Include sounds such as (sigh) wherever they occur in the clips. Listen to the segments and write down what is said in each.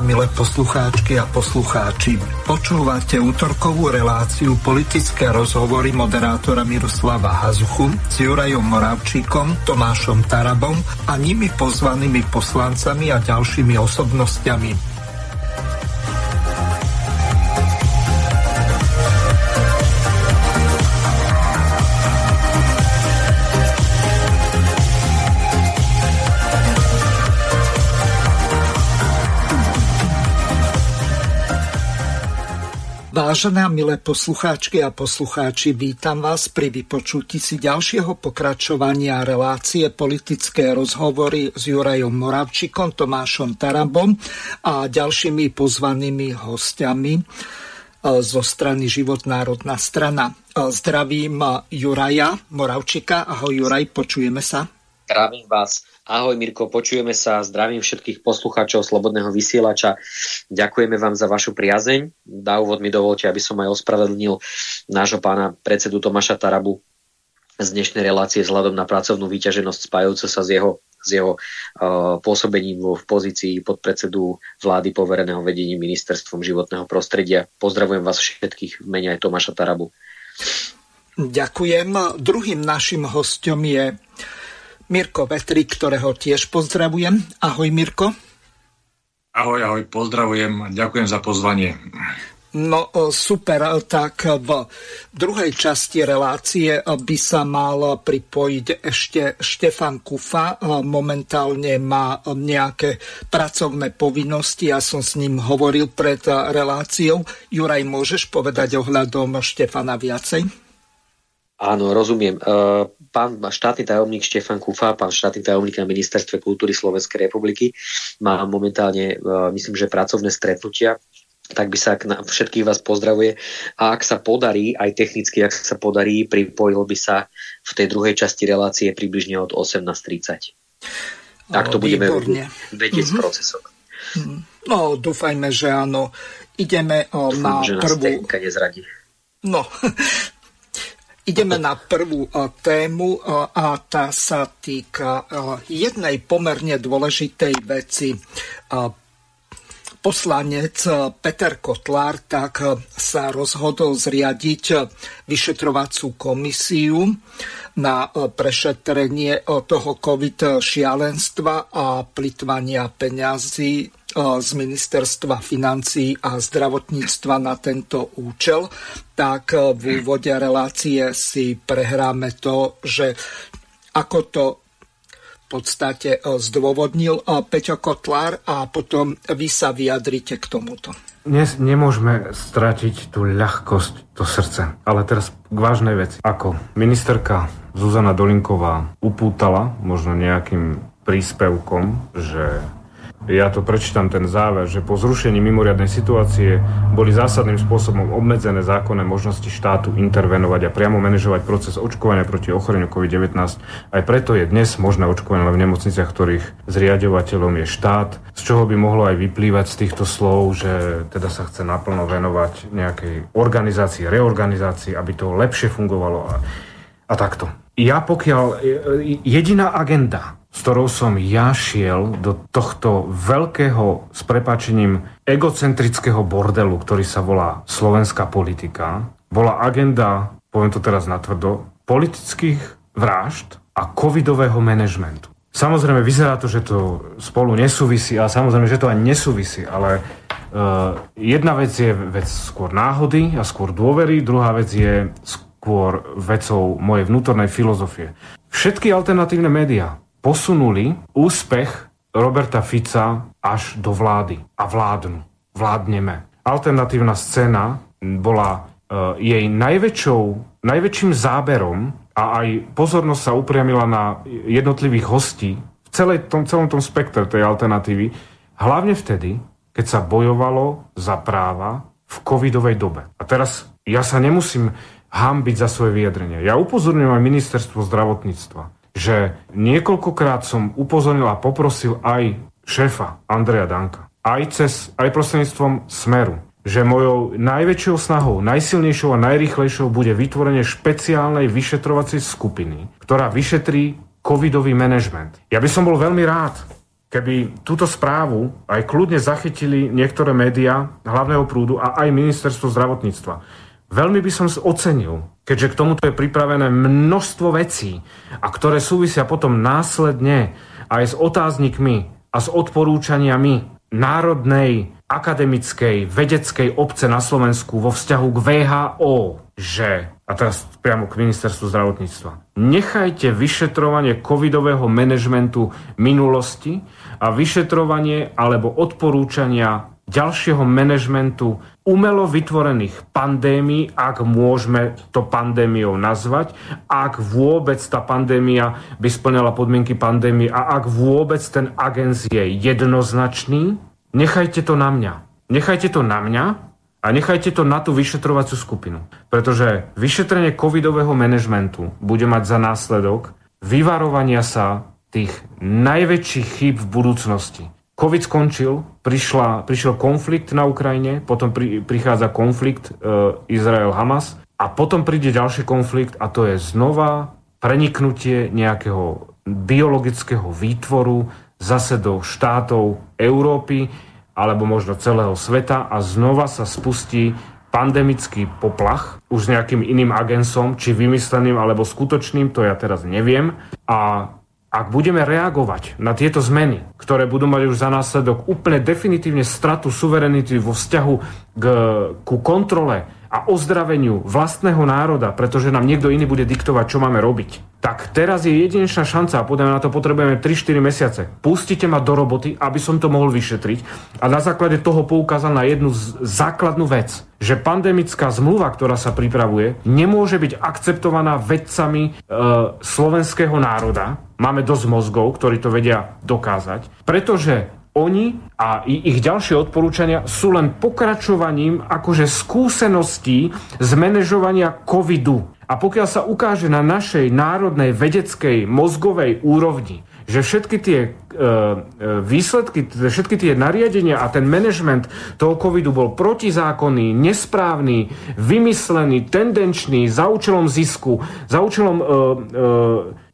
Vážené a milé poslucháčky a poslucháči, počúvate útorkovú reláciu politické rozhovory moderátora Miroslava Hazuchu s Jurajom Moravčíkom, Tomášom Tarabom a nimi pozvanými poslancami a ďalšími osobnostiami. Vážené a milé poslucháčky a poslucháči, vítam vás pri vypočutí si ďalšieho pokračovania relácie politické rozhovory s Jurajom Moravčikom, Tomášom Tarabom a ďalšími pozvanými hostiami e, zo strany Život národná strana. E, zdravím Juraja Moravčika. Ahoj Juraj, počujeme sa. Zdravím vás. Ahoj Mirko, počujeme sa, zdravím všetkých poslucháčov Slobodného vysielača. Ďakujeme vám za vašu priazeň. Na úvod mi dovolte, aby som aj ospravedlnil nášho pána predsedu Tomáša Tarabu z dnešnej relácie vzhľadom na pracovnú výťaženosť spájajúce sa s jeho, s jeho uh, pôsobením v pozícii podpredsedu vlády povereného vedením ministerstvom životného prostredia. Pozdravujem vás všetkých v mene aj Tomáša Tarabu. Ďakujem. Druhým našim hostom je Mirko Vetri, ktorého tiež pozdravujem. Ahoj Mirko. Ahoj, ahoj, pozdravujem, ďakujem za pozvanie. No super, tak v druhej časti relácie by sa mal pripojiť ešte Štefan Kufa. Momentálne má nejaké pracovné povinnosti, ja som s ním hovoril pred reláciou. Juraj, môžeš povedať ohľadom Štefana viacej? Áno, rozumiem. E, pán štátny tajomník Štefan Kufa, pán štátny tajomník na Ministerstve kultúry Slovenskej republiky, má momentálne, e, myslím, že pracovné stretnutia tak by sa na všetkých vás pozdravuje. A ak sa podarí, aj technicky, ak sa podarí, pripojil by sa v tej druhej časti relácie približne od 18.30. Tak to budeme vedieť mm-hmm. procesom. Mhm. No, dúfajme, že áno. Ideme Dúfam, na že prvú... nezradí. No, (laughs) Ideme na prvú e, tému e, a tá sa týka e, jednej pomerne dôležitej veci. Poslanec Peter Kotlár tak sa rozhodol zriadiť vyšetrovacú komisiu na prešetrenie toho COVID šialenstva a plitvania peňazí z ministerstva financí a zdravotníctva na tento účel, tak v úvode relácie si prehráme to, že ako to v podstate zdôvodnil Peťo Kotlár a potom vy sa vyjadrite k tomuto. Dnes nemôžeme stratiť tú ľahkosť, to srdce. Ale teraz k vážnej veci. Ako ministerka Zuzana Dolinková upútala možno nejakým príspevkom, že ja to prečítam ten záver, že po zrušení mimoriadnej situácie boli zásadným spôsobom obmedzené zákonné možnosti štátu intervenovať a priamo manažovať proces očkovania proti ochoreniu COVID-19. Aj preto je dnes možné očkovanie v nemocniciach, ktorých zriadovateľom je štát, z čoho by mohlo aj vyplývať z týchto slov, že teda sa chce naplno venovať nejakej organizácii, reorganizácii, aby to lepšie fungovalo a, a takto. Ja pokiaľ jediná agenda, s ktorou som ja šiel do tohto veľkého, s prepačením, egocentrického bordelu, ktorý sa volá slovenská politika, bola agenda, poviem to teraz natvrdo, politických vražd a covidového manažmentu. Samozrejme, vyzerá to, že to spolu nesúvisí a samozrejme, že to ani nesúvisí, ale uh, jedna vec je vec skôr náhody a skôr dôvery, druhá vec je skôr vecou mojej vnútornej filozofie. Všetky alternatívne médiá posunuli úspech Roberta Fica až do vlády a vládnu. Vládneme. Alternatívna scéna bola uh, jej najväčšou, najväčším záberom a aj pozornosť sa upriamila na jednotlivých hostí v celej tom, celom tom spektre tej alternatívy, hlavne vtedy, keď sa bojovalo za práva v covidovej dobe. A teraz ja sa nemusím hambiť za svoje vyjadrenie. Ja upozorňujem aj ministerstvo zdravotníctva že niekoľkokrát som upozornil a poprosil aj šéfa Andreja Danka, aj, cez, aj prostredníctvom Smeru, že mojou najväčšou snahou, najsilnejšou a najrýchlejšou bude vytvorenie špeciálnej vyšetrovacej skupiny, ktorá vyšetrí covidový manažment. Ja by som bol veľmi rád, keby túto správu aj kľudne zachytili niektoré médiá hlavného prúdu a aj ministerstvo zdravotníctva. Veľmi by som ocenil, keďže k tomuto je pripravené množstvo vecí a ktoré súvisia potom následne aj s otáznikmi a s odporúčaniami národnej, akademickej, vedeckej obce na Slovensku vo vzťahu k VHO, že, a teraz priamo k ministerstvu zdravotníctva, nechajte vyšetrovanie covidového manažmentu minulosti a vyšetrovanie alebo odporúčania ďalšieho manažmentu umelo vytvorených pandémií, ak môžeme to pandémiou nazvať, ak vôbec tá pandémia by splňala podmienky pandémie a ak vôbec ten agens je jednoznačný, nechajte to na mňa. Nechajte to na mňa a nechajte to na tú vyšetrovaciu skupinu. Pretože vyšetrenie covidového manažmentu bude mať za následok vyvarovania sa tých najväčších chýb v budúcnosti. COVID skončil, prišla, prišiel konflikt na Ukrajine, potom pri, prichádza konflikt e, Izrael-Hamas a potom príde ďalší konflikt a to je znova preniknutie nejakého biologického výtvoru zase do štátov Európy alebo možno celého sveta a znova sa spustí pandemický poplach už s nejakým iným agensom, či vymysleným alebo skutočným, to ja teraz neviem. A ak budeme reagovať na tieto zmeny, ktoré budú mať už za následok úplne definitívne stratu suverenity vo vzťahu k, ku kontrole a ozdraveniu vlastného národa, pretože nám niekto iný bude diktovať, čo máme robiť, tak teraz je jedinečná šanca a podľa na to potrebujeme 3-4 mesiace. Pustite ma do roboty, aby som to mohol vyšetriť a na základe toho poukázal na jednu základnú vec, že pandemická zmluva, ktorá sa pripravuje, nemôže byť akceptovaná vedcami e, slovenského národa, máme dosť mozgov, ktorí to vedia dokázať, pretože oni a ich ďalšie odporúčania sú len pokračovaním akože skúseností z manažovania covidu. A pokiaľ sa ukáže na našej národnej vedeckej mozgovej úrovni, že všetky tie e, e, výsledky, všetky tie nariadenia a ten manažment toho covidu bol protizákonný, nesprávny, vymyslený, tendenčný, za účelom zisku, za účelom e,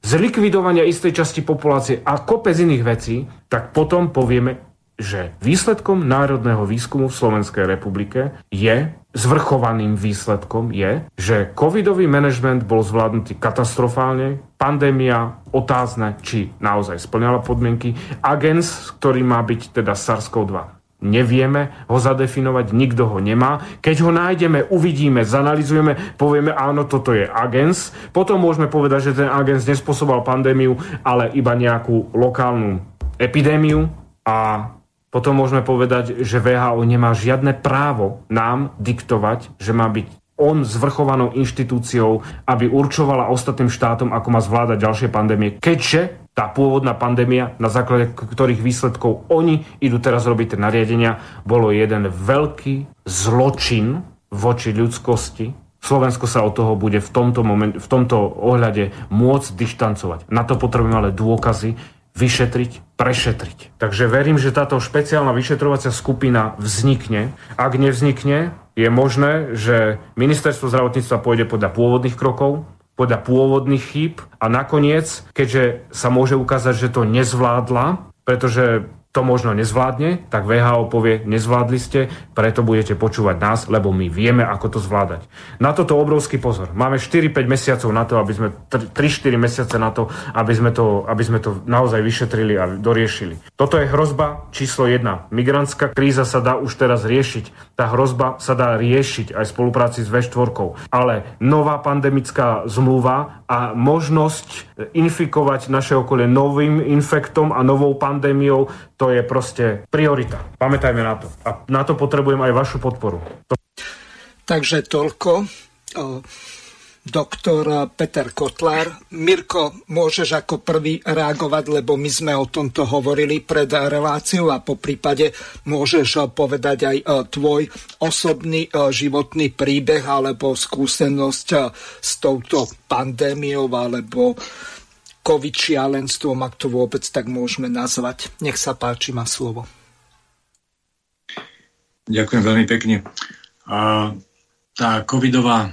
zlikvidovania istej časti populácie a kopec iných vecí, tak potom povieme, že výsledkom národného výskumu v Slovenskej republike je, zvrchovaným výsledkom je, že covidový manažment bol zvládnutý katastrofálne, pandémia otázne, či naozaj splňala podmienky, agens, ktorý má byť teda SARS-CoV-2 Nevieme ho zadefinovať, nikto ho nemá. Keď ho nájdeme, uvidíme, zanalizujeme, povieme, áno, toto je agens. Potom môžeme povedať, že ten agens nespôsoboval pandémiu, ale iba nejakú lokálnu epidémiu a potom môžeme povedať, že VHO nemá žiadne právo nám diktovať, že má byť on zvrchovanou inštitúciou, aby určovala ostatným štátom, ako má zvládať ďalšie pandémie, keďže tá pôvodná pandémia, na základe ktorých výsledkov oni idú teraz robiť tie nariadenia, bolo jeden veľký zločin voči ľudskosti. Slovensko sa od toho bude v tomto, moment, v tomto ohľade môcť dištancovať. Na to potrebujeme ale dôkazy, vyšetriť, prešetriť. Takže verím, že táto špeciálna vyšetrovacia skupina vznikne. Ak nevznikne, je možné, že ministerstvo zdravotníctva pôjde podľa pôvodných krokov, podľa pôvodných chýb a nakoniec, keďže sa môže ukázať, že to nezvládla, pretože to možno nezvládne, tak VHO povie, nezvládli ste, preto budete počúvať nás, lebo my vieme, ako to zvládať. Na toto obrovský pozor. Máme 4-5 mesiacov na to, aby sme 3-4 mesiace na to, aby sme to, aby sme to naozaj vyšetrili a doriešili. Toto je hrozba číslo 1. Migrantská kríza sa dá už teraz riešiť. Tá hrozba sa dá riešiť aj v spolupráci s V4. Ale nová pandemická zmluva a možnosť infikovať naše okolie novým infektom a novou pandémiou, to je proste priorita. Pamätajme na to. A na to potrebujem aj vašu podporu. Takže toľko. Doktor Peter Kotlár. Mirko, môžeš ako prvý reagovať, lebo my sme o tomto hovorili pred reláciou a po prípade môžeš povedať aj tvoj osobný životný príbeh alebo skúsenosť s touto pandémiou alebo covid šialenstvom, ak to vôbec tak môžeme nazvať. Nech sa páči, má slovo. Ďakujem veľmi pekne. A, tá covidová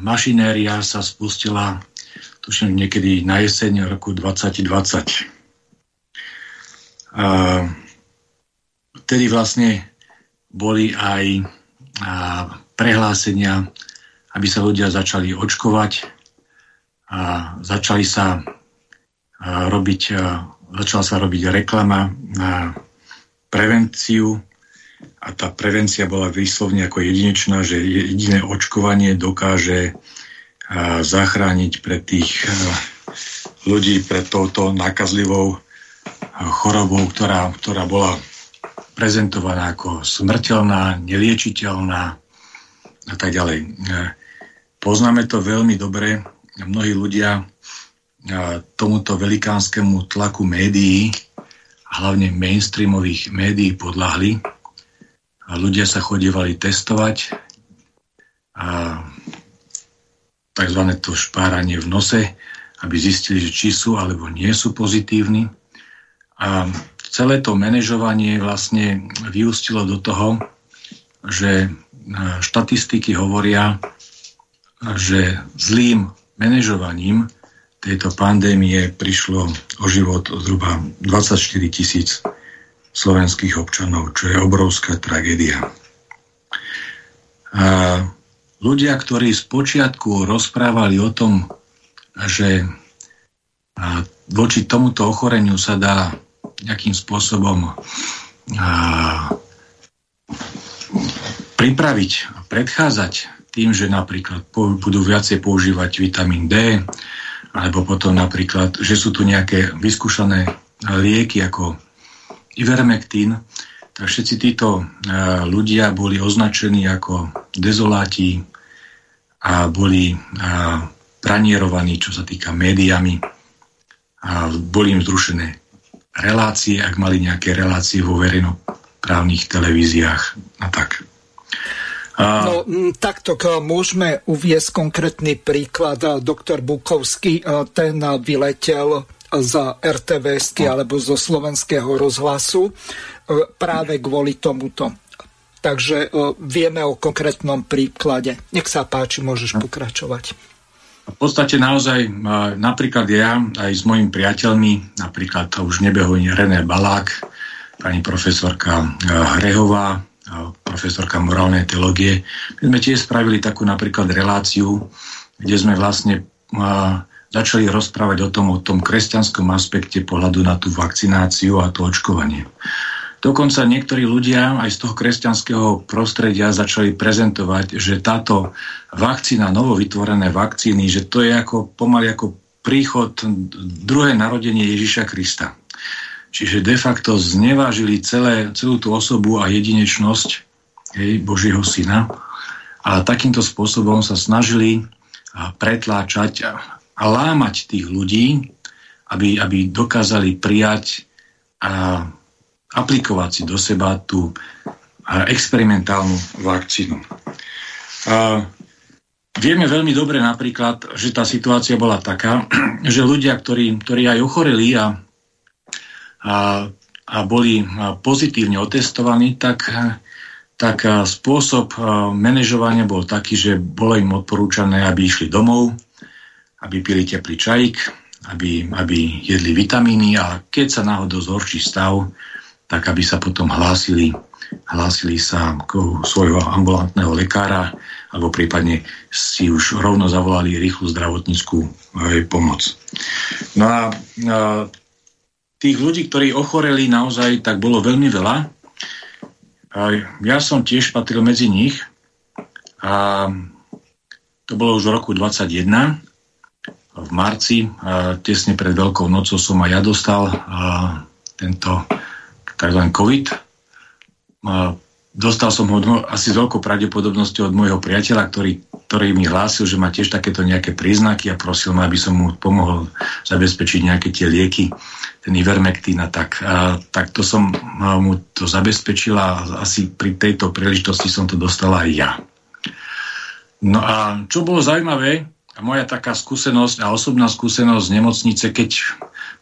mašinéria sa spustila tuším niekedy na jeseň roku 2020. A vtedy vlastne boli aj prehlásenia, aby sa ľudia začali očkovať a začali sa robiť, začala sa robiť reklama na prevenciu a tá prevencia bola výslovne ako jedinečná, že jediné očkovanie dokáže zachrániť pre tých ľudí pred touto nákazlivou chorobou, ktorá, ktorá bola prezentovaná ako smrteľná, neliečiteľná a tak ďalej. Poznáme to veľmi dobre. Mnohí ľudia tomuto velikánskemu tlaku médií, hlavne mainstreamových médií, podľahli. A ľudia sa chodievali testovať a tzv. to špáranie v nose, aby zistili, že či sú alebo nie sú pozitívni. A celé to manažovanie vlastne vyústilo do toho, že e, štatistiky hovoria, že zlým manažovaním tejto pandémie prišlo o život zhruba 24 tisíc slovenských občanov, čo je obrovská tragédia. A ľudia, ktorí z počiatku rozprávali o tom, že voči tomuto ochoreniu sa dá nejakým spôsobom pripraviť a predchádzať tým, že napríklad budú viacej používať vitamín D, alebo potom napríklad, že sú tu nejaké vyskúšané lieky ako Ivermectin, tak všetci títo ľudia boli označení ako dezoláti a boli pranierovaní, čo sa týka médiami a boli im zrušené relácie, ak mali nejaké relácie vo verejnoprávnych televíziách a tak. No, takto môžeme uviesť konkrétny príklad. Doktor Bukovský, ten vyletel z RTVS no. alebo zo slovenského rozhlasu práve kvôli tomuto. Takže vieme o konkrétnom príklade. Nech sa páči, môžeš no. pokračovať. V podstate naozaj, napríklad ja aj s mojimi priateľmi, napríklad to už nebehovne René Balák, pani profesorka Hrehová, profesorka morálnej teológie, my sme tiež spravili takú napríklad reláciu, kde sme vlastne začali rozprávať o tom, o tom kresťanskom aspekte pohľadu na tú vakcináciu a to očkovanie. Dokonca niektorí ľudia aj z toho kresťanského prostredia začali prezentovať, že táto vakcína, novovytvorené vakcíny, že to je ako pomaly ako príchod druhé narodenie Ježiša Krista. Čiže de facto znevážili celé, celú tú osobu a jedinečnosť hej, Božieho syna a takýmto spôsobom sa snažili pretláčať a lámať tých ľudí, aby, aby dokázali prijať a aplikovať si do seba tú experimentálnu vakcínu. A vieme veľmi dobre napríklad, že tá situácia bola taká, (clears throat) že ľudia, ktorí, ktorí aj ochoreli a, a, a boli pozitívne otestovaní, tak, tak spôsob manažovania bol taký, že bolo im odporúčané, aby išli domov, aby pili teplý čajík, aby, aby jedli vitamíny a keď sa náhodou zhorší stav, tak aby sa potom hlásili, hlásili sa k svojho ambulantného lekára alebo prípadne si už rovno zavolali rýchlu zdravotníckú pomoc. No a, tých ľudí, ktorí ochoreli naozaj, tak bolo veľmi veľa. Ja som tiež patril medzi nich a to bolo už v roku 2021 v marci, tesne pred Veľkou nocou som aj ja dostal tento tzv. COVID. Dostal som ho asi s veľkou pravdepodobnosťou od môjho priateľa, ktorý, ktorý mi hlásil, že má tiež takéto nejaké príznaky a prosil ma, aby som mu pomohol zabezpečiť nejaké tie lieky, ten Ivermectin a tak. A, tak to som mu to zabezpečil a asi pri tejto príležitosti som to dostal aj ja. No a čo bolo zaujímavé, a moja taká skúsenosť a osobná skúsenosť z nemocnice, keď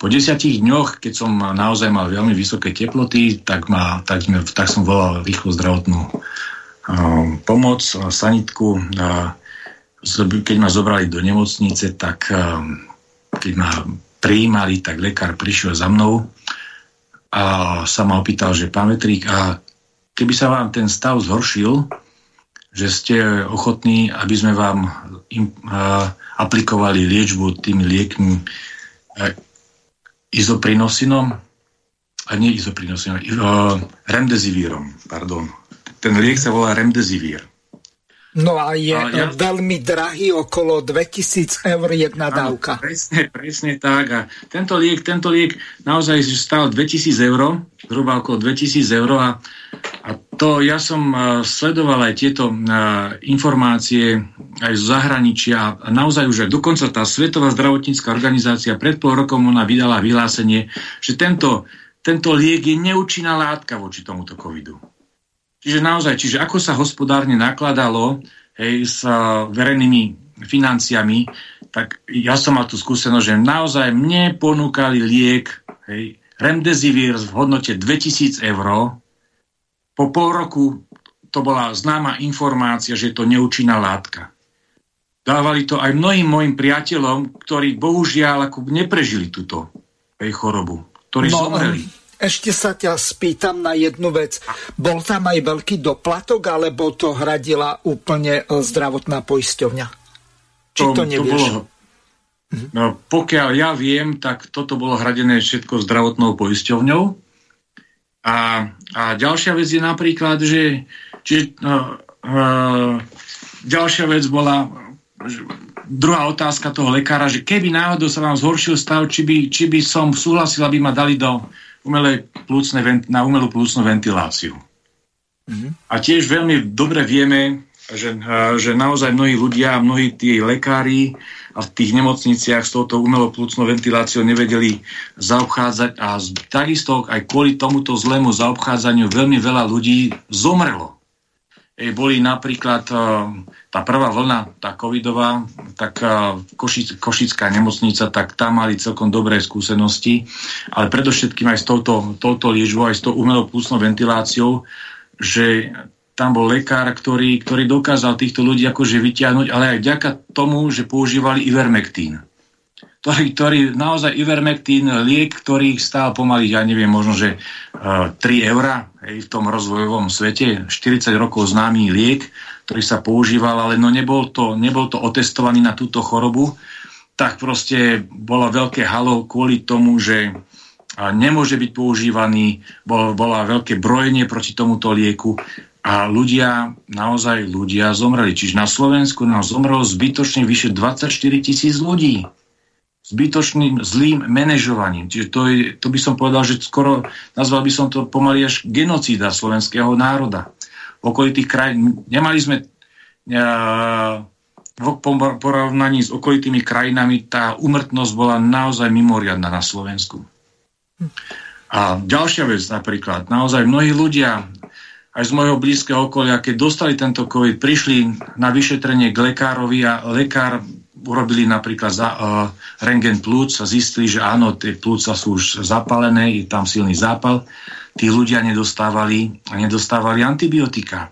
po desiatich dňoch, keď som naozaj mal veľmi vysoké teploty, tak, ma, tak, sme, tak som volal rýchlo zdravotnú um, pomoc, sanitku. A keď ma zobrali do nemocnice, tak um, keď ma prijímali, tak lekár prišiel za mnou a sa ma opýtal, že pán Vetrík, a keby sa vám ten stav zhoršil, že ste ochotní, aby sme vám im, a, aplikovali liečbu tými liekmi a, izoprinosinom, a nie izoprinosinom, a, remdesivírom, pardon. Ten liek sa volá remdesivir. No a je a ja... veľmi drahý, okolo 2000 eur jedna Áno, dávka. Presne, presne tak. A tento liek, tento liek naozaj stal 2000 eur, zhruba okolo 2000 eur a, a to ja som uh, sledoval aj tieto uh, informácie aj z zahraničia a naozaj už aj dokonca tá Svetová zdravotnícká organizácia pred pol rokom ona vydala vyhlásenie, že tento, tento liek je neúčinná látka voči tomuto covidu. Čiže naozaj, čiže ako sa hospodárne nakladalo hej, s verejnými financiami, tak ja som mal tú skúsenosť, že naozaj mne ponúkali liek hej, Remdesivir v hodnote 2000 eur. Po pol roku to bola známa informácia, že je to neúčinná látka. Dávali to aj mnohým mojim priateľom, ktorí bohužiaľ ako neprežili túto hej, chorobu, ktorí no, zomreli. Ešte sa ťa spýtam na jednu vec. Bol tam aj veľký doplatok, alebo to hradila úplne e, zdravotná poisťovňa? Či to, to nevieš? To bolo, no, pokiaľ ja viem, tak toto bolo hradené všetko zdravotnou poisťovňou. A, a ďalšia vec je napríklad, že či, uh, uh, ďalšia vec bola druhá otázka toho lekára, že keby náhodou sa vám zhoršil stav, či by, či by som súhlasil, aby ma dali do umelé plúcne, na umelú plúcnu ventiláciu. Mm-hmm. A tiež veľmi dobre vieme, že, že naozaj mnohí ľudia, mnohí tí lekári a v tých nemocniciach s touto umelou plúcnou ventiláciou nevedeli zaobchádzať a takisto aj kvôli tomuto zlému zaobchádzaniu veľmi veľa ľudí zomrelo boli napríklad e, tá prvá vlna, tá covidová, tak e, Košic, Košická nemocnica, tak tam mali celkom dobré skúsenosti, ale predovšetkým aj s touto, touto liežbou, aj s tou umelou púcnou ventiláciou, že tam bol lekár, ktorý, ktorý dokázal týchto ľudí akože vyťahnuť, ale aj vďaka tomu, že používali ivermektín. Ktorý, ktorý naozaj Ivermectin, liek, ktorý stál pomaly, ja neviem, možno, že uh, 3 eurá v tom rozvojovom svete, 40 rokov známy liek, ktorý sa používal, ale no nebol to, nebol to otestovaný na túto chorobu, tak proste bolo veľké halo kvôli tomu, že nemôže byť používaný, bol, bola veľké brojenie proti tomuto lieku a ľudia, naozaj ľudia zomreli. Čiže na Slovensku nám zomrelo zbytočne vyše 24 tisíc ľudí zbytočným zlým manažovaním. Čiže to, je, to by som povedal, že skoro nazval by som to pomaly až genocída slovenského národa. V okolitých krajín, nemali sme uh, v porovnaní s okolitými krajinami tá umrtnosť bola naozaj mimoriadná na Slovensku. A ďalšia vec napríklad, naozaj mnohí ľudia aj z môjho blízkeho okolia, keď dostali tento COVID, prišli na vyšetrenie k lekárovi a lekár urobili napríklad za, uh, rengen plúc a zistili, že áno, tie plúca sú už zapalené, je tam silný zápal. Tí ľudia nedostávali, nedostávali antibiotika.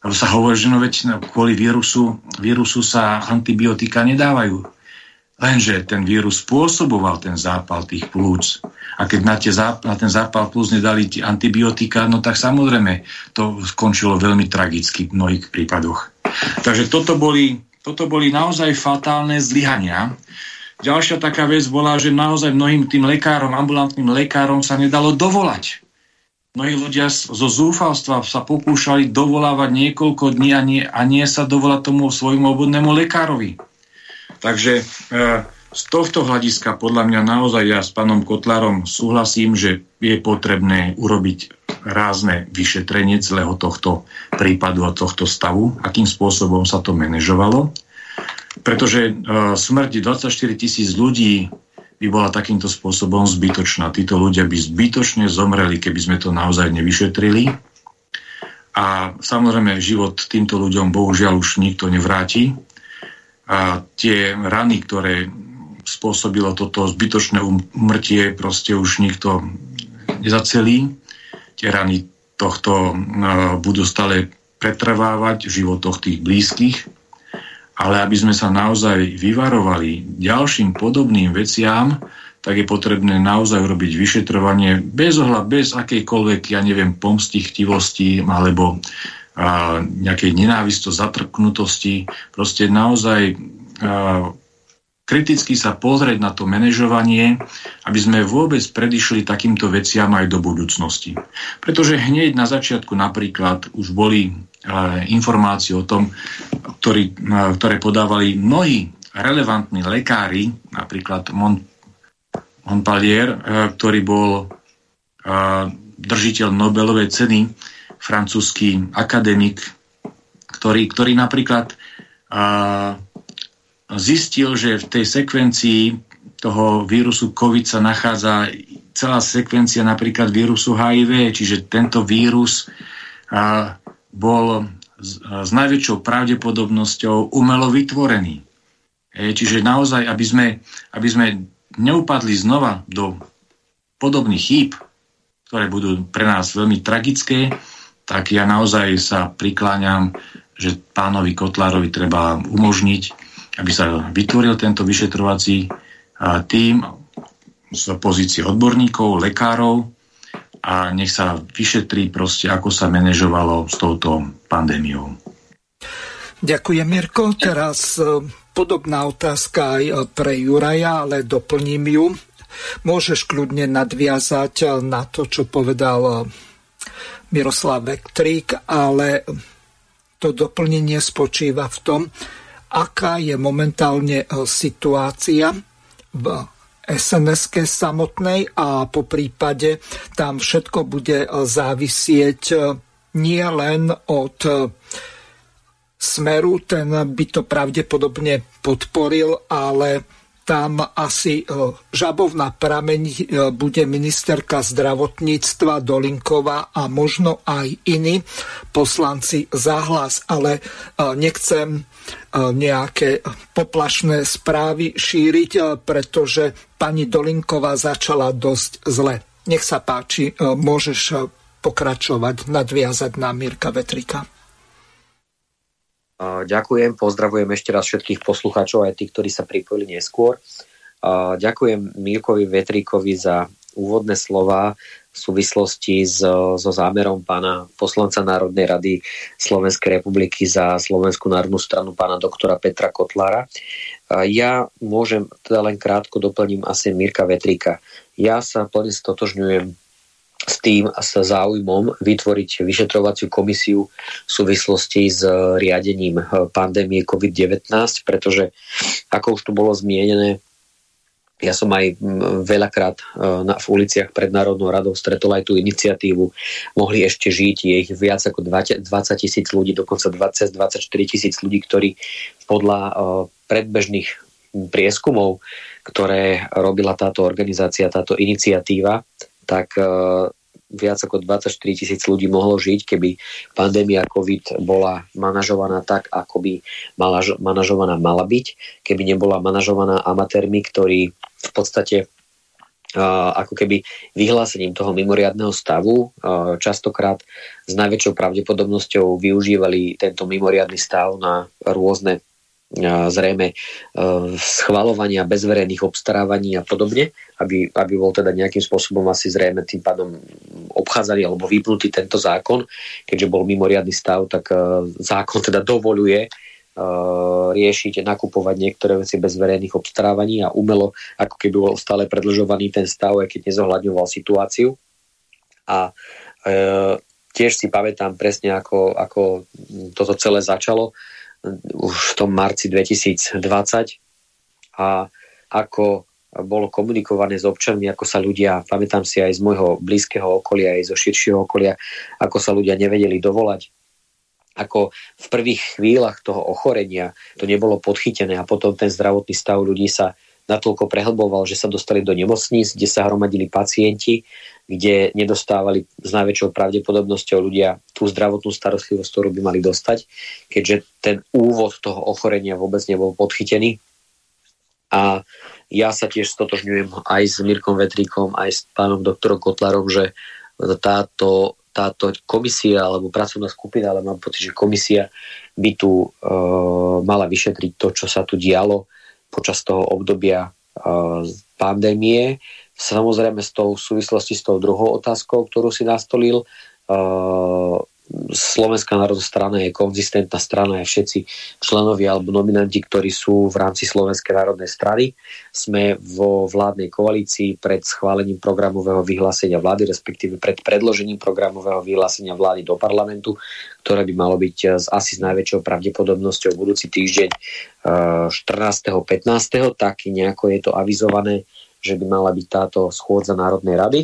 Lebo sa hovorí, že no veď no, kvôli vírusu, vírusu sa antibiotika nedávajú. Lenže ten vírus spôsoboval ten zápal tých plúc. A keď na, tie záp- na ten zápal plúc nedali antibiotika, no tak samozrejme to skončilo veľmi tragicky v mnohých prípadoch. Takže toto boli toto boli naozaj fatálne zlyhania. Ďalšia taká vec bola, že naozaj mnohým tým lekárom, ambulantným lekárom sa nedalo dovolať. Mnohí ľudia zo zúfalstva sa pokúšali dovolávať niekoľko dní a nie, a nie sa dovolať tomu svojmu obvodnému lekárovi. Takže e, z tohto hľadiska podľa mňa naozaj ja s pánom Kotlárom súhlasím, že je potrebné urobiť rázne vyšetrenie celého tohto prípadu a tohto stavu, akým spôsobom sa to manažovalo. Pretože e, smrti 24 tisíc ľudí by bola takýmto spôsobom zbytočná. Títo ľudia by zbytočne zomreli, keby sme to naozaj nevyšetrili. A samozrejme, život týmto ľuďom bohužiaľ už nikto nevráti. A tie rany, ktoré spôsobilo toto zbytočné umrtie, proste už nikto nezacelí. Tie rany tohto e, budú stále pretrvávať v životoch tých blízkych, ale aby sme sa naozaj vyvarovali ďalším podobným veciam, tak je potrebné naozaj urobiť vyšetrovanie bez ohľad, bez akejkoľvek, ja neviem, pomsty, chtivosti alebo a, nejakej nenávisto zatrknutosti. Proste naozaj a, kriticky sa pozrieť na to manažovanie, aby sme vôbec predišli takýmto veciam aj do budúcnosti. Pretože hneď na začiatku napríklad už boli informácie o tom, ktorý, ktoré podávali mnohí relevantní lekári, napríklad Mon, Montpellier, eh, ktorý bol držiteľ Nobelovej ceny, francúzsky akademik, ktorý, ktorý napríklad zistil, že v tej sekvencii toho vírusu COVID sa nachádza celá sekvencia napríklad vírusu HIV, čiže tento vírus bol s najväčšou pravdepodobnosťou umelo vytvorený. Čiže naozaj, aby sme, aby sme neupadli znova do podobných chýb, ktoré budú pre nás veľmi tragické, tak ja naozaj sa prikláňam, že pánovi Kotlárovi treba umožniť, aby sa vytvoril tento vyšetrovací tým z pozície odborníkov, lekárov a nech sa vyšetrí proste, ako sa manažovalo s touto pandémiou. Ďakujem, Mirko. Teraz Podobná otázka aj pre Juraja, ale doplním ju. Môžeš kľudne nadviazať na to, čo povedal Miroslav Vektrík, ale to doplnenie spočíva v tom, aká je momentálne situácia v sns samotnej a po prípade tam všetko bude závisieť nie len od Smeru, ten by to pravdepodobne podporil, ale tam asi žabov na prameň bude ministerka zdravotníctva Dolinková a možno aj iní poslanci záhlas, ale nechcem nejaké poplašné správy šíriť, pretože pani Dolinková začala dosť zle. Nech sa páči, môžeš pokračovať, nadviazať na Mirka Vetrika. Ďakujem, pozdravujem ešte raz všetkých poslucháčov, aj tých, ktorí sa pripojili neskôr. Ďakujem Mirkovi Vetríkovi za úvodné slova v súvislosti so, so zámerom pána poslanca Národnej rady Slovenskej republiky za Slovenskú národnú stranu pána doktora Petra Kotlára. Ja môžem teda len krátko doplním asi Mirka Vetríka. Ja sa plne stotožňujem s tým a sa záujmom vytvoriť vyšetrovaciu komisiu v súvislosti s riadením pandémie COVID-19, pretože ako už tu bolo zmienené, ja som aj veľakrát e, na, v uliciach pred Národnou radou stretol aj tú iniciatívu. Mohli ešte žiť, je ich viac ako 20 tisíc ľudí, dokonca 20-24 tisíc ľudí, ktorí podľa uh, predbežných prieskumov, ktoré robila táto organizácia, táto iniciatíva, tak e, viac ako 24 tisíc ľudí mohlo žiť, keby pandémia COVID bola manažovaná tak, ako by mala, manažovaná mala byť, keby nebola manažovaná amatérmi, ktorí v podstate ako keby vyhlásením toho mimoriadného stavu častokrát s najväčšou pravdepodobnosťou využívali tento mimoriadný stav na rôzne zrejme e, schvalovania bez verejných obstarávaní a podobne, aby, aby bol teda nejakým spôsobom asi zrejme tým pádom obchádzali alebo vypnutý tento zákon, keďže bol mimoriadný stav, tak e, zákon teda dovoluje e, riešiť, nakupovať niektoré veci bez verejných obstarávaní a umelo, ako keby bol stále predlžovaný ten stav, aj keď nezohľadňoval situáciu. A e, tiež si pamätám presne, ako, ako toto celé začalo už v tom marci 2020 a ako bolo komunikované s občanmi, ako sa ľudia, pamätám si aj z môjho blízkeho okolia, aj zo širšieho okolia, ako sa ľudia nevedeli dovolať, ako v prvých chvíľach toho ochorenia to nebolo podchytené a potom ten zdravotný stav ľudí sa natoľko prehlboval, že sa dostali do nemocníc, kde sa hromadili pacienti, kde nedostávali s najväčšou pravdepodobnosťou ľudia tú zdravotnú starostlivosť, ktorú by mali dostať, keďže ten úvod toho ochorenia vôbec nebol podchytený. A ja sa tiež stotožňujem aj s Mirkom Vetríkom, aj s pánom doktorom Kotlarom, že táto, táto komisia alebo pracovná skupina, ale mám pocit, že komisia by tu e, mala vyšetriť to, čo sa tu dialo počas toho obdobia pandémie. Samozrejme s tou súvislosti s tou druhou otázkou, ktorú si nastolil, Slovenská národná strana je konzistentná strana a všetci členovia alebo nominanti, ktorí sú v rámci Slovenskej národnej strany. Sme vo vládnej koalícii pred schválením programového vyhlásenia vlády, respektíve pred predložením programového vyhlásenia vlády do parlamentu, ktoré by malo byť eh, asi s najväčšou pravdepodobnosťou budúci týždeň 14. Eh, 15. tak nejako je to avizované, že by mala byť táto schôdza Národnej rady.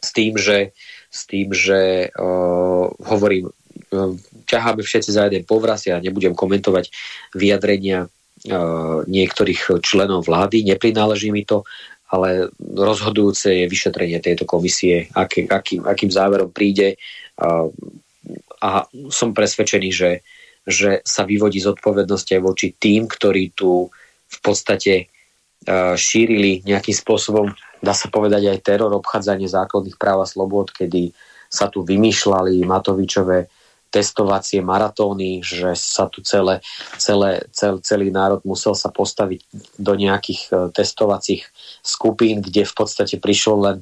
S tým, že s tým, že uh, hovorím, uh, ťaháme všetci za jeden povraz, ja nebudem komentovať vyjadrenia uh, niektorých členov vlády, neprináleží mi to, ale rozhodujúce je vyšetrenie tejto komisie, aký, akým, akým záverom príde. Uh, a som presvedčený, že, že sa vyvodí zodpovednosť aj voči tým, ktorí tu v podstate šírili nejakým spôsobom dá sa povedať aj teror, obchádzanie základných práv a slobod, kedy sa tu vymýšľali Matovičové testovacie maratóny, že sa tu celé, celé, cel, celý národ musel sa postaviť do nejakých e, testovacích skupín, kde v podstate prišlo len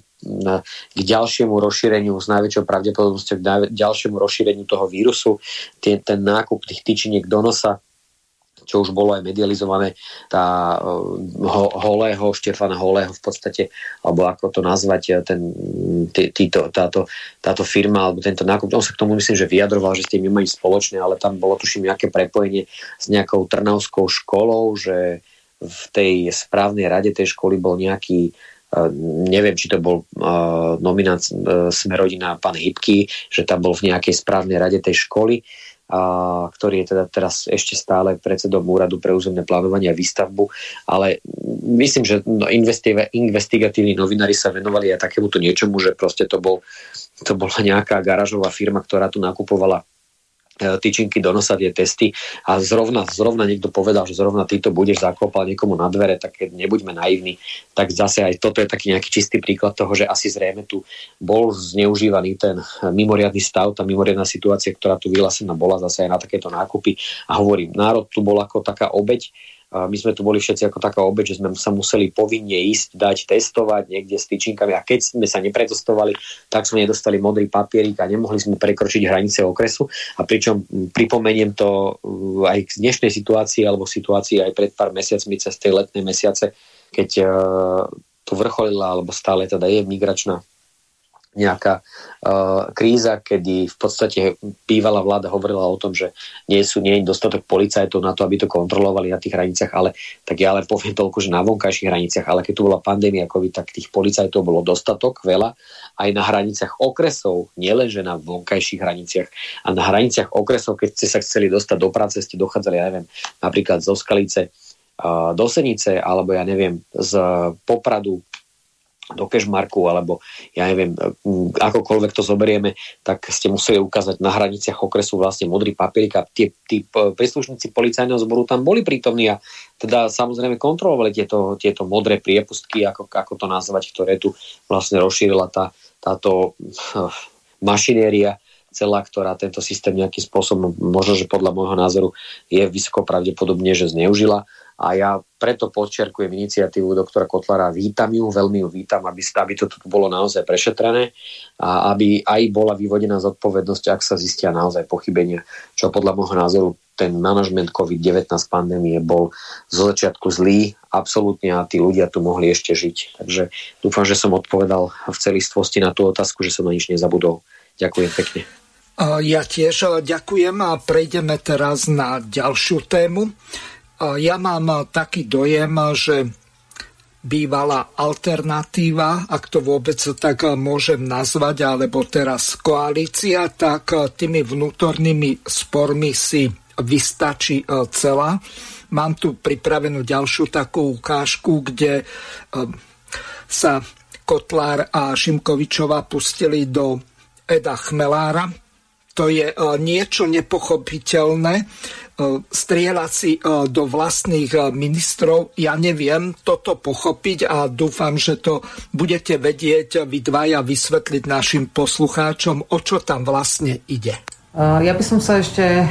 k ďalšiemu rozšíreniu s najväčšou pravdepodobnosťou k ďalšiemu rozšíreniu toho vírusu. Ten, ten nákup tých tyčiniek do nosa čo už bolo aj medializované, tá uh, ho, holého, Štefana Holého v podstate, alebo ako to nazvať, eh, ten, tý, týto, táto, táto firma, alebo tento nákup, on sa k tomu myslím, že vyjadroval, že s tým majú spoločné, ale tam bolo tuším nejaké prepojenie s nejakou trnavskou školou, že v tej správnej rade tej školy bol nejaký Uh, neviem, či to bol uh, nominant uh, Smerodina pán Hybky, že tam bol v nejakej správnej rade tej školy a, ktorý je teda teraz ešte stále predsedom úradu pre územné plánovanie a výstavbu, ale myslím, že no, investigatívni novinári sa venovali aj takémuto niečomu, že proste to, bol, to bola nejaká garážová firma, ktorá tu nakupovala tyčinky do nosa tie testy. A zrovna, zrovna niekto povedal, že zrovna ty to budeš zakopal niekomu na dvere, tak keď nebuďme naivní, tak zase aj toto je taký nejaký čistý príklad toho, že asi zrejme tu bol zneužívaný ten mimoriadný stav, tá mimoriadná situácia, ktorá tu vyhlásená bola zase aj na takéto nákupy. A hovorím, národ tu bol ako taká obeď, my sme tu boli všetci ako taká obeď, že sme sa museli povinne ísť, dať testovať niekde s tyčinkami. A keď sme sa nepretestovali, tak sme nedostali modrý papierik a nemohli sme prekročiť hranice okresu. A pričom pripomeniem to aj k dnešnej situácii alebo situácii aj pred pár mesiacmi cez tej letné mesiace, keď uh, tu vrcholila alebo stále teda je migračná nejaká uh, kríza, kedy v podstate bývalá vláda hovorila o tom, že nie sú nie je dostatok policajtov na to, aby to kontrolovali na tých hraniciach, ale tak ja len poviem toľko, že na vonkajších hraniciach, ale keď tu bola pandémia COVID, tak tých policajtov bolo dostatok, veľa, aj na hraniciach okresov, nielenže na vonkajších hraniciach, a na hraniciach okresov, keď ste sa chceli dostať do práce, ste dochádzali, ja neviem, napríklad zo Skalice, uh, do Senice, alebo ja neviem, z Popradu do Kešmarku, alebo ja neviem, akokoľvek to zoberieme, tak ste museli ukázať na hraniciach okresu vlastne modrý papierik a tie, tí príslušníci policajného zboru tam boli prítomní a teda samozrejme kontrolovali tieto, tieto modré priepustky, ako, ako to nazvať, ktoré tu vlastne rozšírila tá, táto uh, mašinéria celá, ktorá tento systém nejakým spôsobom, možno, že podľa môjho názoru je vysoko pravdepodobne, že zneužila a ja preto podčiarkujem iniciatívu doktora Kotlara, vítam ju, veľmi ju vítam, aby, aby to tu bolo naozaj prešetrené a aby aj bola vyvodená zodpovednosť, ak sa zistia naozaj pochybenia, čo podľa môjho názoru ten manažment COVID-19 pandémie bol zo začiatku zlý, absolútne a tí ľudia tu mohli ešte žiť. Takže dúfam, že som odpovedal v celistvosti na tú otázku, že som na nič nezabudol. Ďakujem pekne. Ja tiež ďakujem a prejdeme teraz na ďalšiu tému. Ja mám taký dojem, že bývalá alternatíva, ak to vôbec tak môžem nazvať, alebo teraz koalícia, tak tými vnútornými spormi si vystačí celá. Mám tu pripravenú ďalšiu takú ukážku, kde sa Kotlár a Šimkovičová pustili do Eda Chmelára. To je niečo nepochopiteľné. E, strieľať si e, do vlastných e, ministrov. Ja neviem toto pochopiť a dúfam, že to budete vedieť vy dvaja vysvetliť našim poslucháčom, o čo tam vlastne ide. Ja by som sa ešte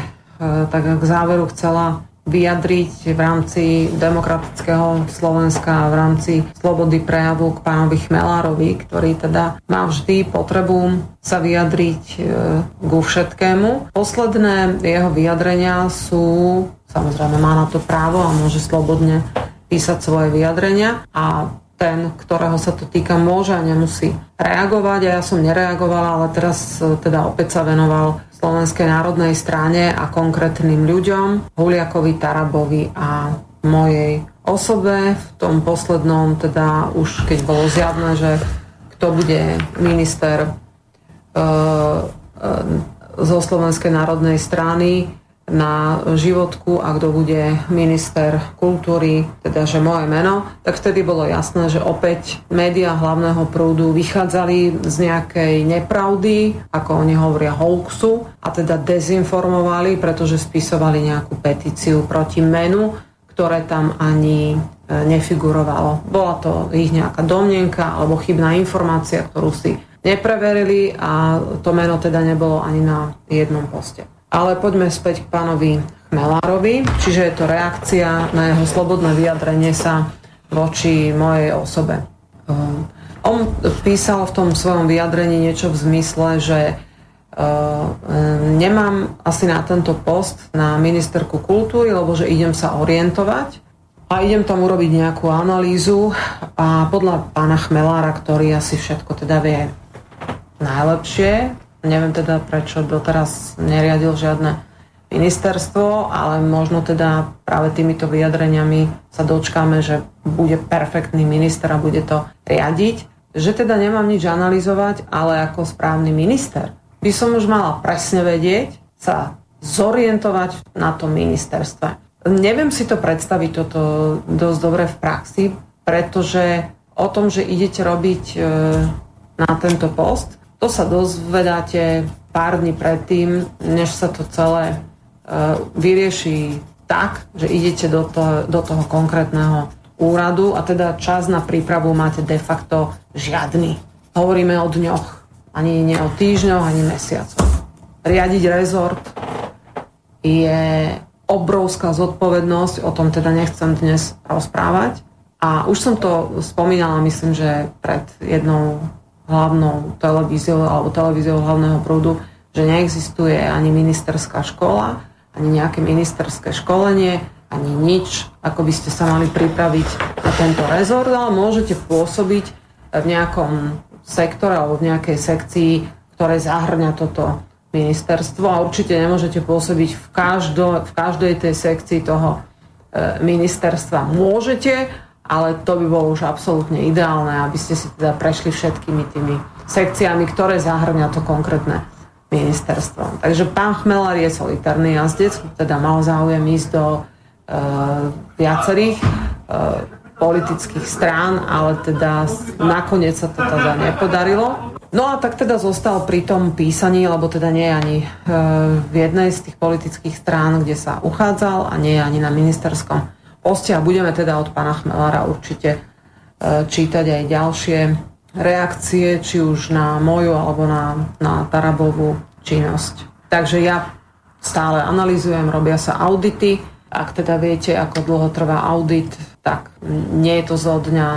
tak k záveru chcela vyjadriť v rámci demokratického Slovenska, v rámci slobody prejavu k pánovi Chmelárovi, ktorý teda má vždy potrebu sa vyjadriť e, ku všetkému. Posledné jeho vyjadrenia sú, samozrejme má na to právo a môže slobodne písať svoje vyjadrenia a ten, ktorého sa to týka, môže a nemusí reagovať. A ja som nereagovala, ale teraz e, teda opäť sa venoval Slovenskej národnej strane a konkrétnym ľuďom, Huliakovi, Tarabovi a mojej osobe. V tom poslednom teda už keď bolo zjavné, že kto bude minister e, e, zo Slovenskej národnej strany, na životku a kto bude minister kultúry, teda že moje meno, tak vtedy bolo jasné, že opäť médiá hlavného prúdu vychádzali z nejakej nepravdy, ako oni hovoria hoaxu, a teda dezinformovali, pretože spisovali nejakú petíciu proti menu, ktoré tam ani e, nefigurovalo. Bola to ich nejaká domnenka alebo chybná informácia, ktorú si nepreverili a to meno teda nebolo ani na jednom poste. Ale poďme späť k pánovi Chmelárovi, čiže je to reakcia na jeho slobodné vyjadrenie sa voči mojej osobe. Um, on písal v tom svojom vyjadrení niečo v zmysle, že uh, nemám asi na tento post na ministerku kultúry, lebo že idem sa orientovať a idem tam urobiť nejakú analýzu a podľa pána Chmelára, ktorý asi všetko teda vie najlepšie, Neviem teda, prečo doteraz neriadil žiadne ministerstvo, ale možno teda práve týmito vyjadreniami sa dočkáme, že bude perfektný minister a bude to riadiť. Že teda nemám nič analyzovať, ale ako správny minister by som už mala presne vedieť sa zorientovať na tom ministerstve. Neviem si to predstaviť toto dosť dobre v praxi, pretože o tom, že idete robiť e, na tento post, to sa dozvedáte pár dní predtým, než sa to celé uh, vyrieši tak, že idete do toho, do toho konkrétneho úradu a teda čas na prípravu máte de facto žiadny. Hovoríme o dňoch, ani nie o týždňoch, ani mesiacoch. Riadiť rezort je obrovská zodpovednosť, o tom teda nechcem dnes rozprávať. A už som to spomínala, myslím, že pred jednou hlavnou televíziou alebo televíziou hlavného prúdu, že neexistuje ani ministerská škola, ani nejaké ministerské školenie, ani nič, ako by ste sa mali pripraviť na tento rezort, ale môžete pôsobiť v nejakom sektore alebo v nejakej sekcii, ktoré zahrňa toto ministerstvo a určite nemôžete pôsobiť v, každo, v každej tej sekcii toho e, ministerstva. Môžete, ale to by bolo už absolútne ideálne, aby ste si teda prešli všetkými tými sekciami, ktoré zahrňa to konkrétne ministerstvo. Takže pán Chmelár je solitárny jazdec, teda mal záujem ísť do e, viacerých e, politických strán, ale teda nakoniec sa to teda nepodarilo. No a tak teda zostal pri tom písaní, lebo teda nie je ani e, v jednej z tých politických strán, kde sa uchádzal a nie je ani na ministerskom poste a budeme teda od pána Chmelára určite e, čítať aj ďalšie reakcie, či už na moju alebo na, na Tarabovú činnosť. Takže ja stále analizujem, robia sa audity. Ak teda viete, ako dlho trvá audit, tak nie je to zo dňa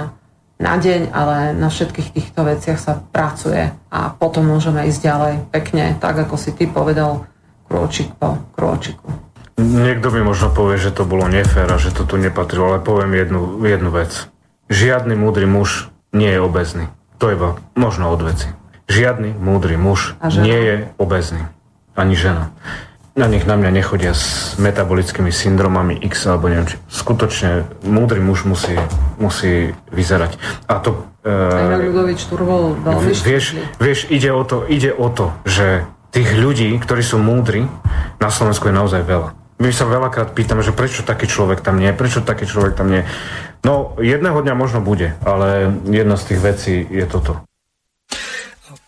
na deň, ale na všetkých týchto veciach sa pracuje a potom môžeme ísť ďalej pekne, tak ako si ty povedal, krôčik po krôčiku. Niekto mi možno povie, že to bolo nefér a že to tu nepatrilo, ale poviem jednu, jednu vec. Žiadny múdry muž nie je obezný. To je možno od veci. Žiadny múdry muž nie je obezný. Ani žena. Na nich na mňa nechodia s metabolickými syndromami X alebo neviem či. Skutočne múdry muž musí, musí vyzerať. A to... E, Turvol veľmi vieš, vieš, ide o to, ide o to, že tých ľudí, ktorí sú múdri, na Slovensku je naozaj veľa. My sa veľakrát pýtame, že prečo taký človek tam nie, prečo taký človek tam nie. No, jedného dňa možno bude, ale jedna z tých vecí je toto.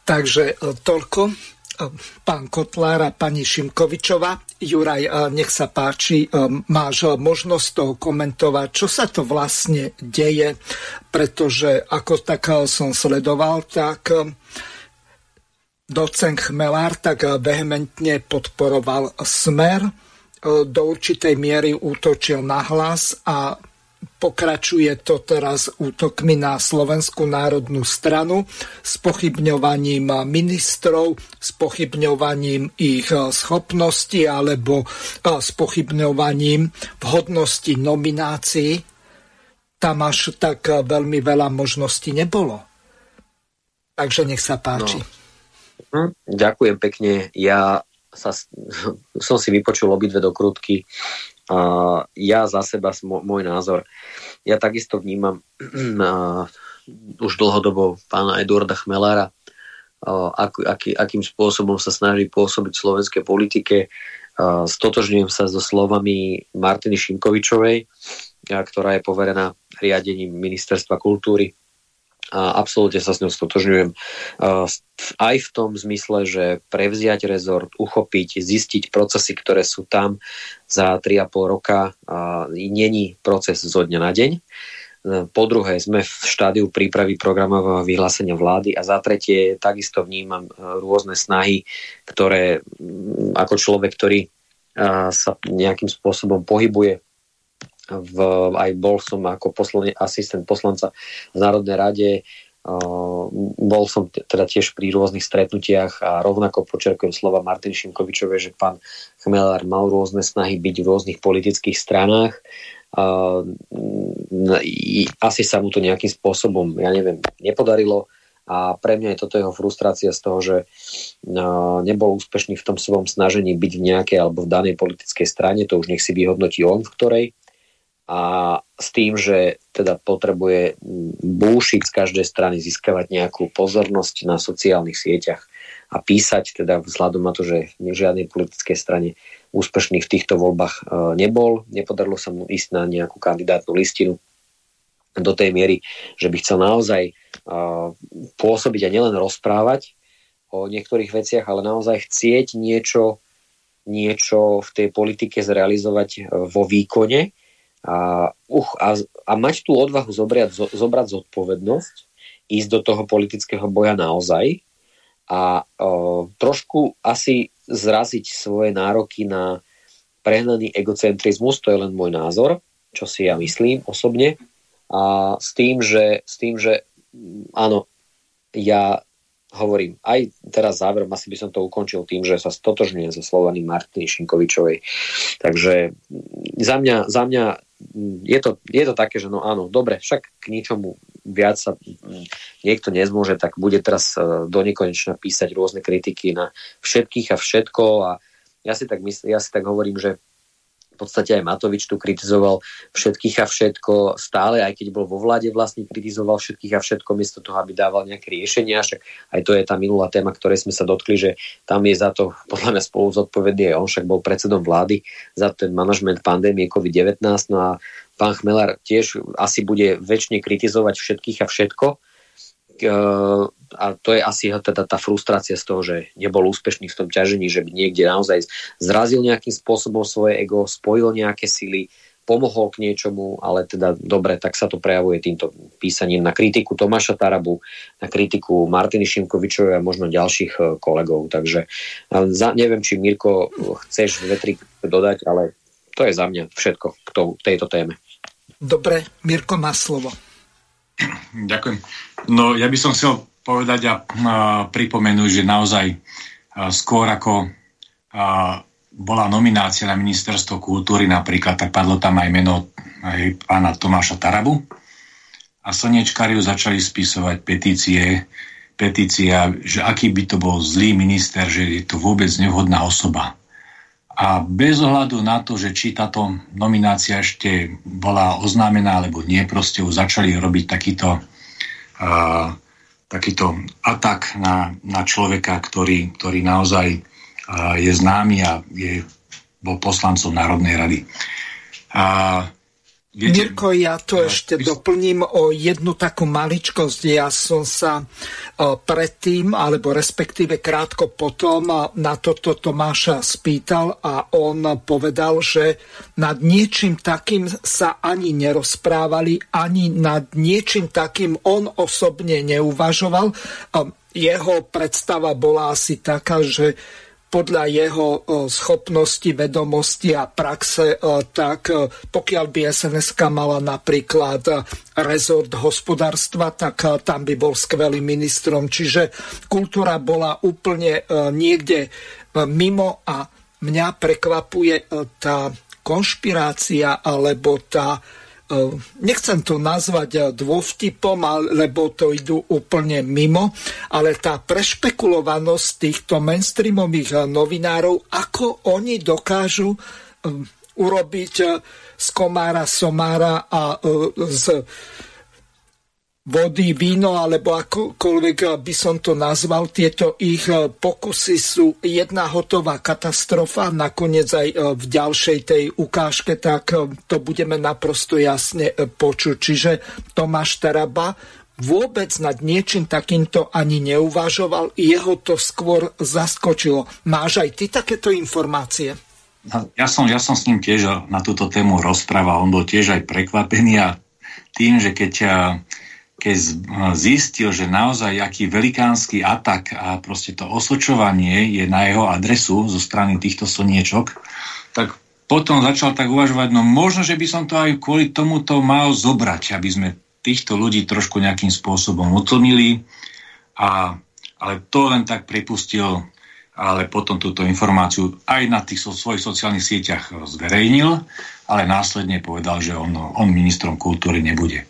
Takže e, toľko. E, pán Kotlár pani Šimkovičová. Juraj, e, nech sa páči, máš možnosť to komentovať, čo sa to vlastne deje, pretože ako tak som sledoval, tak docent Chmelár tak vehementne podporoval smer, do určitej miery útočil na hlas a pokračuje to teraz útokmi na Slovenskú národnú stranu s pochybňovaním ministrov, s pochybňovaním ich schopností alebo s pochybňovaním vhodnosti nominácií. Tam až tak veľmi veľa možností nebolo. Takže nech sa páči. No. Hm, ďakujem pekne. Ja sa, (laughs) som si vypočul obidve dokrutky. A ja za seba, môj názor, ja takisto vnímam (clears throat) uh, už dlhodobo pána Eduarda Chmelára, uh, ak, aký, akým spôsobom sa snaží pôsobiť v slovenskej politike. Uh, stotožňujem sa so slovami Martiny Šimkovičovej, ktorá je poverená riadením Ministerstva kultúry a absolútne sa s ňou stotožňujem. Aj v tom zmysle, že prevziať rezort, uchopiť, zistiť procesy, ktoré sú tam za 3,5 roka, není proces zo dňa na deň. Po druhé, sme v štádiu prípravy programového vyhlásenia vlády a za tretie takisto vnímam rôzne snahy, ktoré ako človek, ktorý sa nejakým spôsobom pohybuje v, aj bol som ako poslane, asistent poslanca v Národnej rade, bol som teda tiež pri rôznych stretnutiach a rovnako počerkujem slova Martin Šimkovičové, že pán Chmelár mal rôzne snahy byť v rôznych politických stranách. Asi sa mu to nejakým spôsobom, ja neviem, nepodarilo. A pre mňa je toto jeho frustrácia z toho, že nebol úspešný v tom svojom snažení byť v nejakej alebo v danej politickej strane, to už nech si vyhodnotí on, v ktorej a s tým, že teda potrebuje búšiť z každej strany, získavať nejakú pozornosť na sociálnych sieťach a písať teda vzhľadom na to, že v žiadnej politickej strane úspešný v týchto voľbách e, nebol. Nepodarilo sa mu ísť na nejakú kandidátnu listinu do tej miery, že by chcel naozaj e, pôsobiť a nielen rozprávať o niektorých veciach, ale naozaj chcieť niečo, niečo v tej politike zrealizovať e, vo výkone a, uh, a, a mať tú odvahu zobrať, zo, zobrať zodpovednosť, ísť do toho politického boja naozaj a uh, trošku asi zraziť svoje nároky na prehnaný egocentrizmus, to je len môj názor, čo si ja myslím osobne, a s tým, že, s tým, že áno, ja hovorím, aj teraz záverom asi by som to ukončil tým, že sa stotožňujem so slovami Martiny Šinkovičovej. Takže za mňa, za mňa je to, je to také, že no áno, dobre, však k ničomu viac sa niekto nezmôže, tak bude teraz e, do nekonečna písať rôzne kritiky na všetkých a všetko a ja si tak, mysl, ja si tak hovorím, že podstate aj Matovič tu kritizoval všetkých a všetko stále, aj keď bol vo vláde vlastne kritizoval všetkých a všetko miesto toho, aby dával nejaké riešenia. Však aj to je tá minulá téma, ktorej sme sa dotkli, že tam je za to podľa mňa spolu zodpovedný aj on, však bol predsedom vlády za ten manažment pandémie COVID-19. No a pán Chmelar tiež asi bude väčšine kritizovať všetkých a všetko, a to je asi teda tá frustrácia z toho, že nebol úspešný v tom ťažení, že by niekde naozaj zrazil nejakým spôsobom svoje ego, spojil nejaké sily, pomohol k niečomu, ale teda dobre, tak sa to prejavuje týmto písaním na kritiku Tomáša Tarabu, na kritiku Martiny Šimkovičovej a možno ďalších e, kolegov. Takže za, neviem, či Mirko chceš dve, dodať, ale to je za mňa všetko k tejto téme. Dobre, Mirko má slovo. Ďakujem. No ja by som chcel povedať a, a pripomenúť, že naozaj a, skôr ako a, bola nominácia na ministerstvo kultúry napríklad, tak padlo tam aj meno aj pána Tomáša Tarabu a slnečkári začali spisovať petície, petícia, že aký by to bol zlý minister, že je to vôbec nevhodná osoba. A bez ohľadu na to, že či táto nominácia ešte bola oznámená alebo nie, proste už začali robiť takýto, uh, takýto atak na, na človeka, ktorý, ktorý naozaj uh, je známy a je, bol poslancom Národnej rady. Uh, Viete, Mirko, ja to ja, ešte by... doplním o jednu takú maličkosť. Ja som sa e, predtým, alebo respektíve krátko potom na toto Tomáša spýtal a on povedal, že nad niečím takým sa ani nerozprávali, ani nad niečím takým on osobne neuvažoval. Jeho predstava bola asi taká, že podľa jeho schopnosti, vedomosti a praxe, tak pokiaľ by sns mala napríklad rezort hospodárstva, tak tam by bol skvelým ministrom. Čiže kultúra bola úplne niekde mimo a mňa prekvapuje tá konšpirácia alebo tá nechcem to nazvať eh, dôvtipom, lebo to idú úplne mimo, ale tá prešpekulovanosť týchto mainstreamových eh, novinárov, ako oni dokážu urobiť z komára somára a z vody, víno alebo akokoľvek by som to nazval. Tieto ich e, pokusy sú jedna hotová katastrofa. Nakoniec aj e, v ďalšej tej ukážke, tak e, to budeme naprosto jasne počuť. Čiže Tomáš Taraba vôbec nad niečím takýmto ani neuvažoval. Jeho to skôr zaskočilo. Máš aj ty takéto informácie? No, ja som, ja som s ním tiež na túto tému rozprával. On bol tiež aj prekvapený a tým, že keď keď zistil, že naozaj aký velikánsky atak a proste to osočovanie je na jeho adresu zo strany týchto slniečok, tak potom začal tak uvažovať, no možno, že by som to aj kvôli tomuto mal zobrať, aby sme týchto ľudí trošku nejakým spôsobom utlmili. A, ale to len tak pripustil, ale potom túto informáciu aj na tých svojich sociálnych sieťach zverejnil, ale následne povedal, že on, on ministrom kultúry nebude.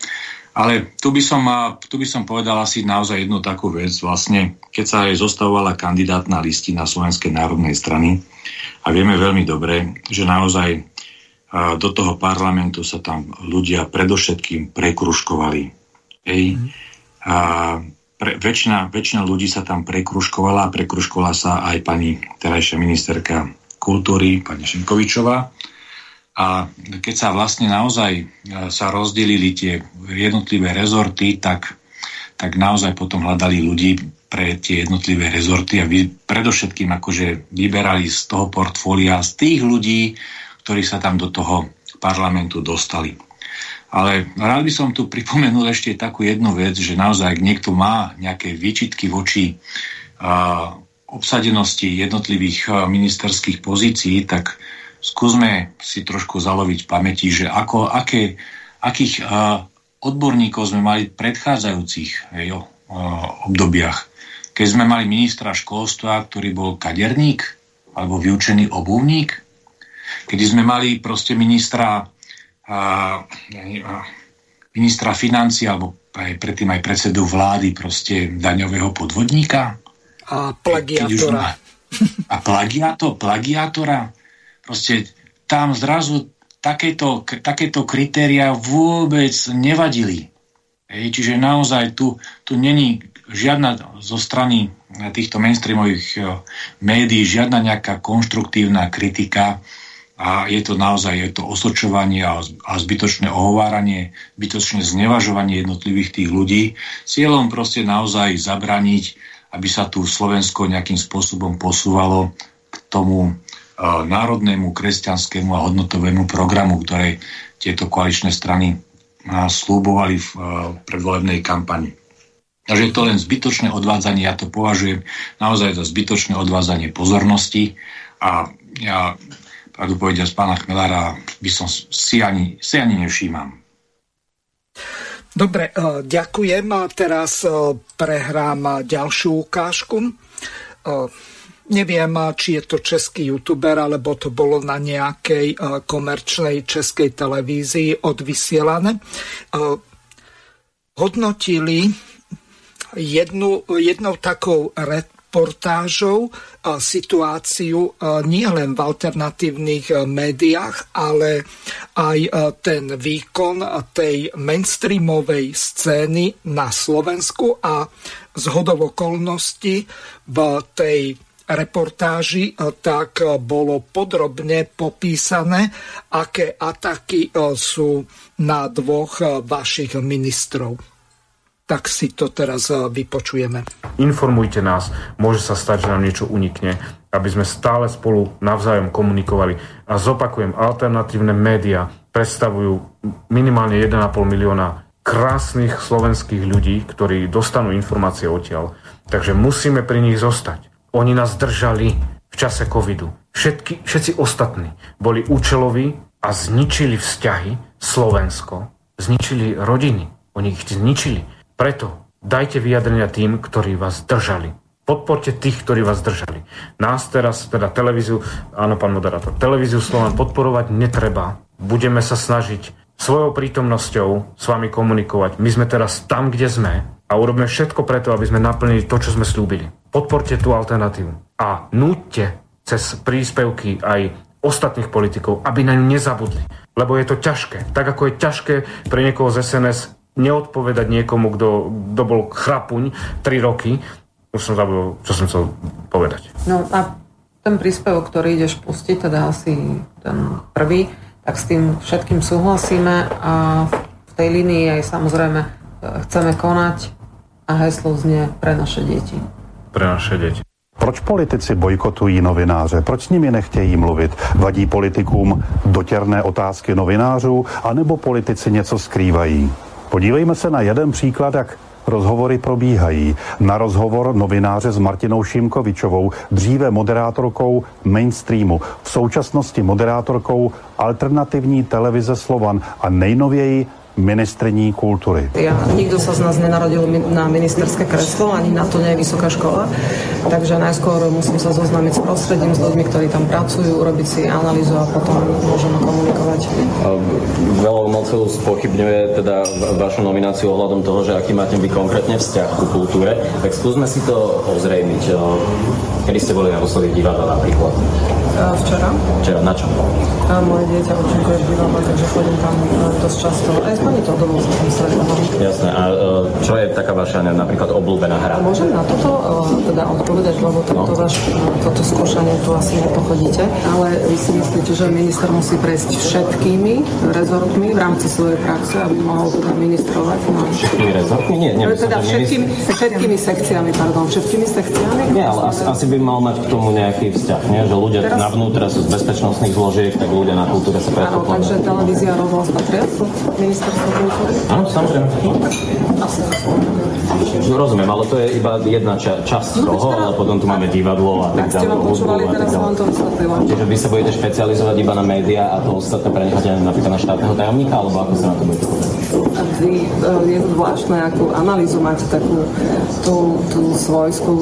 Ale tu by, som, tu by som povedal asi naozaj jednu takú vec. Vlastne, keď sa aj zostavovala kandidátna listina Slovenskej národnej strany a vieme veľmi dobre, že naozaj do toho parlamentu sa tam ľudia predovšetkým prekruškovali. Hej. Mm. A pre, väčšina, väčšina ľudí sa tam prekruškovala a prekruškovala sa aj pani terajšia ministerka kultúry, pani Šimkovičová. A keď sa vlastne naozaj e, sa rozdelili tie jednotlivé rezorty, tak, tak naozaj potom hľadali ľudí pre tie jednotlivé rezorty a vy, predovšetkým akože vyberali z toho portfólia z tých ľudí, ktorí sa tam do toho parlamentu dostali. Ale rád by som tu pripomenul ešte takú jednu vec, že naozaj, ak niekto má nejaké výčitky voči uh, obsadenosti jednotlivých uh, ministerských pozícií, tak skúsme si trošku zaloviť pamäti, že ako, aké, akých uh, odborníkov sme mali v predchádzajúcich jo, uh, obdobiach. Keď sme mali ministra školstva, ktorý bol kaderník alebo vyučený obuvník, kedy sme mali proste ministra uh, ministra financí alebo aj predtým aj predsedu vlády proste daňového podvodníka. A plagiátora. A plagiátor, plagiátora Proste tam zrazu takéto, takéto kritéria vôbec nevadili. Hej, čiže naozaj tu, tu není žiadna zo strany týchto mainstreamových e, médií, žiadna nejaká konštruktívna kritika a je to naozaj je to osočovanie a, a zbytočné ohováranie, zbytočné znevažovanie jednotlivých tých ľudí cieľom proste naozaj zabraniť, aby sa tu Slovensko nejakým spôsobom posúvalo k tomu národnému, kresťanskému a hodnotovému programu, ktoré tieto koaličné strany slúbovali v predvolebnej kampani. Takže je to len zbytočné odvádzanie, ja to považujem naozaj za zbytočné odvádzanie pozornosti a ja, pravdu povedia z pána Chmelára, by som si ani, si ani nevšímam. Dobre, e, ďakujem. Teraz e, prehrám ďalšiu ukážku. E, Neviem, či je to český youtuber, alebo to bolo na nejakej komerčnej českej televízii odvysielané. Hodnotili jednu, jednou takou reportážou situáciu nielen v alternatívnych médiách, ale aj ten výkon tej mainstreamovej scény na Slovensku a z hodov okolností v tej reportáži, e, tak e, bolo podrobne popísané, aké ataky e, sú na dvoch vašich ministrov. Tak si to teraz vypočujeme. Informujte nás, môže sa stať, že nám niečo unikne, aby sme stále spolu navzájom komunikovali. A zopakujem, alternatívne médiá predstavujú minimálne 1,5 milióna krásnych slovenských ľudí, ktorí dostanú informácie odtiaľ. Takže musíme pri nich zostať. Oni nás držali v čase covidu. Všetky, všetci ostatní boli účeloví a zničili vzťahy Slovensko, zničili rodiny. Oni ich zničili. Preto dajte vyjadrenia tým, ktorí vás držali. Podporte tých, ktorí vás držali. Nás teraz, teda televíziu, áno, pán moderátor, televíziu Slovan podporovať netreba. Budeme sa snažiť svojou prítomnosťou s vami komunikovať. My sme teraz tam, kde sme a urobíme všetko preto, aby sme naplnili to, čo sme slúbili. Podporte tú alternatívu a núďte cez príspevky aj ostatných politikov, aby na ňu nezabudli. Lebo je to ťažké. Tak ako je ťažké pre niekoho z SNS neodpovedať niekomu, kto, kto bol chrapuň 3 roky, už som zabudol, čo som chcel povedať. No a ten príspevok, ktorý ideš pustiť, teda asi ten prvý, tak s tým všetkým súhlasíme a v tej línii aj samozrejme e, chceme konať a heslo znie pre naše deti. Pre naše deti. Proč politici bojkotují novináře? Proč s nimi nechtějí mluvit? Vadí politikům dotěrné otázky novinářů, anebo politici něco skrývají? Podívejme se na jeden příklad, jak Rozhovory probíhají. Na rozhovor novináře s Martinou Šimkovičovou, dříve moderátorkou mainstreamu, v současnosti moderátorkou alternativní televize Slovan a nejnověji ministrení kultúry. Ja, nikto sa z nás nenarodil na ministerské kreslo, ani na to nie je vysoká škola, takže najskôr musím sa zoznámiť s prostredím, s ľuďmi, ktorí tam pracujú, urobiť si analýzu a potom môžeme komunikovať. Veľa umelcov spochybňuje teda vašu nomináciu ohľadom toho, že aký máte vy konkrétne vzťah ku kultúre, tak skúsme si to ozrejmiť. Kedy ste boli naposledy v divadle napríklad? Včera. Včera, na čo? A moje dieťa účinkuje v divadle, takže chodím tam dosť často. Aj s pani Todovou sa tam stretávam. Jasné. A čo je taká vaša napríklad obľúbená hra? Môžem na toto teda odpovedať, lebo tento no. váš, toto skúšanie tu asi nepochodíte. Ale vy si myslíte, že minister musí prejsť všetkými rezortmi v rámci svojej praxe, aby mohol teda ministrovať? No. Všetkými rezortmi? Nie, nie. Teda všetkými, všetkými sekciami, pardon, všetkými sekciami? Nie, ale asi, asi by mal mať k tomu nejaký vzťah, nie? Že ľudia Teraz... navnútra sú z bezpečnostných zložiek, tak ľudia na kultúre sa predpokladajú. Áno, takže televízia rozhlas patria ministerstvo kultúry? Áno, samozrejme. No, rozumiem, ale to je iba jedna ča- časť no, toho, ale potom tu máme divadlo a tak ďalej. Čiže vy sa budete špecializovať iba na médiá a to ostatné prenecháte napríklad na štátneho tajomníka, alebo ako sa na to budete Vy, eh, je zvláštne, akú analýzu máte takú tú, tú svojskú,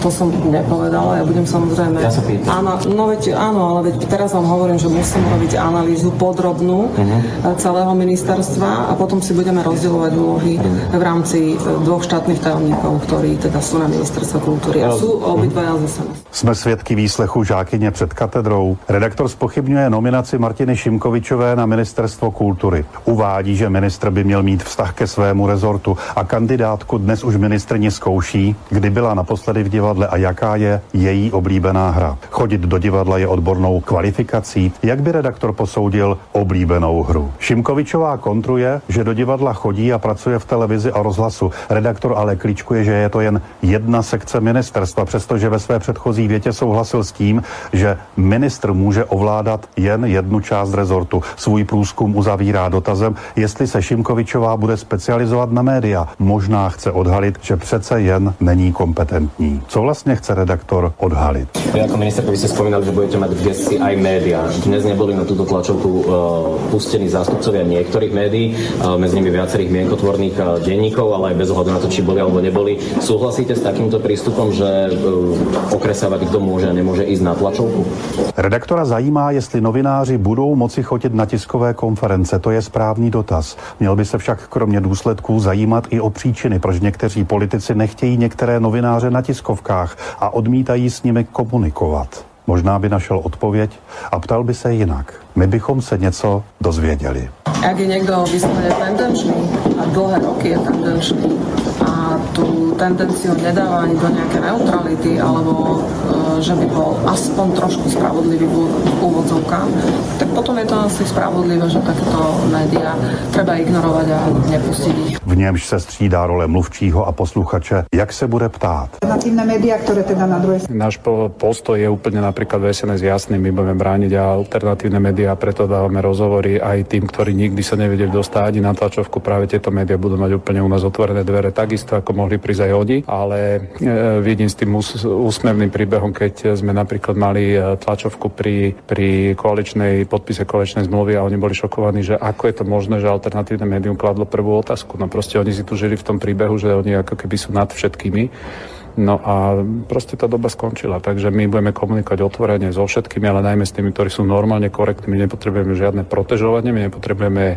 to som nepovedala, ja budem samozrejme... Ja sa pýtam. Áno, no veď, áno, ale veď teraz vám hovorím, že musím robiť analýzu podrobnú uh-huh. celého ministerstva a potom si budeme rozdielovať úlohy uh-huh. v rámci dvoch štátnych tajomníkov, ktorí teda sú na ministerstve kultúry a sú obidvaja z SNS. Jsme svědky výslechu žákyně před katedrou. Redaktor spochybňuje nominaci Martiny Šimkovičové na ministerstvo kultury. Uvádí, že ministr by měl mít vztah ke svému rezortu a kandidátku dnes už ministrně zkouší, kdy byla naposledy v divadle a jaká je její oblíbená hra. Chodit do divadla je odbornou kvalifikací. Jak by redaktor posoudil oblíbenou hru? Šimkovičová kontruje, že do divadla chodí a pracuje v televizi a rozhlasu. Redaktor ale kličkuje, že je to jen jedna sekce ministerstva, přestože ve své předchozí větě souhlasil s tím, že ministr může ovládat jen jednu část rezortu. Svůj průzkum uzavírá dotazem, jestli se Šimkovičová bude specializovat na média. Možná chce odhalit, že přece jen není kompetentní. Co vlastně chce redaktor odhalit? Vy jako minister, vy ste spomínali, že budete mať v gestii aj médiá. Dnes neboli na túto tlačovku uh, pustení zástupcovia niektorých médií, uh, medzi nimi viacerých mienkotvorných uh, denníkov, ale aj bez ohľadu na to, či boli alebo neboli. Súhlasíte s takýmto prístupom, že uh, okresávať, kto môže a nemôže ísť na tlačovku? Redaktora zajímá, jestli novináři budou moci chodit na tiskové konference. To je správný dotaz. Měl by se však kromě důsledků zajímat i o příčiny, proč někteří politici nechtějí některé novináře na tiskovkách a odmítají s nimi komunikovat. Možná by našel odpověď a ptal by se jinak. My bychom se něco dozvěděli. Ak je niekto vyslovene tendenčný a dlhé roky je tendenčný a tú tendenciu nedáva ani do nejaké neutrality alebo e, že by bol aspoň trošku spravodlivý v úvodzovkách, tak potom je to asi spravodlivé, že takéto médiá treba ignorovať a nepustiť ich. V němž se střídá role mluvčího a posluchače, jak se bude ptát. Alternatívne médiá, ktoré teda na druhej Náš po- postoj je úplne napríklad v SNS jasný. My budeme brániť a alternatívne médiá, preto dávame rozhovory aj tým, ktorí nikdy sa nevedeli dostať ani na tlačovku. Práve tieto médiá budú mať úplne u nás otvorené dvere, takisto ako mohli prísť aj oni, ale vidím s tým úsmevným príbehom, keď sme napríklad mali tlačovku pri, pri koaličnej podpise koaličnej zmluvy a oni boli šokovaní, že ako je to možné, že alternatívne médium kladlo prvú otázku. No proste oni si tu žili v tom príbehu, že oni ako keby sú nad všetkými No a proste tá doba skončila, takže my budeme komunikovať otvorene so všetkými, ale najmä s tými, ktorí sú normálne korektní. My nepotrebujeme žiadne protežovanie, my nepotrebujeme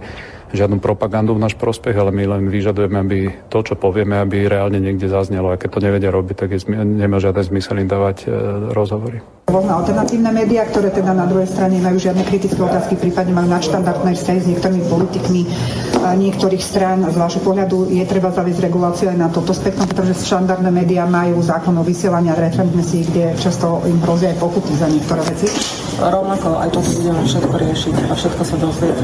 žiadnu propagandu v náš prospech, ale my len vyžadujeme, aby to, čo povieme, aby reálne niekde zaznelo. A keď to nevedia robiť, tak je, nemá žiaden zmysel im dávať e, rozhovory. Rôzne alternatívne médiá, ktoré teda na druhej strane majú žiadne kritické otázky, prípadne majú nadštandardné vzťahy s niektorými politikmi niektorých strán. Z vášho pohľadu je treba zaviesť reguláciu aj na toto spektrum, pretože štandardné médiá majú zákon o vysielaní a si, kde často im hrozia aj pokuty za niektoré veci. Rovnako aj toto budeme všetko riešiť a všetko sa dozviete.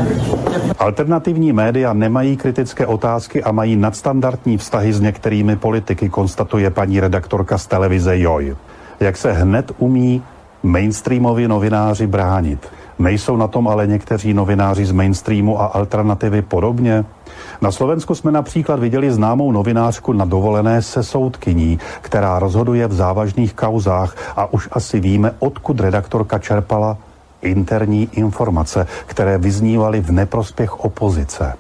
Alternativní média nemají kritické otázky a mají nadstandardní vztahy s některými politiky, konstatuje paní redaktorka z televize JOJ. Jak se hned umí mainstreamoví novináři bránit. Nejsou na tom ale někteří novináři z mainstreamu a alternativy podobně? Na Slovensku jsme například viděli známou novinářku na dovolené se soudkyní, která rozhoduje v závažných kauzách a už asi víme, odkud redaktorka čerpala interní informace, které vyznívaly v neprospěch opozice.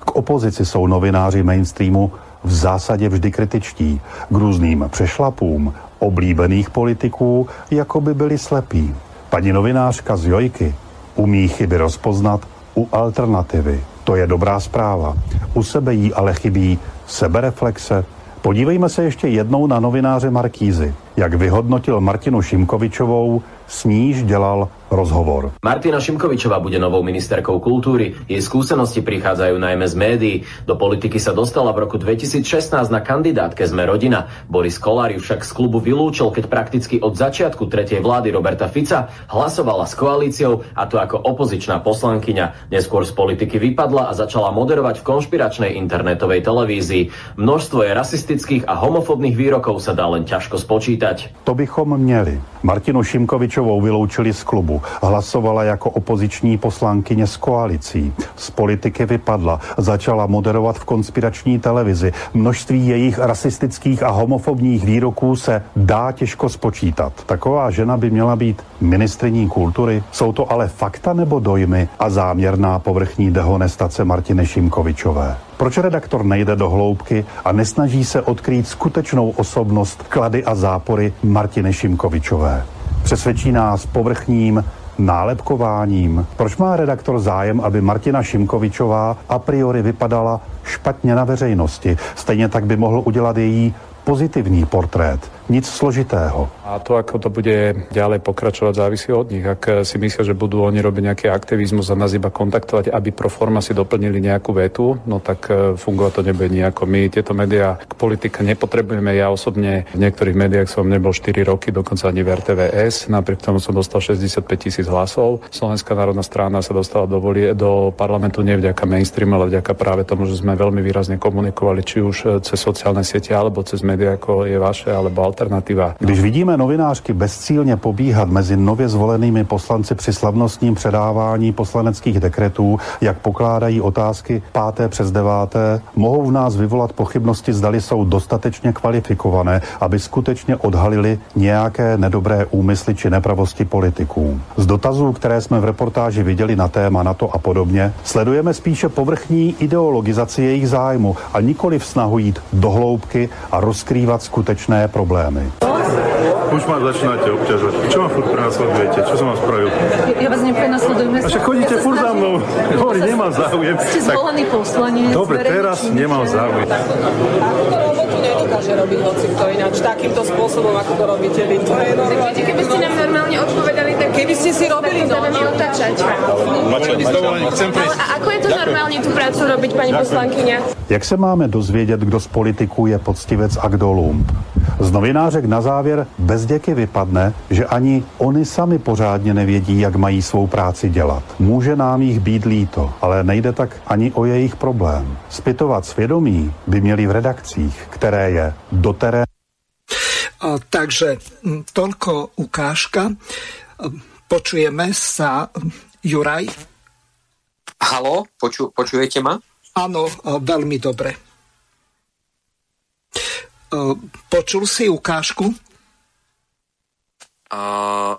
K opozici jsou novináři mainstreamu v zásadě vždy kritičtí, k různým přešlapům oblíbených politiků, jako by byli slepí. Paní novinářka z Jojky umí chyby rozpoznat u alternativy. To je dobrá zpráva. U sebe jí ale chybí sebereflexe. Podívejme se ještě jednou na novináře Markízy. Jak vyhodnotil Martinu Šimkovičovou, s níž dělal rozhovor. Martina Šimkovičová bude novou ministerkou kultúry. Jej skúsenosti prichádzajú najmä z médií. Do politiky sa dostala v roku 2016 na kandidátke Sme rodina. Boris Kolár ju však z klubu vylúčil, keď prakticky od začiatku tretej vlády Roberta Fica hlasovala s koalíciou a to ako opozičná poslankyňa. Neskôr z politiky vypadla a začala moderovať v konšpiračnej internetovej televízii. Množstvo je rasistických a homofobných výrokov sa dá len ťažko spočítať. To bychom měli. Martinu Šimkovičovou vyloučili z klubu. Hlasovala jako opoziční poslankyně s koalicí. Z politiky vypadla. Začala moderovat v konspirační televizi. Množství jejich rasistických a homofobních výroků se dá těžko spočítat. Taková žena by měla být ministriní kultury. Jsou to ale fakta nebo dojmy a záměrná povrchní dehonestace Martiny Šimkovičové? Proč redaktor nejde do hloubky a nesnaží se odkrýt skutečnou osobnost klady a zápory Martiny Šimkovičové? Přesvědčí nás povrchním nálepkováním. Proč má redaktor zájem, aby Martina Šimkovičová a priori vypadala špatně na veřejnosti? Stejně tak by mohl udělat její pozitivní portrét nic složitého. A to, ako to bude ďalej pokračovať, závisí od nich. Ak si myslia, že budú oni robiť nejaký aktivizmus a nás iba kontaktovať, aby pro forma si doplnili nejakú vetu, no tak e, fungovať to nebude nejako. My tieto médiá k politike nepotrebujeme. Ja osobne v niektorých médiách som nebol 4 roky, dokonca ani v RTVS. Napriek tomu som dostal 65 tisíc hlasov. Slovenská národná strana sa dostala do, volie, do parlamentu nie vďaka mainstream, ale vďaka práve tomu, že sme veľmi výrazne komunikovali, či už e, cez sociálne siete, alebo cez médiá, ako je vaše, alebo alternativa. Když vidíme novinářky bezcílně pobíhat mezi nově zvolenými poslanci při slavnostním předávání poslaneckých dekretů, jak pokládají otázky páté přes deváté, mohou v nás vyvolat pochybnosti, zdali jsou dostatečně kvalifikované, aby skutečně odhalili nějaké nedobré úmysly či nepravosti politiků. Z dotazů, které jsme v reportáži viděli na téma NATO a podobně, sledujeme spíše povrchní ideologizaci jejich zájmu a nikoli v snahu jít do hloubky a rozkrývat skutečné problémy problémy. Už ma začínate obťažovať. Čo ma furt prenasledujete? Čo som vám spravil? Ja, ja vás neprenasledujem. A však chodíte furt za mnou. Hovorí, nemám záujem. Ste zvolený poslanec. Dobre, teraz nemám záujem. Takúto robotu nedokáže robiť hoci kto ináč. Takýmto spôsobom, ako to robíte vy. To je normálne. Keby ste nám normálne odpovedali, tak keby ste si robili normálne otačať. A ako je to normálne tú prácu robiť, pani poslankyňa? Jak se máme dozvědět, kdo z politiků je poctivec a kdo lump? Z novinářek na závěr bez děky vypadne, že ani oni sami pořádně nevědí, jak mají svou práci dělat. Může nám jich být líto, ale nejde tak ani o jejich problém. Spytovat svědomí by měli v redakcích, které je do terénu. Takže toľko ukážka. Počujeme sa. Juraj? Halo, poču, počujete ma? Áno, veľmi dobre. Počul si ukážku? Uh,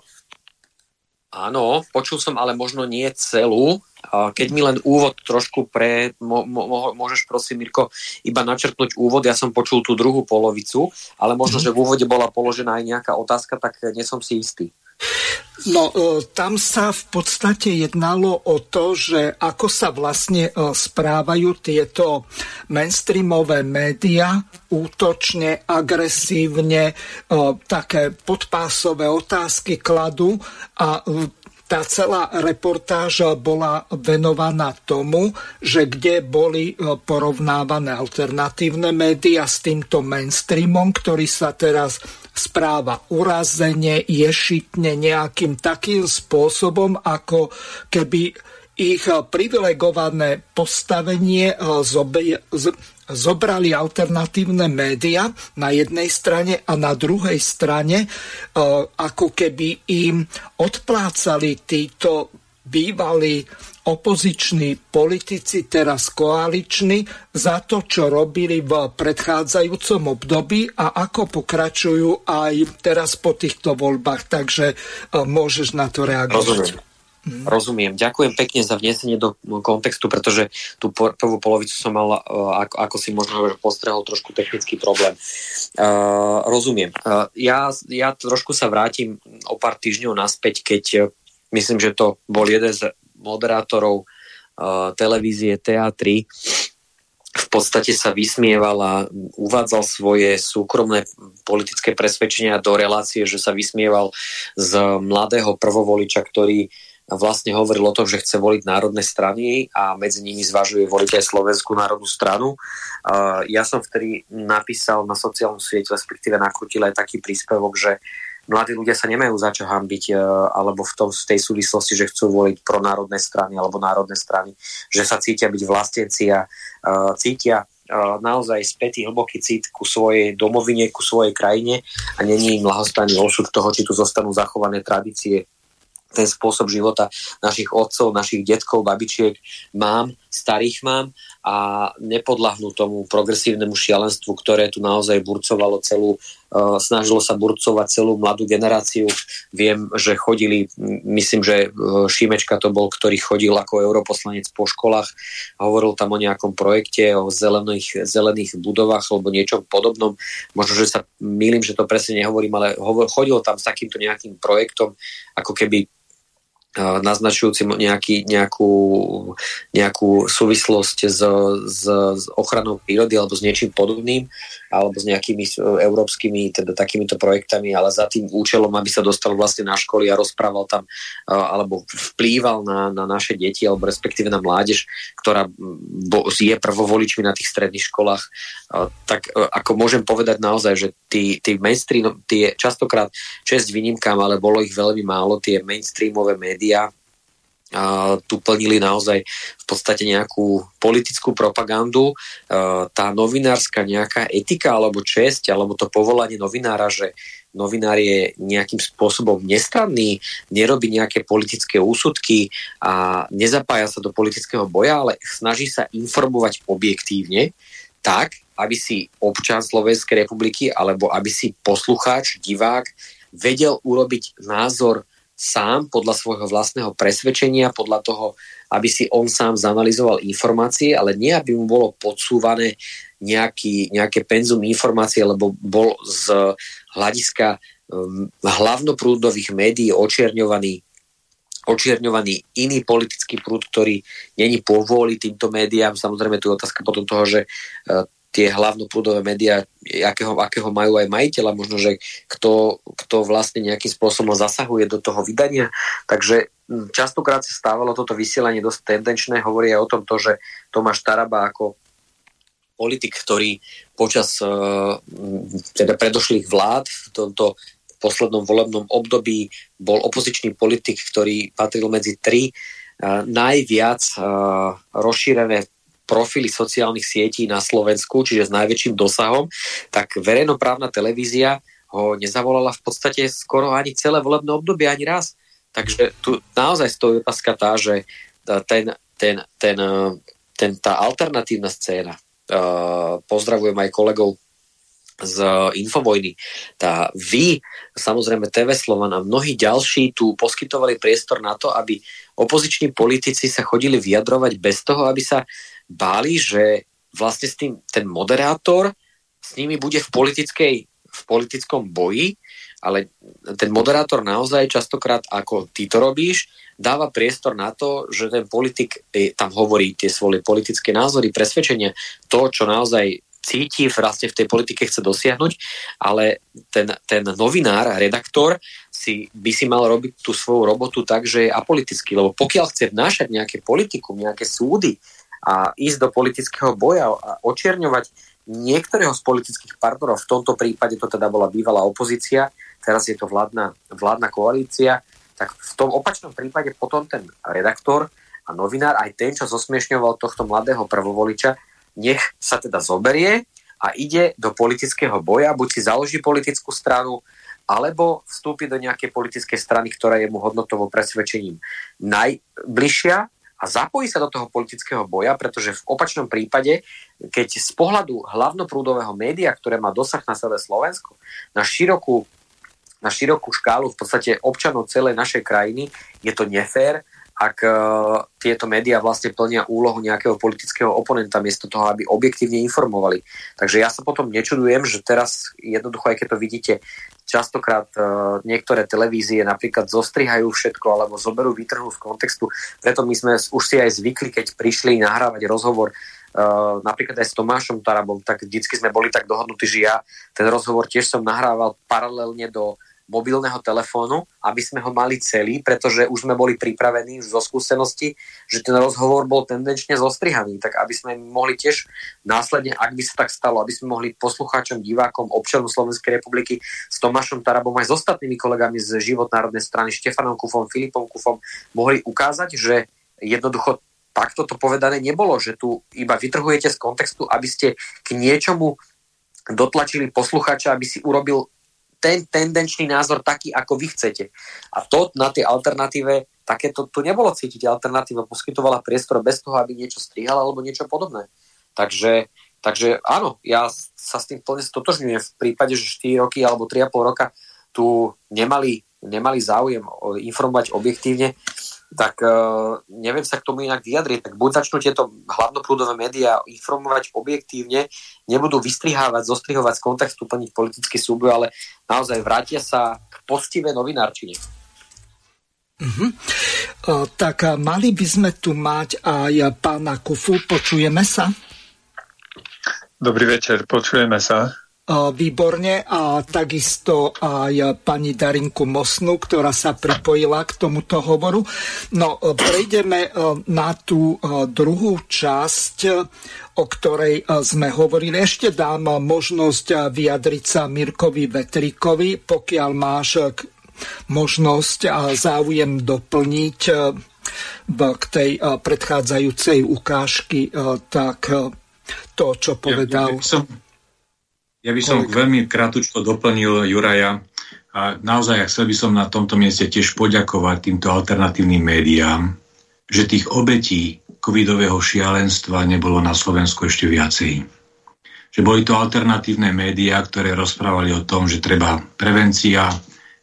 áno, počul som, ale možno nie celú. Uh, keď mi len úvod trošku pre... Mo, mo, môžeš prosím, Mirko, iba načrtnúť úvod. Ja som počul tú druhú polovicu, ale možno, mm-hmm. že v úvode bola položená aj nejaká otázka, tak nie som si istý. No, e, tam sa v podstate jednalo o to, že ako sa vlastne e, správajú tieto mainstreamové médiá, útočne, agresívne, e, také podpásové otázky kladú a tá celá reportáž bola venovaná tomu, že kde boli porovnávané alternatívne médiá s týmto mainstreamom, ktorý sa teraz správa urazene, ješitne nejakým takým spôsobom, ako keby ich privilegované postavenie eh, zobrali alternatívne média na jednej strane a na druhej strane eh, ako keby im odplácali títo bývalí opoziční politici, teraz koaliční, za to, čo robili v predchádzajúcom období a ako pokračujú aj teraz po týchto voľbách. Takže e, môžeš na to reagovať. Rozumiem. Mm. Rozumiem. Ďakujem pekne za vnesenie do kontextu, pretože tú prvú polovicu som mal, e, ako, ako si možno postrehol, trošku technický problém. Uh, rozumiem. Uh, ja, ja trošku sa vrátim o pár týždňov naspäť, keď myslím, že to bol jeden z moderátorov uh, televízie TA3 v podstate sa vysmieval a uvádzal svoje súkromné politické presvedčenia do relácie, že sa vysmieval z mladého prvovoliča, ktorý vlastne hovoril o tom, že chce voliť národné strany a medzi nimi zvažuje voliť aj Slovenskú národnú stranu. Ja som vtedy napísal na sociálnom siete, respektíve nakrutil aj taký príspevok, že mladí ľudia sa nemajú za čo hambiť e, alebo v, tom, v tej súvislosti, že chcú voliť pro národné strany alebo národné strany, že sa cítia byť vlastenci a uh, cítia uh, naozaj spätý hlboký cít ku svojej domovine, ku svojej krajine a není im lahostajný osud toho, či tu zostanú zachované tradície ten spôsob života našich otcov, našich detkov, babičiek, mám, starých mám a nepodlahnú tomu progresívnemu šialenstvu, ktoré tu naozaj burcovalo celú, uh, snažilo sa burcovať celú mladú generáciu. Viem, že chodili, myslím, že uh, Šimečka to bol, ktorý chodil ako europoslanec po školách a hovoril tam o nejakom projekte, o zelených, zelených budovách alebo niečom podobnom. Možno, že sa milím, že to presne nehovorím, ale hovor, chodil tam s takýmto nejakým projektom, ako keby naznačujúci nejaký, nejakú, nejakú súvislosť s, s, s ochranou prírody alebo s niečím podobným alebo s nejakými e, európskymi teda takýmito projektami, ale za tým účelom, aby sa dostal vlastne na školy a rozprával tam alebo vplýval na, na naše deti alebo respektíve na mládež, ktorá je prvovoličmi na tých stredných školách, tak e, ako môžem povedať naozaj, že tí, tí mainstream, tie častokrát čest výnimkám, ale bolo ich veľmi málo, tie mainstreamové médiá, a tu plnili naozaj v podstate nejakú politickú propagandu. Tá novinárska nejaká etika alebo česť, alebo to povolanie novinára, že novinár je nejakým spôsobom nestranný, nerobí nejaké politické úsudky a nezapája sa do politického boja, ale snaží sa informovať objektívne, tak, aby si občan Slovenskej republiky alebo aby si poslucháč, divák vedel urobiť názor sám podľa svojho vlastného presvedčenia, podľa toho, aby si on sám zanalizoval informácie, ale nie, aby mu bolo podsúvané nejaký, nejaké penzum informácie, lebo bol z hľadiska um, hlavnoprúdových médií očierňovaný očierňovaný iný politický prúd, ktorý není povôli týmto médiám. Samozrejme, tu je otázka potom toho, že uh, tie hlavnoprúdové médiá, akého, akého majú aj majiteľa, možno, že kto, kto vlastne nejakým spôsobom zasahuje do toho vydania. Takže častokrát sa stávalo toto vysielanie dosť tendenčné. Hovorí aj o tom to, že Tomáš Taraba ako politik, ktorý počas uh, teda predošlých vlád v tomto poslednom volebnom období bol opozičný politik, ktorý patril medzi tri uh, najviac uh, rozšírené profily sociálnych sietí na Slovensku, čiže s najväčším dosahom, tak verejnoprávna televízia ho nezavolala v podstate skoro ani celé volebné obdobie, ani raz. Takže tu naozaj stojí otázka tá, že ten, ten, ten, ten, tá alternatívna scéna, uh, pozdravujem aj kolegov z Infovojny. Tá vy, samozrejme TV Slovan a mnohí ďalší tu poskytovali priestor na to, aby opoziční politici sa chodili vyjadrovať bez toho, aby sa báli, že vlastne s tým ten moderátor s nimi bude v politickej v politickom boji, ale ten moderátor naozaj častokrát, ako ty to robíš, dáva priestor na to, že ten politik tam hovorí tie svoje politické názory, presvedčenia, to, čo naozaj cíti, vlastne v tej politike chce dosiahnuť, ale ten, ten novinár, redaktor si, by si mal robiť tú svoju robotu tak, že je apolitický, lebo pokiaľ chce vnášať nejaké politikum, nejaké súdy a ísť do politického boja a očierňovať niektorého z politických partnerov, v tomto prípade to teda bola bývalá opozícia, teraz je to vládna, vládna koalícia, tak v tom opačnom prípade potom ten redaktor a novinár, aj ten, čo zosmiešňoval tohto mladého prvovoliča, nech sa teda zoberie a ide do politického boja, buď si založí politickú stranu, alebo vstúpi do nejakej politickej strany, ktorá je mu hodnotovo presvedčením najbližšia a zapojí sa do toho politického boja, pretože v opačnom prípade, keď z pohľadu hlavnoprúdového média, ktoré má dosah na celé Slovensko, na širokú, na širokú škálu v podstate občanov celej našej krajiny, je to nefér ak uh, tieto médiá vlastne plnia úlohu nejakého politického oponenta miesto toho, aby objektívne informovali. Takže ja sa potom nečudujem, že teraz jednoducho, aj keď to vidíte, častokrát uh, niektoré televízie napríklad zostrihajú všetko alebo zoberú výtrhu z kontextu. Preto my sme už si aj zvykli, keď prišli nahrávať rozhovor Uh, napríklad aj s Tomášom Tarabom, tak vždycky sme boli tak dohodnutí, že ja ten rozhovor tiež som nahrával paralelne do mobilného telefónu, aby sme ho mali celý, pretože už sme boli pripravení zo skúsenosti, že ten rozhovor bol tendenčne zostrihaný, tak aby sme mohli tiež následne, ak by sa tak stalo, aby sme mohli poslucháčom, divákom, občanom Slovenskej republiky s Tomášom Tarabom aj s ostatnými kolegami z Život národnej strany, Štefanom Kufom, Filipom Kufom, mohli ukázať, že jednoducho takto to povedané nebolo, že tu iba vytrhujete z kontextu, aby ste k niečomu dotlačili poslucháča, aby si urobil ten tendenčný názor taký, ako vy chcete. A to na tej alternatíve, takéto tu nebolo cítiť. Alternatíva poskytovala priestor bez toho, aby niečo strihala alebo niečo podobné. Takže, takže áno, ja sa s tým plne stotožňujem. V prípade, že 4 roky alebo 3,5 roka tu nemali, nemali záujem informovať objektívne, tak uh, neviem sa k tomu inak vyjadriť. Tak buď začnú tieto hlavnoprúdové médiá informovať objektívne, nebudú vystrihávať, zostrihovať z kontextu, plniť politický súboj, ale naozaj vrátia sa k postivé novinárčine. Uh-huh. Uh, tak uh, mali by sme tu mať aj pána Kufu. Počujeme sa? Dobrý večer, počujeme sa výborne a takisto aj pani Darinku Mosnu, ktorá sa pripojila k tomuto hovoru. No, prejdeme na tú druhú časť, o ktorej sme hovorili. Ešte dám možnosť vyjadriť sa Mirkovi Vetrikovi, pokiaľ máš možnosť a záujem doplniť k tej predchádzajúcej ukážky, tak to, čo povedal... Ja, ja som ja by som Koľko? veľmi kratučko doplnil Juraja a naozaj chcel by som na tomto mieste tiež poďakovať týmto alternatívnym médiám, že tých obetí covidového šialenstva nebolo na Slovensku ešte viacej. Že boli to alternatívne médiá, ktoré rozprávali o tom, že treba prevencia,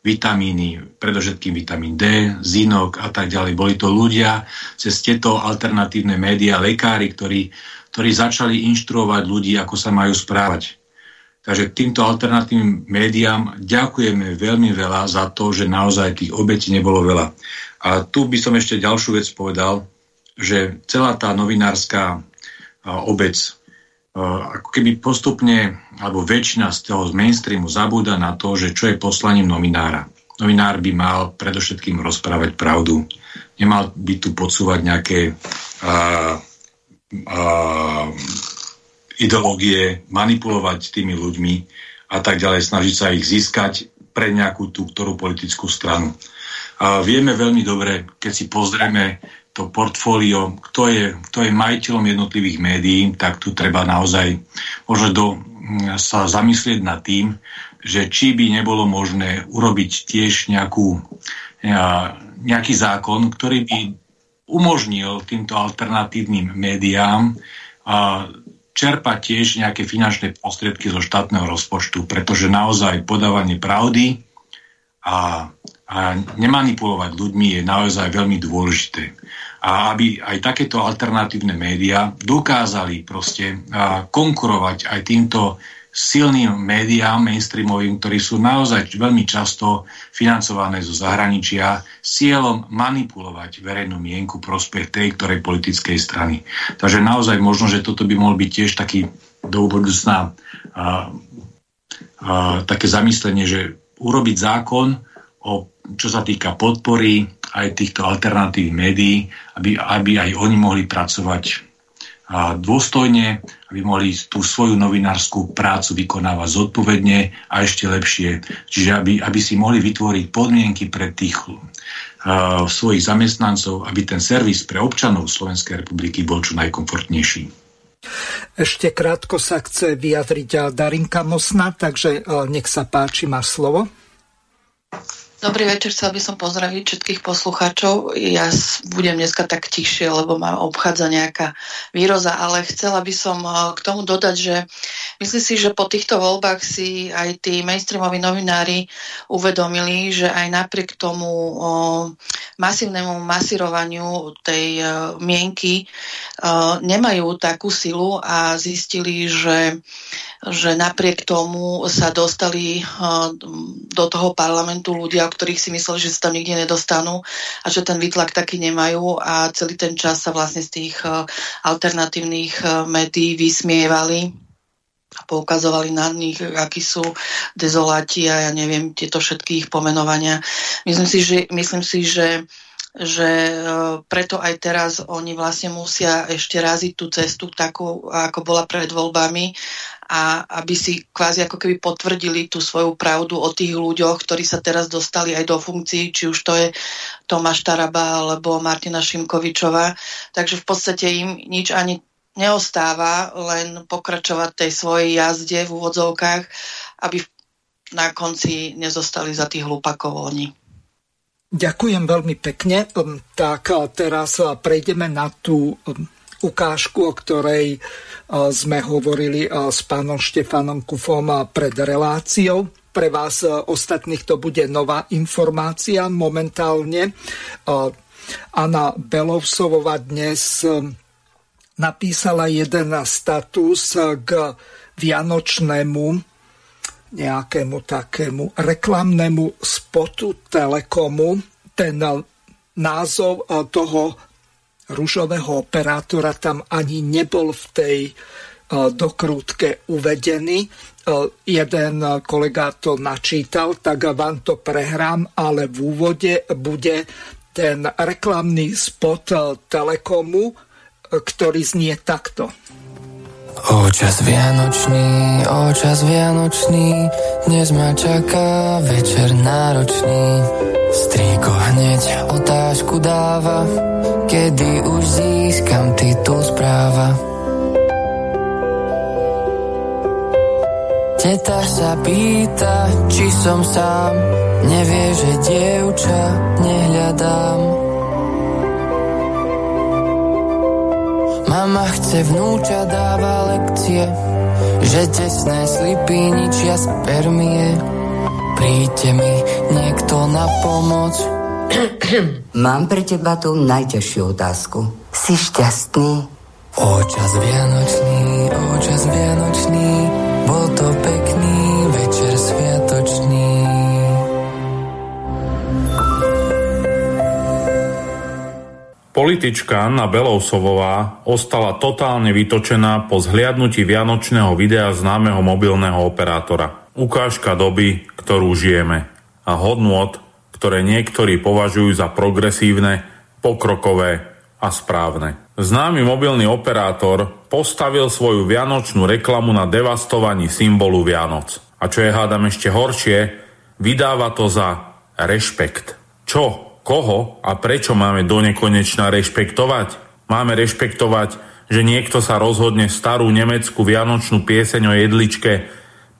vitamíny, predovšetkým vitamín D, zinok a tak ďalej. Boli to ľudia cez tieto alternatívne médiá, lekári, ktorí, ktorí začali inštruovať ľudí, ako sa majú správať. Takže týmto alternatívnym médiám ďakujeme veľmi veľa za to, že naozaj tých obetí nebolo veľa. A tu by som ešte ďalšiu vec povedal, že celá tá novinárska obec ako keby postupne, alebo väčšina z toho mainstreamu zabúda na to, že čo je poslaním novinára. Novinár by mal predovšetkým rozprávať pravdu. Nemal by tu podsúvať nejaké uh, uh, ideológie, manipulovať tými ľuďmi a tak ďalej, snažiť sa ich získať pre nejakú tú ktorú politickú stranu. A vieme veľmi dobre, keď si pozrieme to portfólio, kto je, kto je majiteľom jednotlivých médií, tak tu treba naozaj možno do, mm, sa zamyslieť nad tým, že či by nebolo možné urobiť tiež nejakú, nejaký zákon, ktorý by umožnil týmto alternatívnym médiám čerpať tiež nejaké finančné prostriedky zo štátneho rozpočtu, pretože naozaj podávanie pravdy a, a nemanipulovať ľuďmi je naozaj veľmi dôležité. A aby aj takéto alternatívne médiá dokázali proste konkurovať aj týmto silným médiám mainstreamovým, ktorí sú naozaj veľmi často financované zo zahraničia cieľom manipulovať verejnú mienku prospech tej ktorej politickej strany. Takže naozaj možno, že toto by mohol byť tiež taký do budúcna také zamyslenie, že urobiť zákon, o, čo sa týka podpory aj týchto alternatív médií, aby, aby aj oni mohli pracovať dôstojne, aby mohli tú svoju novinárskú prácu vykonávať zodpovedne a ešte lepšie. Čiže aby, aby si mohli vytvoriť podmienky pre tých uh, svojich zamestnancov, aby ten servis pre občanov Slovenskej republiky bol čo najkomfortnejší. Ešte krátko sa chce vyjadriť Darinka Mosna, takže nech sa páči, máš slovo. Dobrý večer, chcel by som pozdraviť všetkých poslucháčov. Ja budem dneska tak tichšie, lebo ma obchádza nejaká výroza, ale chcela by som eh, k tomu dodať, že myslím si, že po týchto voľbách si aj tí mainstreamoví novinári uvedomili, že aj napriek tomu eh, masívnemu masírovaniu tej eh, mienky nemajú takú silu a zistili, že že napriek tomu sa dostali do toho parlamentu ľudia, ktorých si mysleli, že sa tam nikde nedostanú a že ten výtlak taký nemajú a celý ten čas sa vlastne z tých eh, alternatívnych eh, médií vysmievali a poukazovali na nich, akí sú dezoláti a ja neviem, tieto všetky ich pomenovania. Myslím si, že, myslím si, že že eh, preto aj teraz oni vlastne musia ešte raziť tú cestu takú, ako bola pred voľbami a aby si kvázi ako keby potvrdili tú svoju pravdu o tých ľuďoch, ktorí sa teraz dostali aj do funkcií, či už to je Tomáš Taraba alebo Martina Šimkovičová. Takže v podstate im nič ani neostáva, len pokračovať tej svojej jazde v úvodzovkách, aby na konci nezostali za tých hlupakov oni. Ďakujem veľmi pekne. Tak teraz prejdeme na tú ukážku, o ktorej sme hovorili s pánom Štefanom Kufom pred reláciou. Pre vás ostatných to bude nová informácia momentálne. Anna Belovsovova dnes napísala jeden status k vianočnému nejakému takému reklamnému spotu Telekomu. Ten názov toho rúžového operátora tam ani nebol v tej e, dokrútke uvedený. E, jeden kolega to načítal, tak vám to prehrám, ale v úvode bude ten reklamný spot e, Telekomu, ktorý znie takto. O čas vianočný, o čas vianočný, dnes ma čaká večer náročný. Strýko hneď otázku dáva, kedy už získam titul správa. Teta sa pýta, či som sám, nevie, že dievča nehľadám. Mama chce vnúča, dáva lekcie, že tesné slipy ničia spermie. Príďte mi niekto na pomoc, Mám pre teba tú najťažšiu otázku. Si šťastný? Očas vianočný, očas vianočný, bol to pekný večer sviatočný. Politička Anna Belousovová ostala totálne vytočená po zhliadnutí vianočného videa známeho mobilného operátora. Ukážka doby, ktorú žijeme a hodnot, ktoré niektorí považujú za progresívne, pokrokové a správne. Známy mobilný operátor postavil svoju vianočnú reklamu na devastovaní symbolu Vianoc. A čo je hádam ešte horšie, vydáva to za rešpekt. Čo, koho a prečo máme do nekonečna rešpektovať? Máme rešpektovať, že niekto sa rozhodne starú nemeckú vianočnú pieseň o jedličke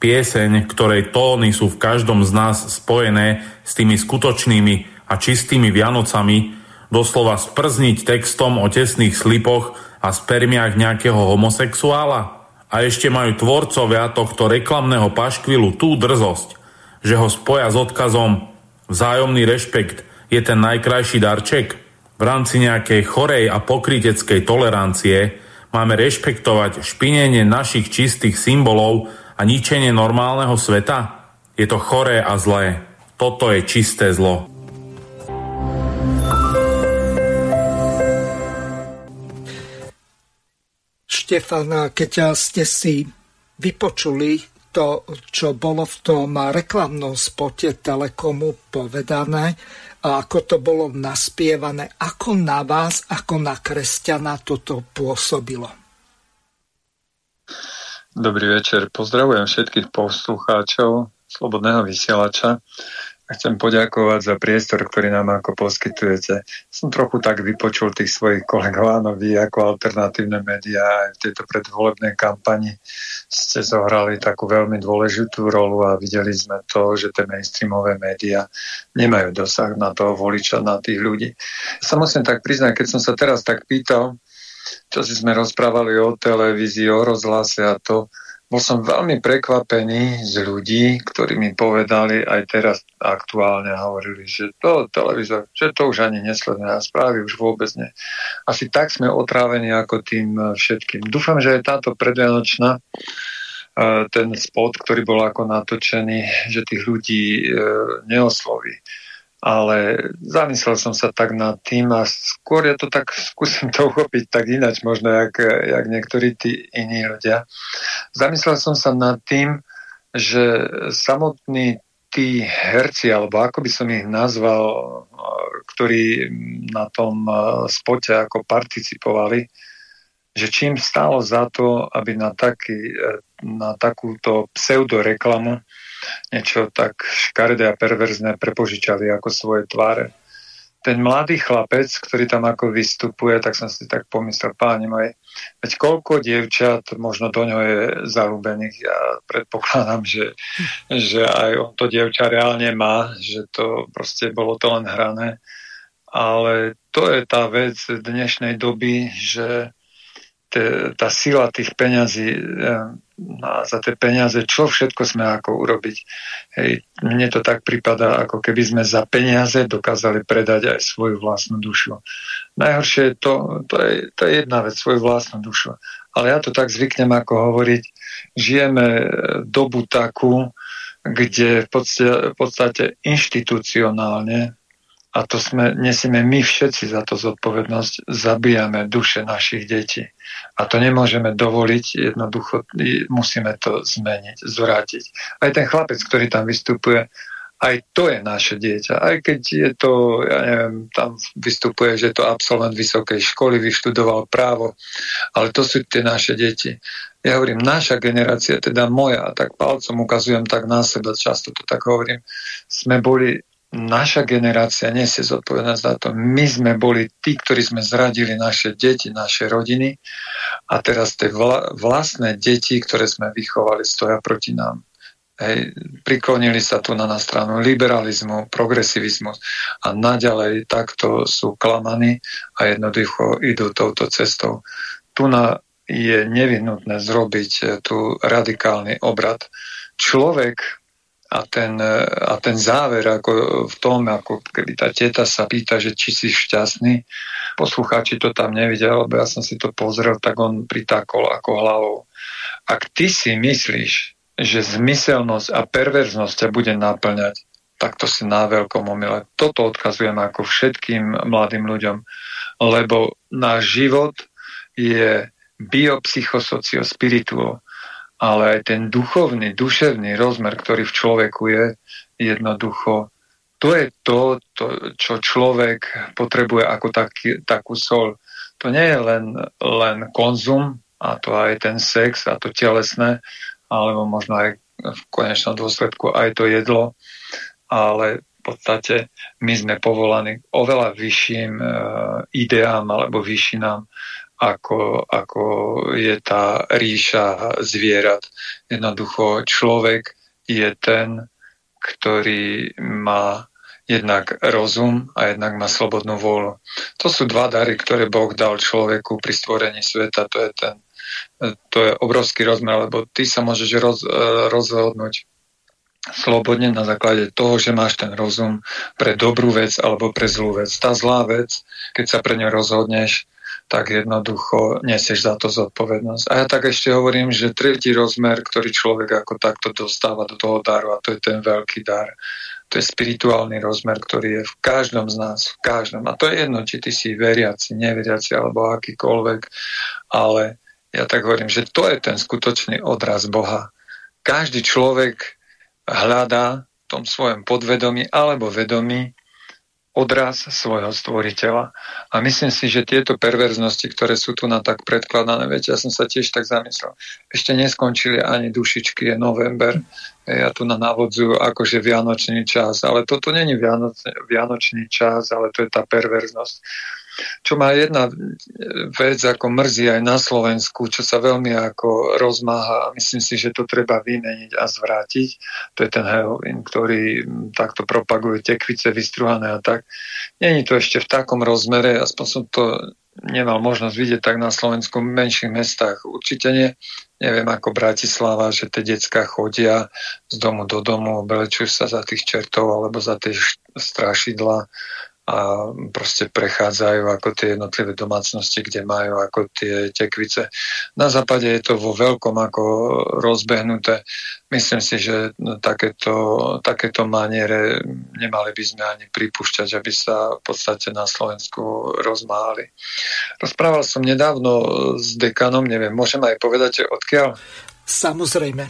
pieseň, ktorej tóny sú v každom z nás spojené s tými skutočnými a čistými Vianocami, doslova sprzniť textom o tesných slipoch a spermiách nejakého homosexuála? A ešte majú tvorcovia tohto reklamného paškvilu tú drzosť, že ho spoja s odkazom vzájomný rešpekt je ten najkrajší darček. V rámci nejakej chorej a pokryteckej tolerancie máme rešpektovať špinenie našich čistých symbolov a ničenie normálneho sveta? Je to choré a zlé. Toto je čisté zlo. Štefan, keď ste si vypočuli to, čo bolo v tom reklamnom spote Telekomu povedané, a ako to bolo naspievané, ako na vás, ako na kresťana toto pôsobilo? Dobrý večer, pozdravujem všetkých poslucháčov Slobodného vysielača chcem poďakovať za priestor, ktorý nám ako poskytujete. Som trochu tak vypočul tých svojich kolegov, áno, vy ako alternatívne médiá aj v tejto predvolebnej kampani ste zohrali takú veľmi dôležitú rolu a videli sme to, že tie mainstreamové médiá nemajú dosah na toho voliča, na tých ľudí. Sa musím tak priznať, keď som sa teraz tak pýtal, čo si sme rozprávali o televízii, o rozhlase a to, bol som veľmi prekvapený z ľudí, ktorí mi povedali aj teraz aktuálne hovorili, že to televízor, že to už ani nesleduje a správy už vôbec nie. Asi tak sme otrávení ako tým všetkým. Dúfam, že aj táto predvianočná e, ten spot, ktorý bol ako natočený, že tých ľudí e, neosloví ale zamyslel som sa tak nad tým a skôr ja to tak skúsim (laughs) to uchopiť tak inač možno, jak, jak niektorí tí iní ľudia. Zamyslel som sa nad tým, že samotní tí herci, alebo ako by som ich nazval, ktorí na tom spote ako participovali, že čím stálo za to, aby na, taký, na takúto pseudoreklamu niečo tak škaredé a perverzné prepožičali ako svoje tváre. Ten mladý chlapec, ktorý tam ako vystupuje, tak som si tak pomyslel, páni moji, veď koľko dievčat možno do ňo je zalúbených. Ja predpokladám, že, že aj on to dievča reálne má, že to proste bolo to len hrané. Ale to je tá vec dnešnej doby, že tá sila tých peňazí a za tie peniaze, čo všetko sme ako urobiť. Hej, mne to tak prípada, ako keby sme za peniaze dokázali predať aj svoju vlastnú dušu. Najhoršie je to, to je, to je jedna vec, svoju vlastnú dušu. Ale ja to tak zvyknem ako hovoriť, žijeme dobu takú, kde v podstate, v podstate inštitucionálne a to sme, nesieme my všetci za to zodpovednosť, zabíjame duše našich detí. A to nemôžeme dovoliť, jednoducho musíme to zmeniť, zvrátiť. Aj ten chlapec, ktorý tam vystupuje, aj to je naše dieťa. Aj keď je to, ja neviem, tam vystupuje, že je to absolvent vysokej školy, vyštudoval právo, ale to sú tie naše deti. Ja hovorím, naša generácia, teda moja, tak palcom ukazujem tak na seba, často to tak hovorím, sme boli naša generácia nesie zodpovednosť za to. My sme boli tí, ktorí sme zradili naše deti, naše rodiny a teraz tie vla, vlastné deti, ktoré sme vychovali, stoja proti nám. Hej, priklonili sa tu na, na stranu liberalizmu, progresivizmu a naďalej takto sú klamaní a jednoducho idú touto cestou. Tu na je nevyhnutné zrobiť eh, tu radikálny obrad. Človek a ten, a ten záver ako v tom, ako keby tá teta sa pýta, že či si šťastný, poslucháči to tam nevidia, lebo ja som si to pozrel, tak on pritákol ako hlavou. Ak ty si myslíš, že zmyselnosť a perverznosť ťa bude naplňať, tak to si na veľkom omyle. Toto odkazujem ako všetkým mladým ľuďom, lebo náš život je biopsychosociospirituál ale aj ten duchovný, duševný rozmer, ktorý v človeku je, jednoducho, to je to, to čo človek potrebuje ako taký, takú sol. To nie je len, len konzum, a to aj ten sex, a to telesné, alebo možno aj v konečnom dôsledku aj to jedlo, ale v podstate my sme povolaní oveľa vyšším e, ideám alebo vyššinám, ako, ako je tá ríša zvierat. Jednoducho človek je ten, ktorý má jednak rozum a jednak má slobodnú vôľu. To sú dva dary, ktoré Boh dal človeku pri stvorení sveta. To je ten to je obrovský rozmer, lebo ty sa môžeš roz, e, rozhodnúť slobodne na základe toho, že máš ten rozum pre dobrú vec alebo pre zlú vec. Tá zlá vec, keď sa pre ňu rozhodneš, tak jednoducho nesieš za to zodpovednosť. A ja tak ešte hovorím, že tretí rozmer, ktorý človek ako takto dostáva do toho daru, a to je ten veľký dar, to je spirituálny rozmer, ktorý je v každom z nás, v každom. A to je jedno, či ty si veriaci, neveriaci alebo akýkoľvek, ale ja tak hovorím, že to je ten skutočný odraz Boha. Každý človek hľadá v tom svojom podvedomí alebo vedomí odraz svojho stvoriteľa. A myslím si, že tieto perverznosti, ktoré sú tu na tak predkladané, viete, ja som sa tiež tak zamyslel, ešte neskončili ani dušičky, je november, ja tu na navodzujú akože vianočný čas, ale toto není vianočný čas, ale to je tá perverznosť čo má jedna vec ako mrzí aj na Slovensku, čo sa veľmi ako rozmáha a myslím si, že to treba vymeniť a zvrátiť. To je ten heroin, ktorý takto propaguje tekvice vystruhané a tak. Není to ešte v takom rozmere, aspoň som to nemal možnosť vidieť tak na Slovensku v menších mestách. Určite nie. Neviem ako Bratislava, že tie decka chodia z domu do domu, oblečujú sa za tých čertov alebo za tie strašidla a proste prechádzajú ako tie jednotlivé domácnosti, kde majú ako tie tekvice. Na západe je to vo veľkom ako rozbehnuté. Myslím si, že takéto, takéto maniere nemali by sme ani pripúšťať, aby sa v podstate na Slovensku rozmáhali. Rozprával som nedávno s dekanom, neviem, môžem aj povedať, odkiaľ? Samozrejme.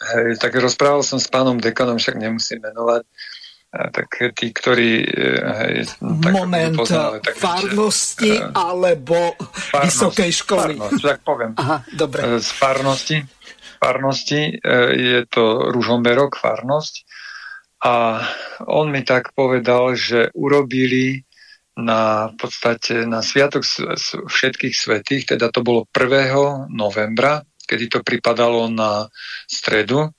Hej, tak rozprával som s pánom dekanom, však nemusím menovať tak tí, ktorí hej, no, tak Moment poznali, tak farnosti uh, alebo farnosť, vysokej školy. Farnosť, tak poviem. Aha, dobre. Z farnosti, farnosti je to Ružomberok, farnosť. A on mi tak povedal, že urobili na podstate na Sviatok všetkých svetých, teda to bolo 1. novembra kedy to pripadalo na stredu,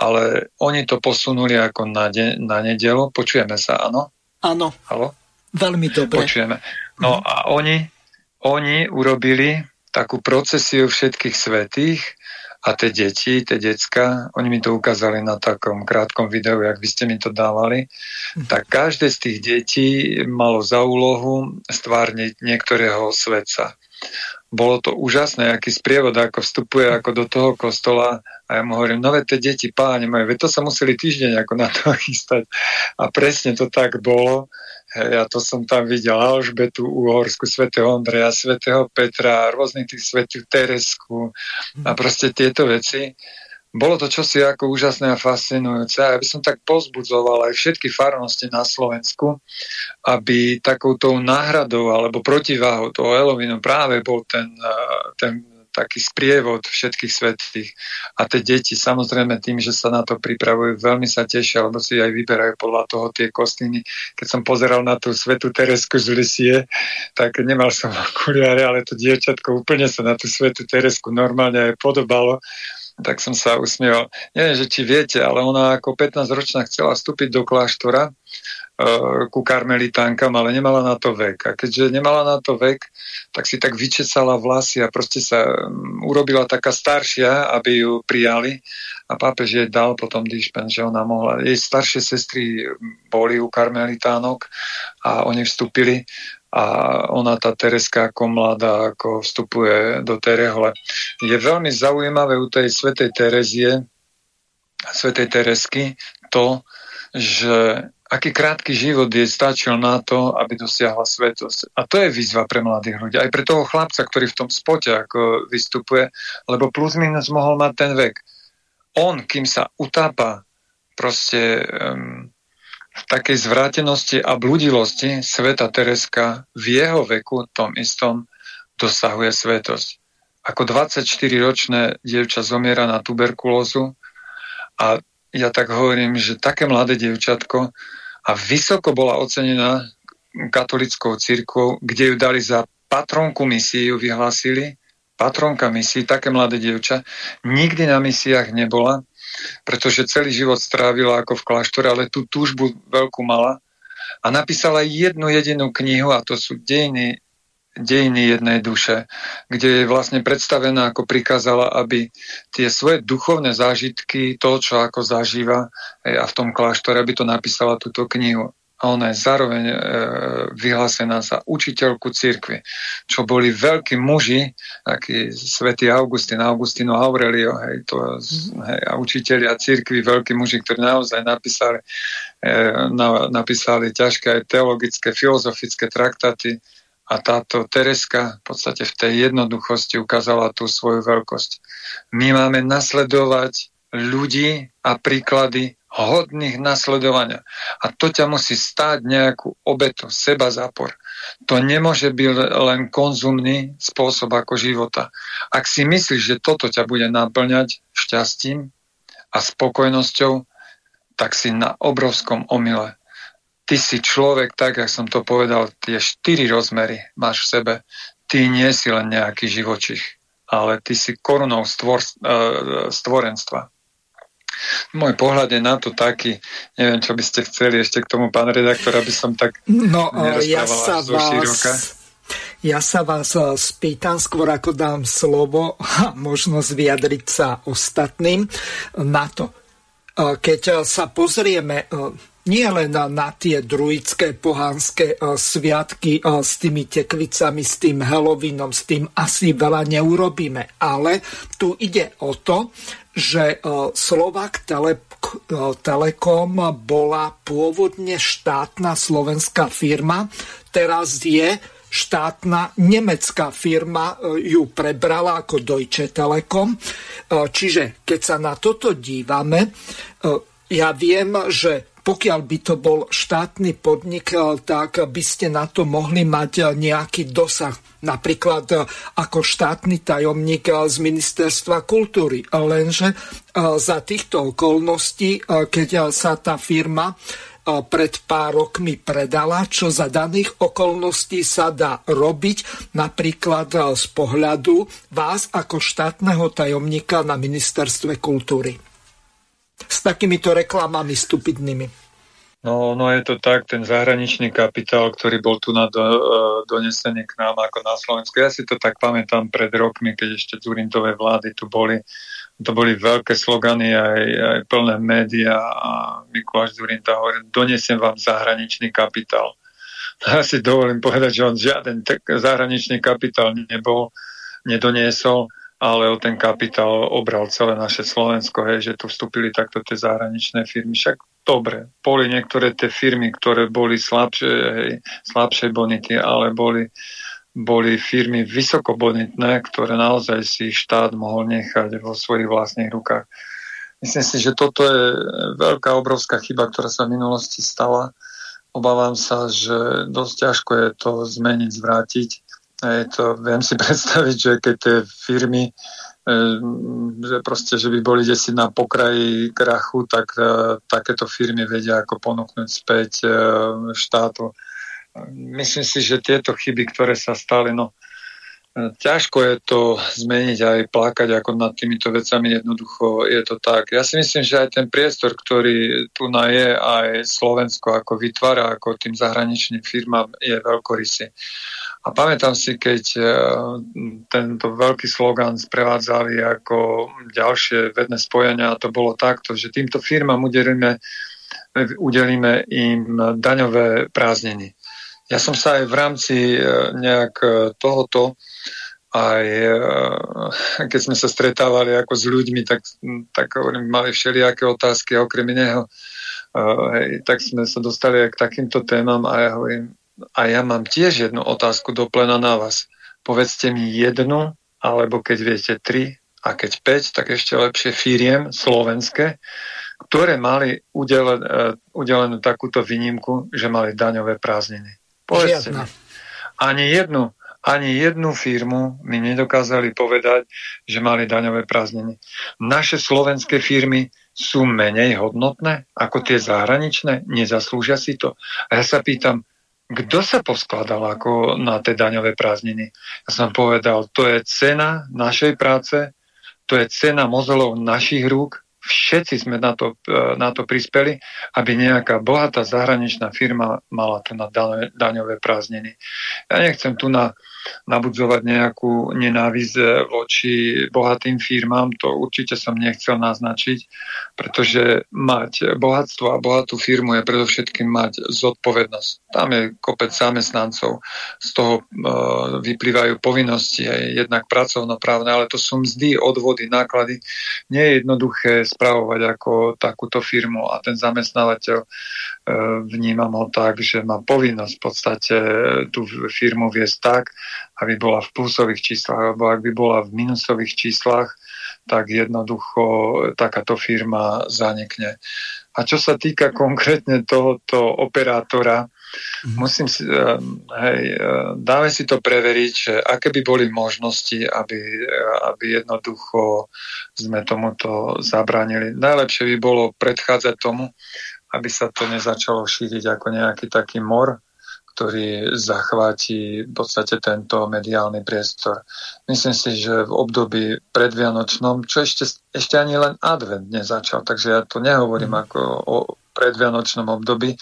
ale oni to posunuli ako na, de- na nedelu. Počujeme sa, áno? Áno. Halo? Veľmi dobre. Počujeme. No mhm. a oni, oni urobili takú procesiu všetkých svetých a tie deti, tie decka, oni mi to ukázali na takom krátkom videu, jak vy ste mi to dávali, mhm. tak každé z tých detí malo za úlohu stvárniť niektorého svetca bolo to úžasné, aký sprievod, ako vstupuje ako do toho kostola a ja mu hovorím, no tie deti, páni moje, veď to sa museli týždeň ako na to (laughs) chystať. A presne to tak bolo. Ja to som tam videl Alžbetu Uhorsku, svätého Ondreja, svätého Petra, rôznych tých svetých Teresku a proste tieto veci bolo to čosi ako úžasné a fascinujúce. A ja by som tak pozbudzoval aj všetky farnosti na Slovensku, aby takouto náhradou alebo protiváhou toho Elovinu práve bol ten, ten taký sprievod všetkých svetých. A tie deti samozrejme tým, že sa na to pripravujú, veľmi sa tešia, lebo si aj vyberajú podľa toho tie kostýmy. Keď som pozeral na tú svetu Teresku z Lisie, tak nemal som (laughs) okuliare, ale to dievčatko úplne sa na tú svetu Teresku normálne aj podobalo tak som sa usmieval. Neviem, že či viete, ale ona ako 15-ročná chcela vstúpiť do kláštora uh, ku karmelitánkam, ale nemala na to vek. A keďže nemala na to vek, tak si tak vyčesala vlasy a proste sa um, urobila taká staršia, aby ju prijali. A pápež jej dal potom dišpen, že ona mohla. Jej staršie sestry boli u karmelitánok a oni vstúpili a ona, tá Tereska ako mladá, ako vstupuje do tej rehole. Je veľmi zaujímavé u tej svetej Terezie, svetej Teresky, to, že aký krátky život je stačil na to, aby dosiahla svetosť. A to je výzva pre mladých ľudí. Aj pre toho chlapca, ktorý v tom spote ako vystupuje, lebo plus minus mohol mať ten vek. On, kým sa utápa proste um, v takej zvrátenosti a blúdilosti sveta Tereska v jeho veku, tom istom, dosahuje svetosť. Ako 24-ročné dievča zomiera na tuberkulózu a ja tak hovorím, že také mladé dievčatko a vysoko bola ocenená katolickou církvou, kde ju dali za patronku misie, ju vyhlásili, patronka misií, také mladé dievča, nikdy na misiách nebola, pretože celý život strávila ako v kláštore, ale tú túžbu veľkú mala a napísala jednu jedinú knihu a to sú dejiny dejiny jednej duše, kde je vlastne predstavená, ako prikázala, aby tie svoje duchovné zážitky, to, čo ako zažíva hej, a v tom kláštore, aby to napísala túto knihu. A ona je zároveň e, vyhlásená za učiteľku cirkvi, čo boli veľkí muži, taký svätý Augustín, Augustino Aurelio, hej, to, hej, a učiteľia cirkvi, veľkí muži, ktorí naozaj napísali, e, na, napísali ťažké aj teologické, filozofické traktáty, a táto Tereska v podstate v tej jednoduchosti ukázala tú svoju veľkosť. My máme nasledovať ľudí a príklady hodných nasledovania. A to ťa musí stáť nejakú obetu, seba zápor. To nemôže byť len konzumný spôsob ako života. Ak si myslíš, že toto ťa bude naplňať šťastím a spokojnosťou, tak si na obrovskom omyle ty si človek, tak, jak som to povedal, tie štyri rozmery máš v sebe. Ty nie si len nejaký živočich, ale ty si korunou stvor, uh, stvorenstva. Môj pohľad je na to taký, neviem, čo by ste chceli ešte k tomu, pán redaktor, aby som tak no, ja sa vás, široka. Ja sa vás spýtam skôr, ako dám slovo a možnosť vyjadriť sa ostatným na to. Keď sa pozrieme nie len na, tie druidské pohanské sviatky s tými tekvicami, s tým Helovinom, s tým asi veľa neurobíme. Ale tu ide o to, že uh, Slovak Tele, uh, Telekom bola pôvodne štátna slovenská firma, teraz je štátna nemecká firma ju prebrala ako Deutsche Telekom. Čiže keď sa na toto dívame, ja viem, že pokiaľ by to bol štátny podnik, eh, tak by ste na to mohli mať eh, nejaký dosah. Napríklad eh, ako štátny tajomník z Ministerstva kultúry. Lenže za týchto okolností, keď sa tá firma pred pár rokmi predala, čo za daných okolností sa dá robiť napríklad z pohľadu vás ako štátneho tajomníka na ministerstve kultúry s takýmito reklamami stupidnými. No, no je to tak, ten zahraničný kapitál, ktorý bol tu na do, uh, donesený k nám ako na Slovensku. Ja si to tak pamätám pred rokmi, keď ešte Zurintové vlády tu boli. To boli veľké slogany, aj, aj plné médiá a Mikuláš Zurinta hovorí, donesiem vám zahraničný kapitál. (laughs) Ja si dovolím povedať, že on žiaden zahraničný kapitál nebol, nedoniesol ale o ten kapitál obral celé naše Slovensko, hej, že tu vstúpili takto tie zahraničné firmy. Však dobre, boli niektoré tie firmy, ktoré boli slabšie, hej, slabšej bonity, ale boli, boli firmy vysokobonitné, ktoré naozaj si štát mohol nechať vo svojich vlastných rukách. Myslím si, že toto je veľká, obrovská chyba, ktorá sa v minulosti stala. Obávam sa, že dosť ťažko je to zmeniť, zvrátiť je to, viem si (laughs) predstaviť, že keď tie firmy e, že proste, že by boli desi na pokraji krachu, tak uh, takéto firmy vedia ako ponúknuť späť uh, štátu. Myslím si, že tieto chyby, ktoré sa stali, no ťažko je to zmeniť aj plakať ako nad týmito vecami, jednoducho je to tak. Ja si myslím, že aj ten priestor, ktorý tu na je, aj Slovensko ako vytvára, ako tým zahraničným firmám, je veľkorysý. A pamätám si, keď e, tento veľký slogan sprevádzali ako ďalšie vedné spojenia, a to bolo takto, že týmto firmám udelíme, udelíme im daňové prázdniny. Ja som sa aj v rámci e, nejak e, tohoto aj keď sme sa stretávali ako s ľuďmi, tak, tak hovorím, mali všelijaké otázky okrem iného, hej, tak sme sa dostali aj k takýmto témam a ja hovorím, a ja mám tiež jednu otázku do plena na vás. Povedzte mi jednu, alebo keď viete tri, a keď 5, tak ešte lepšie firiem slovenské, ktoré mali udelen, uh, udelenú takúto výnimku, že mali daňové prázdniny. Povedzte mi. Ani jednu, ani jednu firmu mi nedokázali povedať, že mali daňové prázdniny. Naše slovenské firmy sú menej hodnotné ako tie zahraničné? Nezaslúžia si to? A ja sa pýtam, kto sa poskladal ako na tie daňové prázdniny. Ja som povedal, to je cena našej práce, to je cena mozolov našich rúk, všetci sme na to, e, na to prispeli, aby nejaká bohatá zahraničná firma mala tu na daňové prázdniny. Ja nechcem tu na nabudzovať nejakú nenávisť voči bohatým firmám, to určite som nechcel naznačiť, pretože mať bohatstvo a bohatú firmu je predovšetkým mať zodpovednosť. Tam je kopec zamestnancov, z toho e, vyplývajú povinnosti aj jednak pracovnoprávne, ale to sú mzdy, odvody, náklady. Nie je jednoduché spravovať ako takúto firmu a ten zamestnávateľ vnímam ho tak, že má povinnosť v podstate tú firmu viesť tak, aby bola v plusových číslach, alebo ak by bola v minusových číslach, tak jednoducho takáto firma zanikne. A čo sa týka konkrétne tohoto operátora, mm. musím si, eh, hej, dáme si to preveriť, že aké by boli možnosti, aby, aby jednoducho sme tomuto zabránili. Najlepšie by bolo predchádzať tomu, aby sa to nezačalo šíriť ako nejaký taký mor, ktorý zachváti v podstate tento mediálny priestor. Myslím si, že v období predvianočnom, čo ešte, ešte ani len advent nezačal, takže ja to nehovorím mm. ako o predvianočnom období,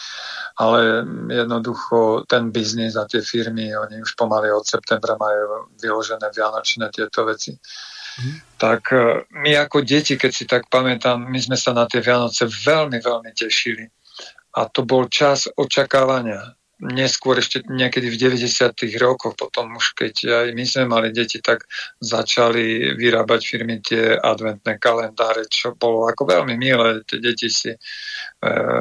ale jednoducho ten biznis a tie firmy, oni už pomaly od septembra majú vyložené vianočné tieto veci. Tak e, my ako deti, keď si tak pamätám, my sme sa na tie Vianoce veľmi, veľmi tešili. A to bol čas očakávania neskôr ešte niekedy v 90. rokoch, potom už keď aj my sme mali deti, tak začali vyrábať firmy tie adventné kalendáre, čo bolo ako veľmi milé. Tie deti si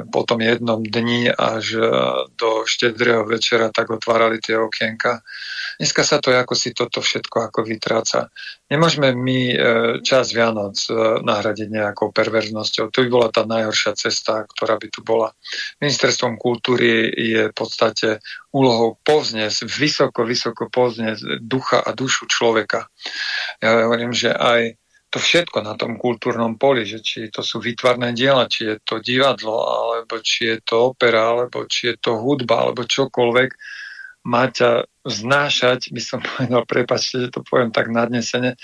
po tom jednom dni až e, do štedrého večera tak otvárali tie okienka. Dneska sa to ako si toto všetko ako vytráca. Nemôžeme my e, čas Vianoc e, nahradiť nejakou perverznosťou. To by bola tá najhoršia cesta, ktorá by tu bola. Ministerstvom kultúry je v podstate úlohou povzniesť, vysoko, vysoko povzniesť ducha a dušu človeka. Ja hovorím, že aj to všetko na tom kultúrnom poli, že či to sú vytvarné diela, či je to divadlo, alebo či je to opera, alebo či je to hudba, alebo čokoľvek, má ťa znášať, by som (laughs) povedal, prepačte, že to poviem tak nadnesene,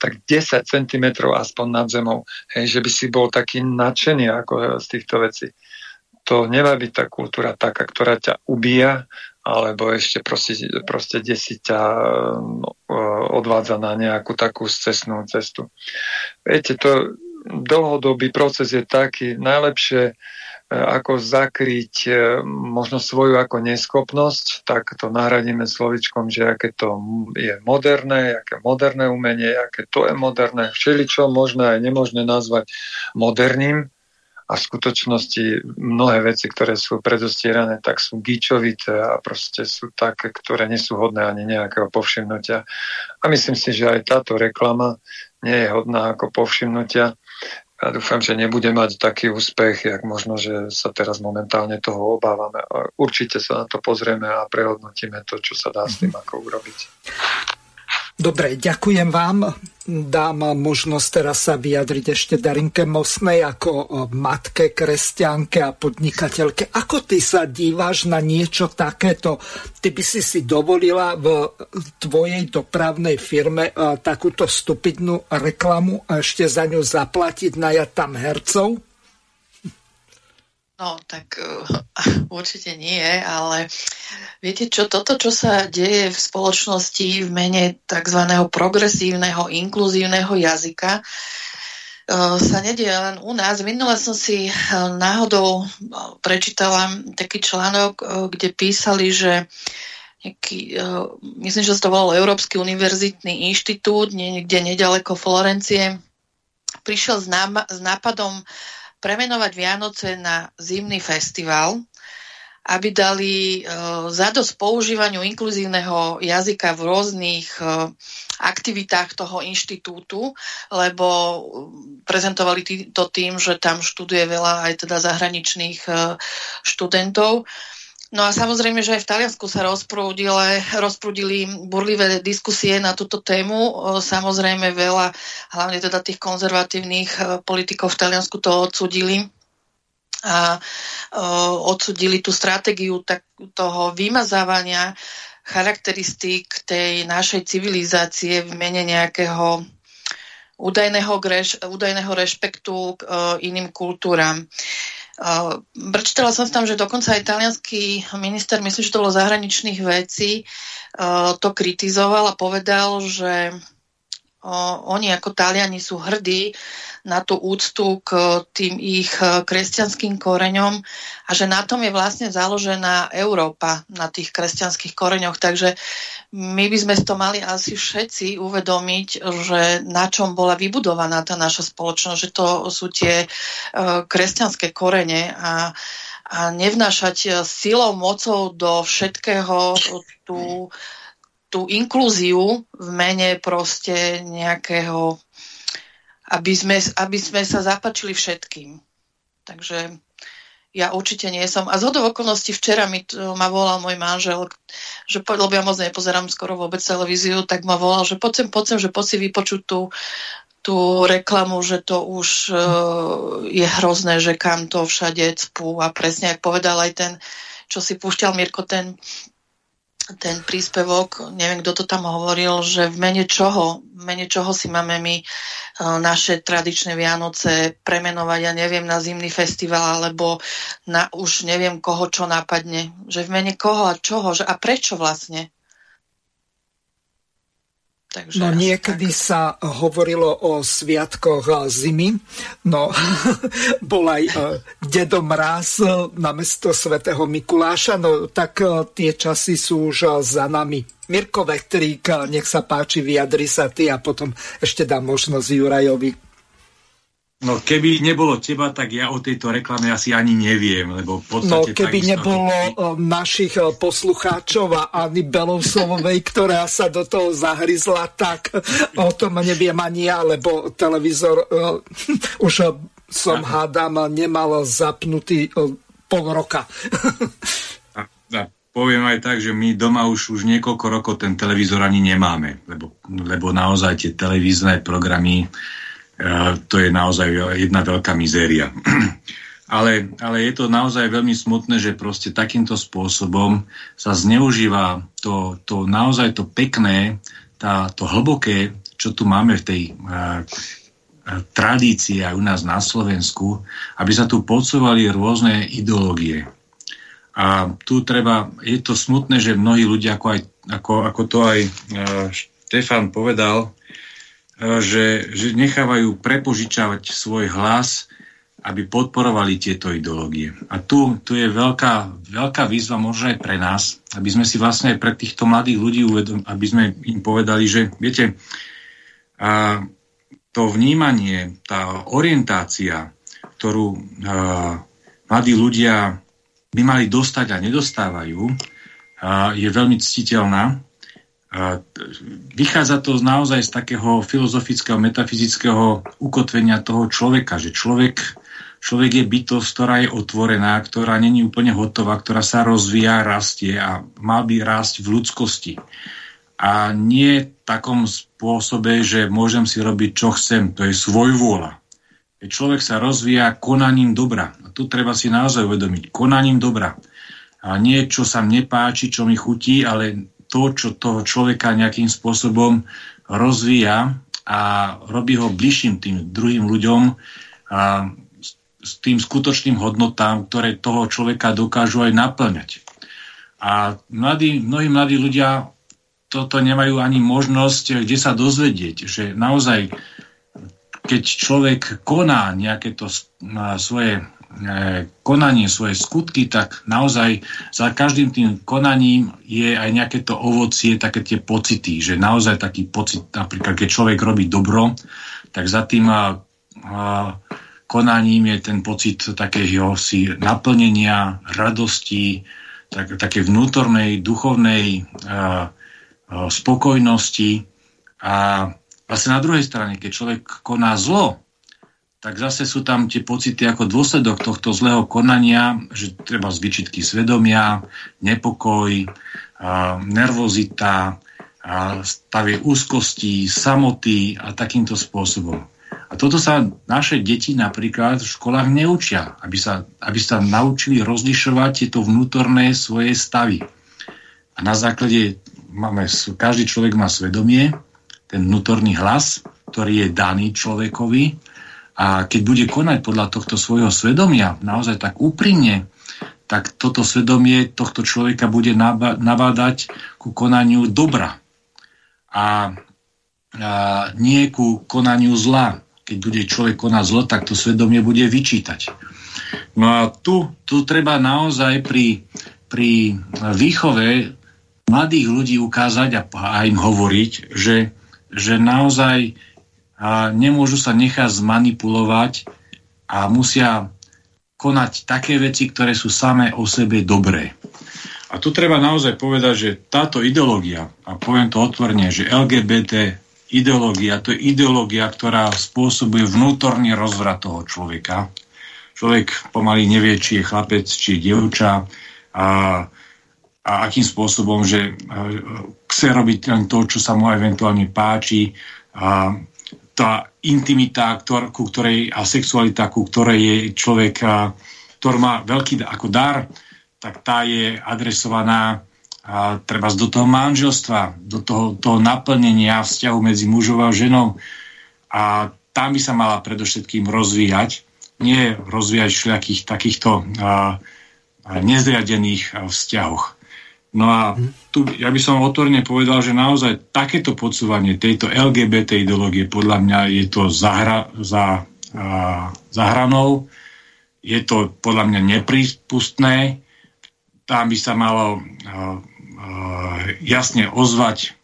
tak 10 cm aspoň nad zemou. Hej, že by si bol taký nadšený ako z týchto vecí. To nemá byť tá kultúra taká, ktorá ťa ubíja, alebo ešte proste, proste desi ťa no, odvádza na nejakú takú cestnú cestu. Viete, to dlhodobý proces je taký, najlepšie E, ako zakryť e, možno svoju ako neschopnosť, tak to nahradíme slovičkom, že aké to je moderné, aké moderné umenie, aké to je moderné, všeličo možné aj nemožné nazvať moderným a v skutočnosti mnohé veci, ktoré sú predostierané, tak sú gíčovité a proste sú také, ktoré nie sú hodné ani nejakého povšimnutia. A myslím si, že aj táto reklama nie je hodná ako povšimnutia ja dúfam, že nebude mať taký úspech, jak možno, že sa teraz momentálne toho obávame. Určite sa na to pozrieme a prehodnotíme to, čo sa dá s tým ako urobiť. Dobre, ďakujem vám. Dám možnosť teraz sa vyjadriť ešte Darinke Mosnej ako matke, kresťanke a podnikateľke. Ako ty sa díváš na niečo takéto? Ty by si si dovolila v tvojej dopravnej firme takúto stupidnú reklamu a ešte za ňu zaplatiť, najať tam hercov? No, tak uh, (laughs) určite nie, ale viete čo, toto, čo sa deje v spoločnosti v mene tzv. progresívneho, inkluzívneho jazyka, uh, sa nedie len u nás. Minule som si uh, náhodou prečítala taký článok, kde písali, že nejaký, myslím, že sa to volal Európsky univerzitný inštitút, niekde nedaleko Florencie, prišiel s, s nápadom premenovať Vianoce na zimný festival, aby dali uh, zadosť používaniu inkluzívneho jazyka v rôznych uh, aktivitách toho inštitútu, lebo e, prezentovali to tým, že tam študuje veľa aj teda zahraničných uh, študentov. No a samozrejme, že aj v Taliansku sa rozprúdili burlivé diskusie na túto tému. Samozrejme veľa, hlavne teda tých konzervatívnych e, politikov v Taliansku to odsudili a odsudili tú stratégiu tak, toho vymazávania charakteristík tej našej civilizácie v mene nejakého údajného, greš, údajného rešpektu k uh, iným kultúram. Uh, Prečítala som tam, že dokonca aj talianský minister, myslím, že to bolo zahraničných vecí, uh, to kritizoval a povedal, že oni ako Taliani sú hrdí na tú úctu k tým ich e, kresťanským koreňom a že na tom je vlastne založená Európa, na tých kresťanských koreňoch. Takže my by sme to mali asi všetci uvedomiť, že na čom bola vybudovaná tá naša spoločnosť, že to sú tie e, kresťanské korene a a nevnášať silou, mocou do všetkého tú, tú inklúziu v mene proste nejakého, aby sme, aby sme sa zapačili všetkým. Takže ja určite nie som. A z hodov okolností včera mi to, ma volal môj manžel, že po, lebo ja moc nepozerám skoro vôbec televíziu, tak ma volal, že poď sem, poď sem, že poď si vypočuť tú, tú reklamu, že to už uh, je hrozné, že kam to všade cpú a presne, ak povedal aj ten, čo si púšťal Mirko, ten ten príspevok, neviem, kto to tam hovoril, že v mene čoho, v mene čoho si máme my e, naše tradičné Vianoce premenovať, ja neviem, na zimný festival, alebo na už neviem koho čo nápadne. Že v mene koho a čoho, že a prečo vlastne. Takže no niekedy tak. sa hovorilo o sviatkoch zimy, no (laughs) bol aj e, Dedo Mráz na mesto svätého Mikuláša, no tak tie časy sú už za nami. Mirko Vektrík, nech sa páči, vyjadri sa ty a potom ešte dám možnosť Jurajovi. No keby nebolo teba, tak ja o tejto reklame asi ani neviem, lebo v podstate... No keby nebolo to... našich eh, poslucháčov a Anny Belousovej, (laughs) ktorá sa do toho zahryzla, tak o tom neviem ani ja, lebo televízor uh, (laughs) už eh, som Aha. hádam nemal zapnutý uh, pol roka. (laughs) a, a poviem aj tak, že my doma už, už niekoľko rokov ten televízor ani nemáme, lebo, lebo naozaj tie televízne programy to je naozaj jedna veľká mizéria. (clears throat) ale, ale je to naozaj veľmi smutné, že proste takýmto spôsobom sa zneužíva to, to naozaj to pekné, tá, to hlboké, čo tu máme v tej uh, tradícii aj u nás na Slovensku, aby sa tu podsúvali rôzne ideológie. A tu treba, je to smutné, že mnohí ľudia, ako, aj, ako, ako to aj uh, Štefan povedal, že, že nechávajú prepožičavať svoj hlas, aby podporovali tieto ideológie. A tu, tu je veľká, veľká výzva možno aj pre nás, aby sme si vlastne aj pre týchto mladých ľudí uvedom, aby sme im povedali, že viete, a to vnímanie, tá orientácia, ktorú a, mladí ľudia by mali dostať a nedostávajú, a, je veľmi ctiteľná vychádza to naozaj z takého filozofického, metafyzického ukotvenia toho človeka, že človek, človek je bytosť, ktorá je otvorená, ktorá není úplne hotová, ktorá sa rozvíja, rastie a má by rásť v ľudskosti. A nie v takom spôsobe, že môžem si robiť, čo chcem, to je svoj vôľa. Človek sa rozvíja konaním dobra. A tu treba si naozaj uvedomiť. Konaním dobra. A nie, čo sa mne páči, čo mi chutí, ale to, čo toho človeka nejakým spôsobom rozvíja a robí ho bližším tým druhým ľuďom a s tým skutočným hodnotám, ktoré toho človeka dokážu aj naplňať. A mladí, mnohí mladí ľudia toto nemajú ani možnosť, kde sa dozvedieť, že naozaj, keď človek koná nejaké to svoje konanie, svoje skutky, tak naozaj za každým tým konaním je aj nejaké to ovocie, také tie pocity, že naozaj taký pocit, napríklad keď človek robí dobro, tak za tým a, a, konaním je ten pocit takého si naplnenia, radosti, tak, také vnútornej, duchovnej a, a, spokojnosti. A vlastne na druhej strane, keď človek koná zlo, tak zase sú tam tie pocity ako dôsledok tohto zlého konania, že treba zvyčitky svedomia, nepokoj, nervozita, stavie úzkosti, samoty a takýmto spôsobom. A toto sa naše deti napríklad v školách neučia, aby sa, aby sa naučili rozlišovať tieto vnútorné svoje stavy. A na základe máme, každý človek má svedomie, ten vnútorný hlas, ktorý je daný človekovi, a keď bude konať podľa tohto svojho svedomia, naozaj tak úprimne, tak toto svedomie tohto človeka bude nabádať ku konaniu dobra. A, a nie ku konaniu zla. Keď bude človek konať zlo, tak to svedomie bude vyčítať. No a tu, tu treba naozaj pri, pri výchove mladých ľudí ukázať a, a im hovoriť, že, že naozaj a nemôžu sa nechať zmanipulovať a musia konať také veci, ktoré sú samé o sebe dobré. A tu treba naozaj povedať, že táto ideológia, a poviem to otvorene, že LGBT ideológia, to je ideológia, ktorá spôsobuje vnútorný rozvrat toho človeka. Človek pomaly nevie, či je chlapec, či je dievča a, a akým spôsobom, že chce robiť len to, čo sa mu eventuálne páči. A tá intimita, ktor, ku ktorej, a sexualita, ku ktorej je človek, ktorý má veľký ako dar, tak tá je adresovaná a treba do toho manželstva, do toho, toho naplnenia vzťahu medzi mužom a ženou. A tam by sa mala predovšetkým rozvíjať, nie rozvíjať všelijakých takýchto a, a nezriadených vzťahoch. No a tu ja by som otvorene povedal, že naozaj takéto podsúvanie tejto LGBT ideológie podľa mňa je to za, hra, za, a, za hranou, je to podľa mňa neprípustné, tam by sa malo a, a, jasne ozvať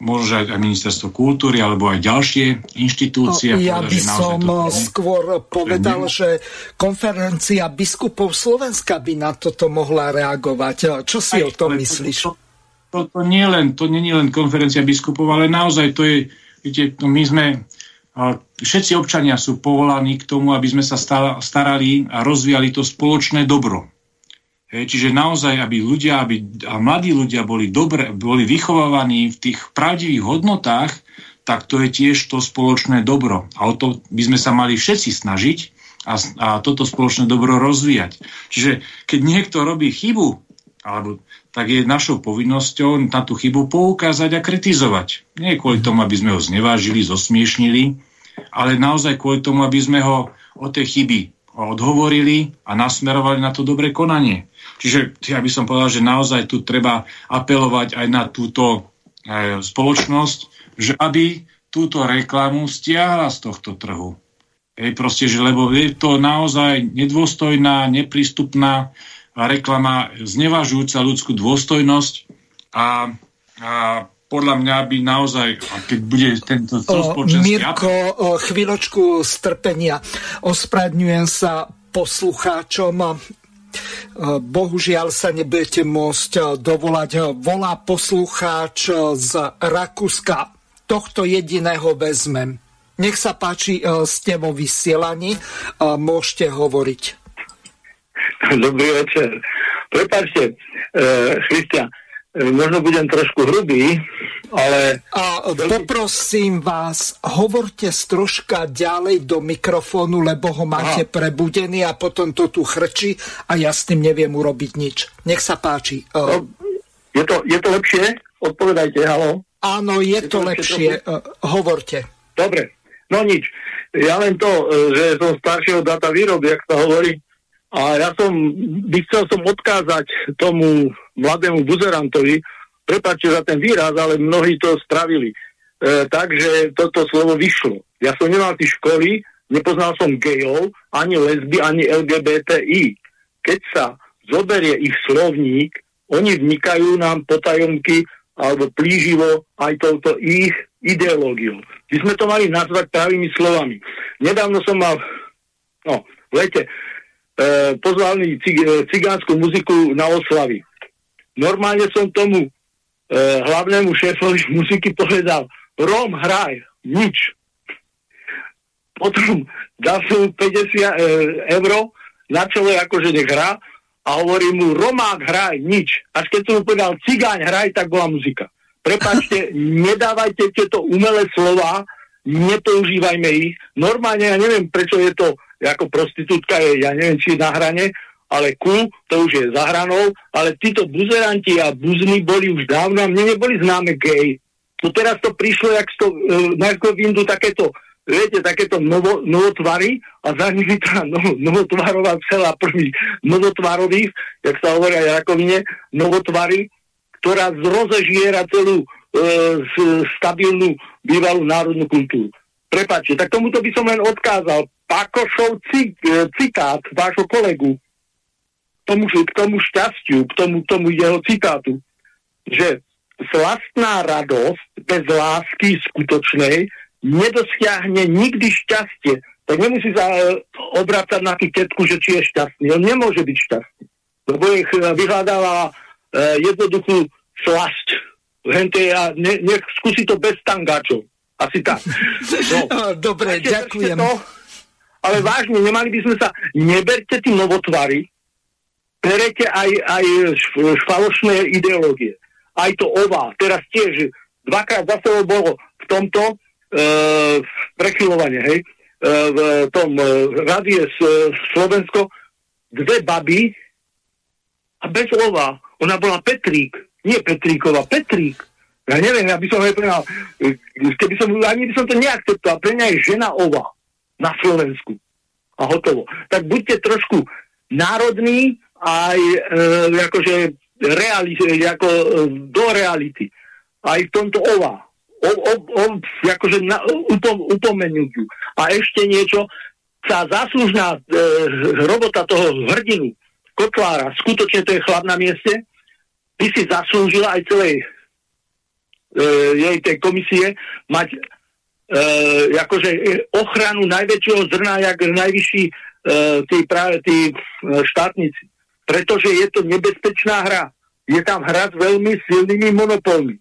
možno aj ministerstvo kultúry alebo aj ďalšie inštitúcie. No, ja by som to... skôr povedal, že konferencia biskupov Slovenska by na toto mohla reagovať. Čo si aj, o tom myslíš? To, to, to, to, nie len, to nie je len konferencia biskupov, ale naozaj to je, viete, no my sme, všetci občania sú povolaní k tomu, aby sme sa starali a rozvíjali to spoločné dobro. Čiže naozaj, aby ľudia, aby a mladí ľudia boli, dobre, boli vychovávaní v tých pravdivých hodnotách, tak to je tiež to spoločné dobro. A o to by sme sa mali všetci snažiť a, a toto spoločné dobro rozvíjať. Čiže keď niekto robí chybu, alebo, tak je našou povinnosťou na tú chybu poukázať a kritizovať. Nie kvôli tomu, aby sme ho znevážili, zosmiešnili, ale naozaj kvôli tomu, aby sme ho o tej chyby odhovorili a nasmerovali na to dobré konanie. Čiže ja by som povedal, že naozaj tu treba apelovať aj na túto aj, spoločnosť, že aby túto reklamu stiahla z tohto trhu. Ej, proste, že, lebo je to naozaj nedôstojná, neprístupná reklama, znevažujúca ľudskú dôstojnosť a, a podľa mňa by naozaj, keď bude tento spoločenský... Mirko, chvíľočku strpenia. Ospravedňujem sa poslucháčom. Bohužiaľ sa nebudete môcť dovolať. Volá poslucháč z Rakúska. Tohto jediného vezmem. Nech sa páči, ste vo vysielaní, môžete hovoriť. Dobrý večer. Prepačte, Christian, možno budem trošku hrubý, ale... A poprosím vás, hovorte troška ďalej do mikrofónu, lebo ho máte Aha. prebudený a potom to tu chrčí a ja s tým neviem urobiť nič. Nech sa páči. No, je, to, je to lepšie? Odpovedajte, halo. Áno, je, je to, to lepšie. lepšie. Hovorte. Dobre, no nič. Ja len to, e, že som staršieho data výroby, jak sa hovorí, a ja som, by chcel som odkázať tomu mladému buzerantovi, prepáčte za ten výraz, ale mnohí to stravili. E, takže toto slovo vyšlo. Ja som nemal tie školy, nepoznal som gejov, ani lesby, ani LGBTI. Keď sa zoberie ich slovník, oni vnikajú nám potajomky alebo plíživo aj touto ich ideológiou. My sme to mali nazvať pravými slovami. Nedávno som mal, no, v lete, e, pozvalný cig, e, cigánsku muziku na oslavy. Normálne som tomu e, hlavnému šéfovi (laughs) muziky povedal, Rom, hraj, nič. Potom dal som 50 e, eur na čele, akože nech hrá a hovorí mu, Romák, hraj, nič. Až keď som mu povedal, cigáň, hraj, tak bola muzika. Prepačte, (laughs) nedávajte tieto umelé slova, nepoužívajme ich. Normálne, ja neviem, prečo je to ako prostitútka je, ja neviem, či na hrane, ale ku, to už je za hranou, ale títo buzeranti a buzny boli už dávno a mne neboli známe gej. No teraz to prišlo, jak to, e, na Vindu takéto viete, takéto novo, novotvary a za nimi tá (laughs) no, novotvarová celá prvý novotvarových, jak sa hovorí aj rakovine, novotvary, ktorá zrozežiera celú e, stabilnú bývalú národnú kultúru. Prepačte, tak tomuto by som len odkázal. Pakošov e, citát vášho kolegu k tomu, k tomu šťastiu, k tomu, tomu jeho citátu, že slastná radosť bez lásky skutočnej nedosiahne nikdy šťastie. Tak nemusí sa e, obrácať na tetku, že či je šťastný. On nemôže byť šťastný. Lebo ich vyhľadáva e, jednoduchú slasť. Hente a ne, nech skúsi to bez tangáčov. Asi tak. (laughs) No. Dobre, ďakujem. To, ale vážne, nemali by sme sa, neberte tí novotvary, berete aj, aj falošné ideológie. Aj to OVA, teraz tiež dvakrát za sebou bolo v tomto, E, prechylovanie, hej, e, v tom e, radie Slovensko dve baby a bez ova. Ona bola Petrík, nie Petríková, Petrík. Ja neviem, ja by som povedal, keby som, ani by som to neakceptoval, pre mňa je žena ova na Slovensku. A hotovo. Tak buďte trošku národní aj e, akože reali, ako, e, do reality. Aj v tomto ova o, o, o, akože na, upom, upomenúť A ešte niečo, tá záslužná e, robota toho hrdinu, Kotlára, skutočne to je chlap na mieste, by si zaslúžila aj celej e, jej tej komisie mať e, akože ochranu najväčšieho zrna, jak najvyšší e, tí, práve tí štátnici. Pretože je to nebezpečná hra. Je tam hra s veľmi silnými monopolmi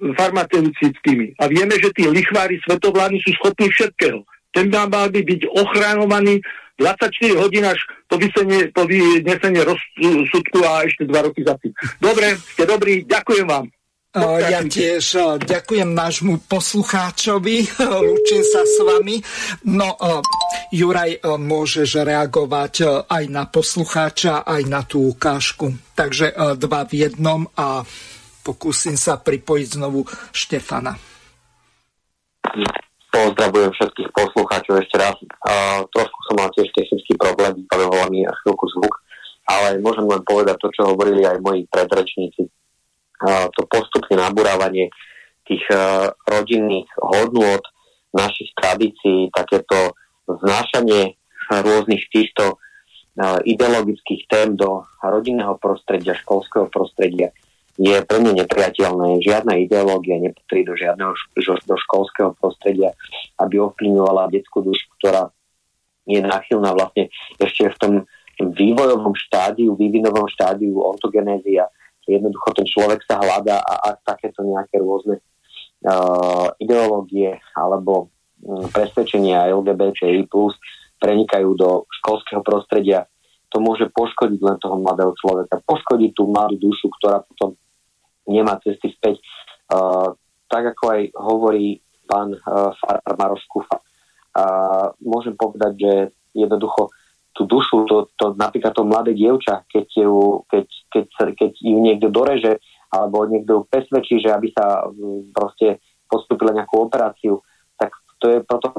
farmaceutickými. A vieme, že tí lichvári svetovládni sú schopní všetkého. Ten by mal by byť ochranovaný 24 hodín až po, vysenie, po vynesenie rozsudku a ešte 2 roky za tým. Dobre, ste dobrí, ďakujem vám. Ja tiež ďakujem nášmu poslucháčovi, lúčim sa s vami. No, Juraj, môžeš reagovať aj na poslucháča, aj na tú ukážku. Takže dva v jednom a pokúsim sa pripojiť znovu Štefana. Pozdravujem všetkých poslucháčov ešte raz. Uh, trošku som mal tiež technický problém, vypadovala mi chvíľku zvuk, ale môžem len povedať to, čo hovorili aj moji predrečníci. To postupné nabúravanie tých uh, rodinných hodnôt, našich tradícií, takéto znášanie rôznych týchto uh, ideologických tém do rodinného prostredia, školského prostredia je mňa nepriateľné. Žiadna ideológia nepatrí do žiadneho do školského prostredia, aby ovplyvňovala detskú dušu, ktorá je náchylná vlastne ešte v tom vývojovom štádiu, vývinovom štádiu ortogenézia. Jednoducho ten človek sa hľadá a ak takéto nejaké rôzne uh, ideológie alebo um, presvedčenia LGBTI plus prenikajú do školského prostredia, to môže poškodiť len toho mladého človeka, poškodiť tú mladú dušu, ktorá potom nemá cesty späť. Uh, tak ako aj hovorí pán uh, Kufa. Uh, môžem povedať, že jednoducho tú dušu, to, to, napríklad to mladé dievča, keď ju, keď, keď, keď ju niekto doreže, alebo niekto ju presvedčí, že aby sa proste postupila nejakú operáciu, tak to je potom,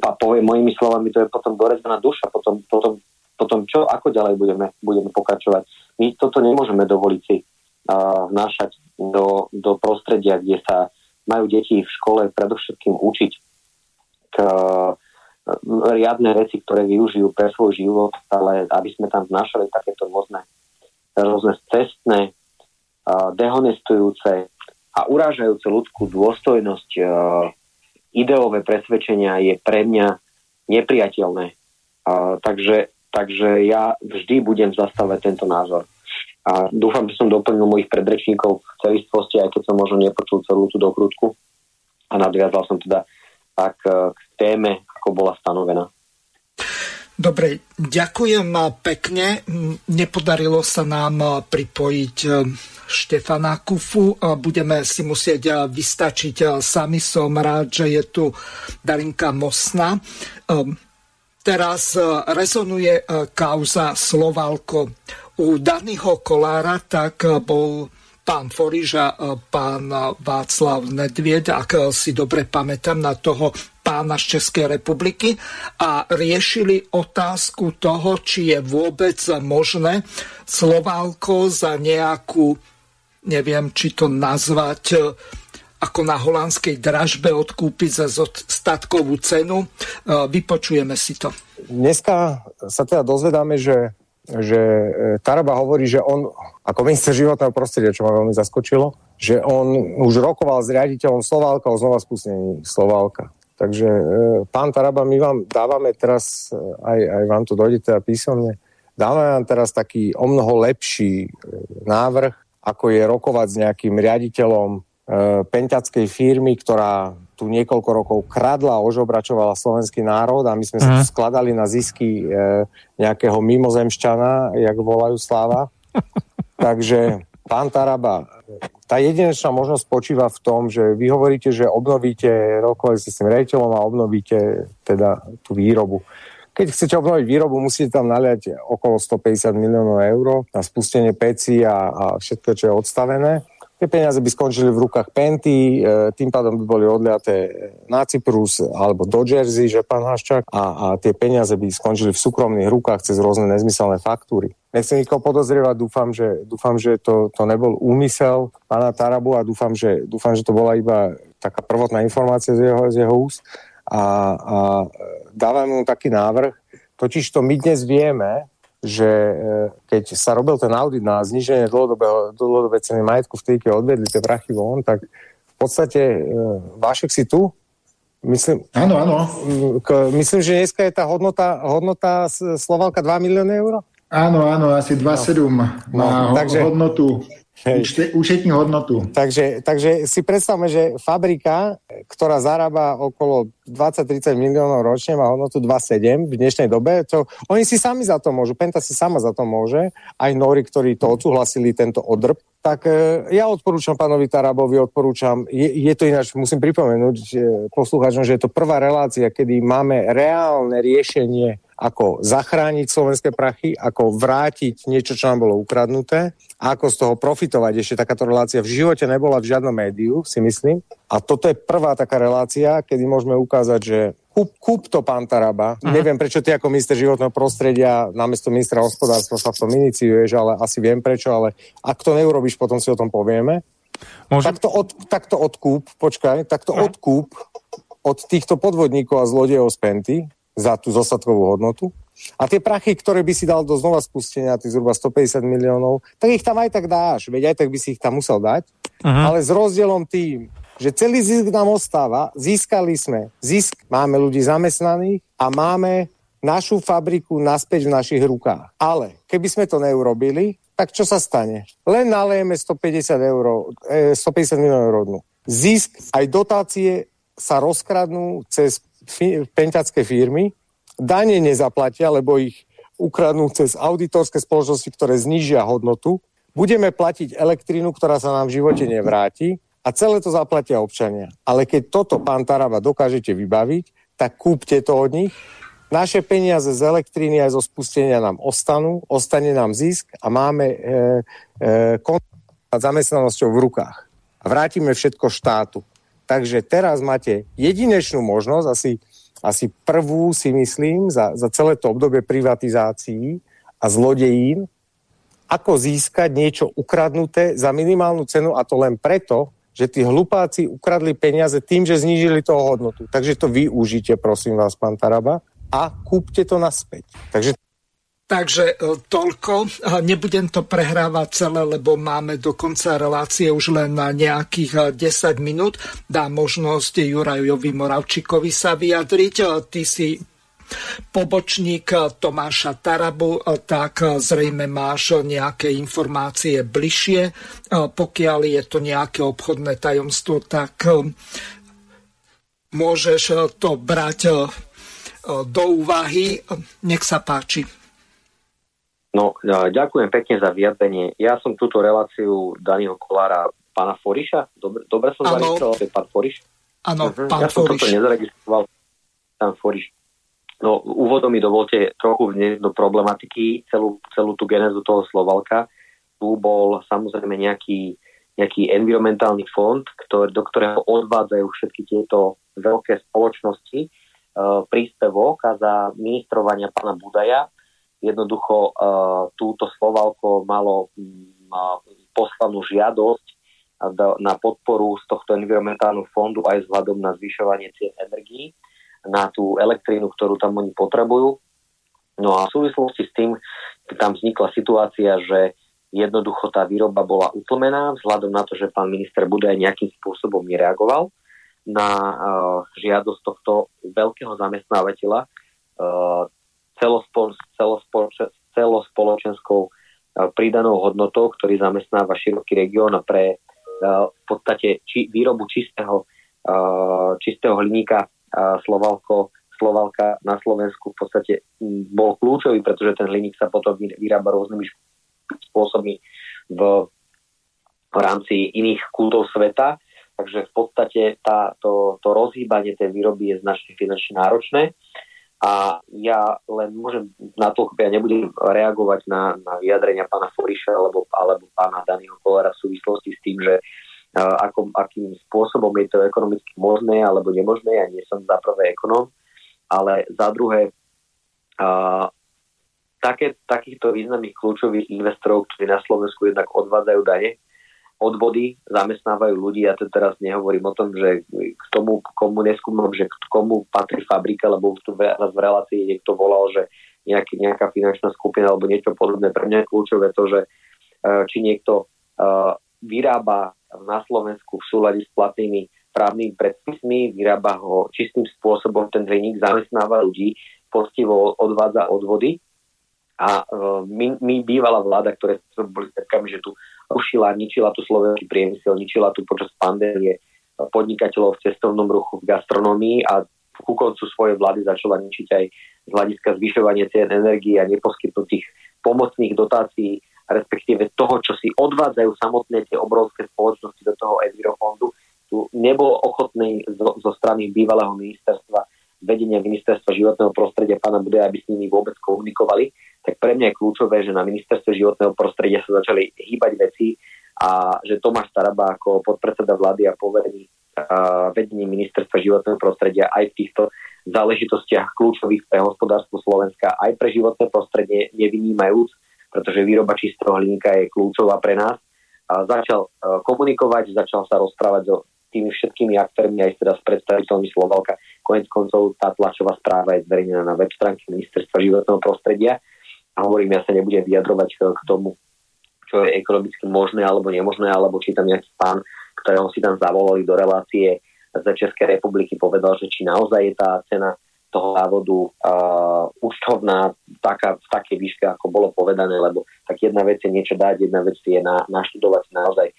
a poviem mojimi slovami, to je potom dorezaná duša, potom, potom, potom čo, ako ďalej budeme, budeme pokračovať. My toto nemôžeme dovoliť si vnášať do, do prostredia, kde sa majú deti v škole predovšetkým učiť k e, riadne veci, ktoré využijú pre svoj život, ale aby sme tam vnášali takéto rôzne, rôzne cestné, dehonestujúce a urážajúce ľudskú dôstojnosť ideové presvedčenia je pre mňa nepriateľné. Takže, takže ja vždy budem zastávať tento názor. A dúfam, že som doplnil mojich predrečníkov v celistvosti, aj keď som možno nepočul celú tú dokrutku. A nadviazal som teda tak e, k téme, ako bola stanovená. Dobre, ďakujem pekne. Nepodarilo sa nám pripojiť e, Štefana Kufu. Budeme si musieť vystačiť sami. Som rád, že je tu Darinka Mosna. Teraz rezonuje kauza Slovalko u Danyho Kolára tak bol pán Foriž a pán Václav Nedvied, ak si dobre pamätám na toho pána z Českej republiky a riešili otázku toho, či je vôbec možné Sloválko za nejakú, neviem, či to nazvať e, ako na holandskej dražbe odkúpiť za statkovú cenu. E, vypočujeme si to. Dneska sa teda dozvedáme, že, že Taraba hovorí, že on ako minister životného prostredia, čo ma veľmi zaskočilo, že on už rokoval s riaditeľom Sloválka o znova spustení Sloválka. Takže e, pán Taraba, my vám dávame teraz, e, aj, aj vám to dojde teda písomne, dávame vám teraz taký o mnoho lepší e, návrh, ako je rokovať s nejakým riaditeľom penťackej firmy, ktorá tu niekoľko rokov kradla a ožobračovala slovenský národ a my sme sa tu mhm. skladali na zisky e, nejakého mimozemšťana, jak volajú Sláva. (laughs) Takže pán Taraba, tá jedinečná možnosť spočíva v tom, že vy hovoríte, že obnovíte, rokovali s tým rejiteľom a obnovíte teda tú výrobu. Keď chcete obnoviť výrobu, musíte tam naliať okolo 150 miliónov eur na spustenie peci a, a všetko, čo je odstavené. Tie peniaze by skončili v rukách Penty, e, tým pádom by boli odliaté na Cyprus alebo do Jersey, že pán Haščák, a, a tie peniaze by skončili v súkromných rukách cez rôzne nezmyselné faktúry. Nechcem nikoho podozrievať, dúfam, že, dúfam, že to, to nebol úmysel pána Tarabu a dúfam, že, dúfam, že to bola iba taká prvotná informácia z jeho, z jeho úst. A, a dávam mu taký návrh, totiž to my dnes vieme, že e, keď sa robil ten audit na zniženie dlhodobé ceny majetku v tej, keď odvedli tie prachy von, tak v podstate e, Vášek si tu? Myslím, áno, áno. Myslím, že dneska je tá hodnota, hodnota Slovalka 2 milióny eur? Áno, áno, asi 2,7 no. má no, takže, hodnotu Hej. Hodnotu. Takže, takže si predstavme, že fabrika, ktorá zarába okolo 20-30 miliónov ročne, má hodnotu 2,7 v dnešnej dobe. To, oni si sami za to môžu, Penta si sama za to môže, aj Nori, ktorí to odsúhlasili, tento odrb. Tak e, ja odporúčam pánovi Tarabovi, odporúčam, je, je to ináč, musím pripomenúť poslucháčom, že je to prvá relácia, kedy máme reálne riešenie ako zachrániť slovenské prachy, ako vrátiť niečo, čo nám bolo ukradnuté a ako z toho profitovať. Ešte takáto relácia v živote nebola v žiadnom médiu, si myslím. A toto je prvá taká relácia, kedy môžeme ukázať, že kúp, kúp to pán Taraba. Uh-huh. Neviem, prečo ty ako minister životného prostredia namiesto ministra hospodárstva sa v tom iniciuješ, ale asi viem prečo, ale ak to neurobiš, potom si o tom povieme. Môžem? Tak, to od, tak to odkúp, počkaj, tak to uh-huh. odkúp od týchto podvodníkov a zlodejov z Penty, za tú zostatkovú hodnotu. A tie prachy, ktoré by si dal do znova spustenia, tých zhruba 150 miliónov, tak ich tam aj tak dáš, veď aj tak by si ich tam musel dať, uh-huh. ale s rozdielom tým, že celý zisk nám ostáva, získali sme zisk, máme ľudí zamestnaných a máme našu fabriku naspäť v našich rukách. Ale keby sme to neurobili, tak čo sa stane? Len nalejeme 150, euro, 150 miliónov eur Zisk aj dotácie sa rozkradnú cez penťacké firmy, dane nezaplatia, lebo ich ukradnú cez auditorské spoločnosti, ktoré znižia hodnotu. Budeme platiť elektrínu, ktorá sa nám v živote nevráti a celé to zaplatia občania. Ale keď toto, pán Taraba, dokážete vybaviť, tak kúpte to od nich. Naše peniaze z elektriny aj zo spustenia nám ostanú, ostane nám zisk a máme e, e, zamestnanosťou v rukách. A vrátime všetko štátu. Takže teraz máte jedinečnú možnosť, asi, asi prvú si myslím, za, za celé to obdobie privatizácií a zlodejín, ako získať niečo ukradnuté za minimálnu cenu a to len preto, že tí hlupáci ukradli peniaze tým, že znížili toho hodnotu. Takže to využite, prosím vás, pán Taraba, a kúpte to naspäť. Takže Takže e, toľko. Nebudem to prehrávať celé, lebo máme do konca relácie už len na nejakých 10 e, minút. Dá možnosť Jurajovi Moravčíkovi sa vyjadriť. E, ty si pobočník Tomáša Tarabu, tak zrejme máš nejaké informácie bližšie. Pokiaľ je to nejaké obchodné tajomstvo, tak môžeš to brať do úvahy. Nech sa páči. No, ďakujem pekne za vyjadrenie. Ja som túto reláciu Daniho Kolára, pána Foriša, dobre, dobre som zaregistroval, to je pán Foriš? Áno, uh-huh. pán ja som Foriš. toto nezaregistroval, pán Foriš. No, úvodom mi dovolte trochu vniesť do problematiky celú, celú tú genezu toho Slovalka. Tu bol samozrejme nejaký, nejaký environmentálny fond, ktorý, do ktorého odvádzajú všetky tieto veľké spoločnosti e, príspevok a za ministrovania pána Budaja jednoducho e, túto Slovalko malo m, poslanú žiadosť na podporu z tohto environmentálneho fondu aj vzhľadom na zvyšovanie cien energií na tú elektrínu, ktorú tam oni potrebujú. No a v súvislosti s tým tam vznikla situácia, že jednoducho tá výroba bola utlmená vzhľadom na to, že pán minister Budaj nejakým spôsobom nereagoval na uh, žiadosť tohto veľkého zamestnávateľa uh, celospol, celospol, celospoločenskou uh, pridanou hodnotou, ktorý zamestnáva široký región pre uh, v podstate či, výrobu čistého, uh, čistého hliníka uh, Slovalko Slovalka na Slovensku v podstate bol kľúčový, pretože ten hliník sa potom vyrába rôznymi spôsobmi v, v rámci iných kultov sveta. Takže v podstate tá, to, to rozhýbanie tej výroby je značne finančne náročné. A ja len môžem na to, ja nebudem reagovať na, na vyjadrenia pána Foriša alebo, alebo pána Daniho Kolera v súvislosti s tým, že uh, ako, akým spôsobom je to ekonomicky možné alebo nemožné. Ja nie som za prvé ekonom, ale za druhé uh, také, takýchto významných kľúčových investorov, ktorí na Slovensku jednak odvádzajú dane, odvody, zamestnávajú ľudí. Ja to teraz nehovorím o tom, že k tomu, komu neskúmam, že k komu patrí fabrika, lebo tu raz v relácii niekto volal, že nejaký, nejaká finančná skupina alebo niečo podobné. Pre mňa je kľúčové to, že uh, či niekto uh, vyrába na Slovensku v súlade s platnými právnymi predpismi, vyrába ho čistým spôsobom, ten hliník zamestnáva ľudí, postivo odvádza odvody a my, my bývalá vláda, ktoré boli takami, že tu rušila, ničila tu slovenský priemysel, ničila tu počas pandémie podnikateľov v cestovnom ruchu, v gastronomii a ku koncu svojej vlády začala ničiť aj z hľadiska zvyšovania cien energii a neposkytnutých pomocných dotácií, respektíve toho, čo si odvádzajú samotné tie obrovské spoločnosti do toho Envirofondu, tu nebol ochotný zo, zo strany bývalého ministerstva, vedenia ministerstva životného prostredia pána Bude, aby s nimi vôbec komunikovali, tak pre mňa je kľúčové, že na ministerstve životného prostredia sa začali hýbať veci a že Tomáš Staraba ako podpredseda vlády a poverený vedení ministerstva životného prostredia aj v týchto záležitostiach kľúčových pre hospodárstvo Slovenska, aj pre životné prostredie nevynímajúc, pretože výroba čistého hliníka je kľúčová pre nás. A začal komunikovať, začal sa rozprávať so tými všetkými aktérmi, aj teda s predstaviteľmi Slovalka. Konec koncov tá tlačová správa je zverejnená na web stránke Ministerstva životného prostredia. A hovorím, ja sa nebudem vyjadrovať k tomu, čo je ekonomicky možné alebo nemožné, alebo či tam nejaký pán, ktorého si tam zavolali do relácie z Českej republiky, povedal, že či naozaj je tá cena toho závodu uh, účtovná taká, v takej výške, ako bolo povedané, lebo tak jedna vec je niečo dať, jedna vec je na, naštudovať naozaj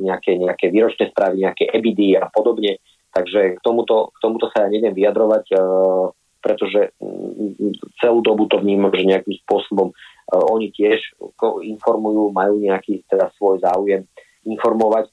nejaké, nejaké výročné správy, nejaké EBID a podobne. Takže k tomuto, k tomuto sa ja neviem vyjadrovať, uh, pretože mm, celú dobu to vnímam, že nejakým spôsobom uh, oni tiež informujú, majú nejaký teda svoj záujem informovať.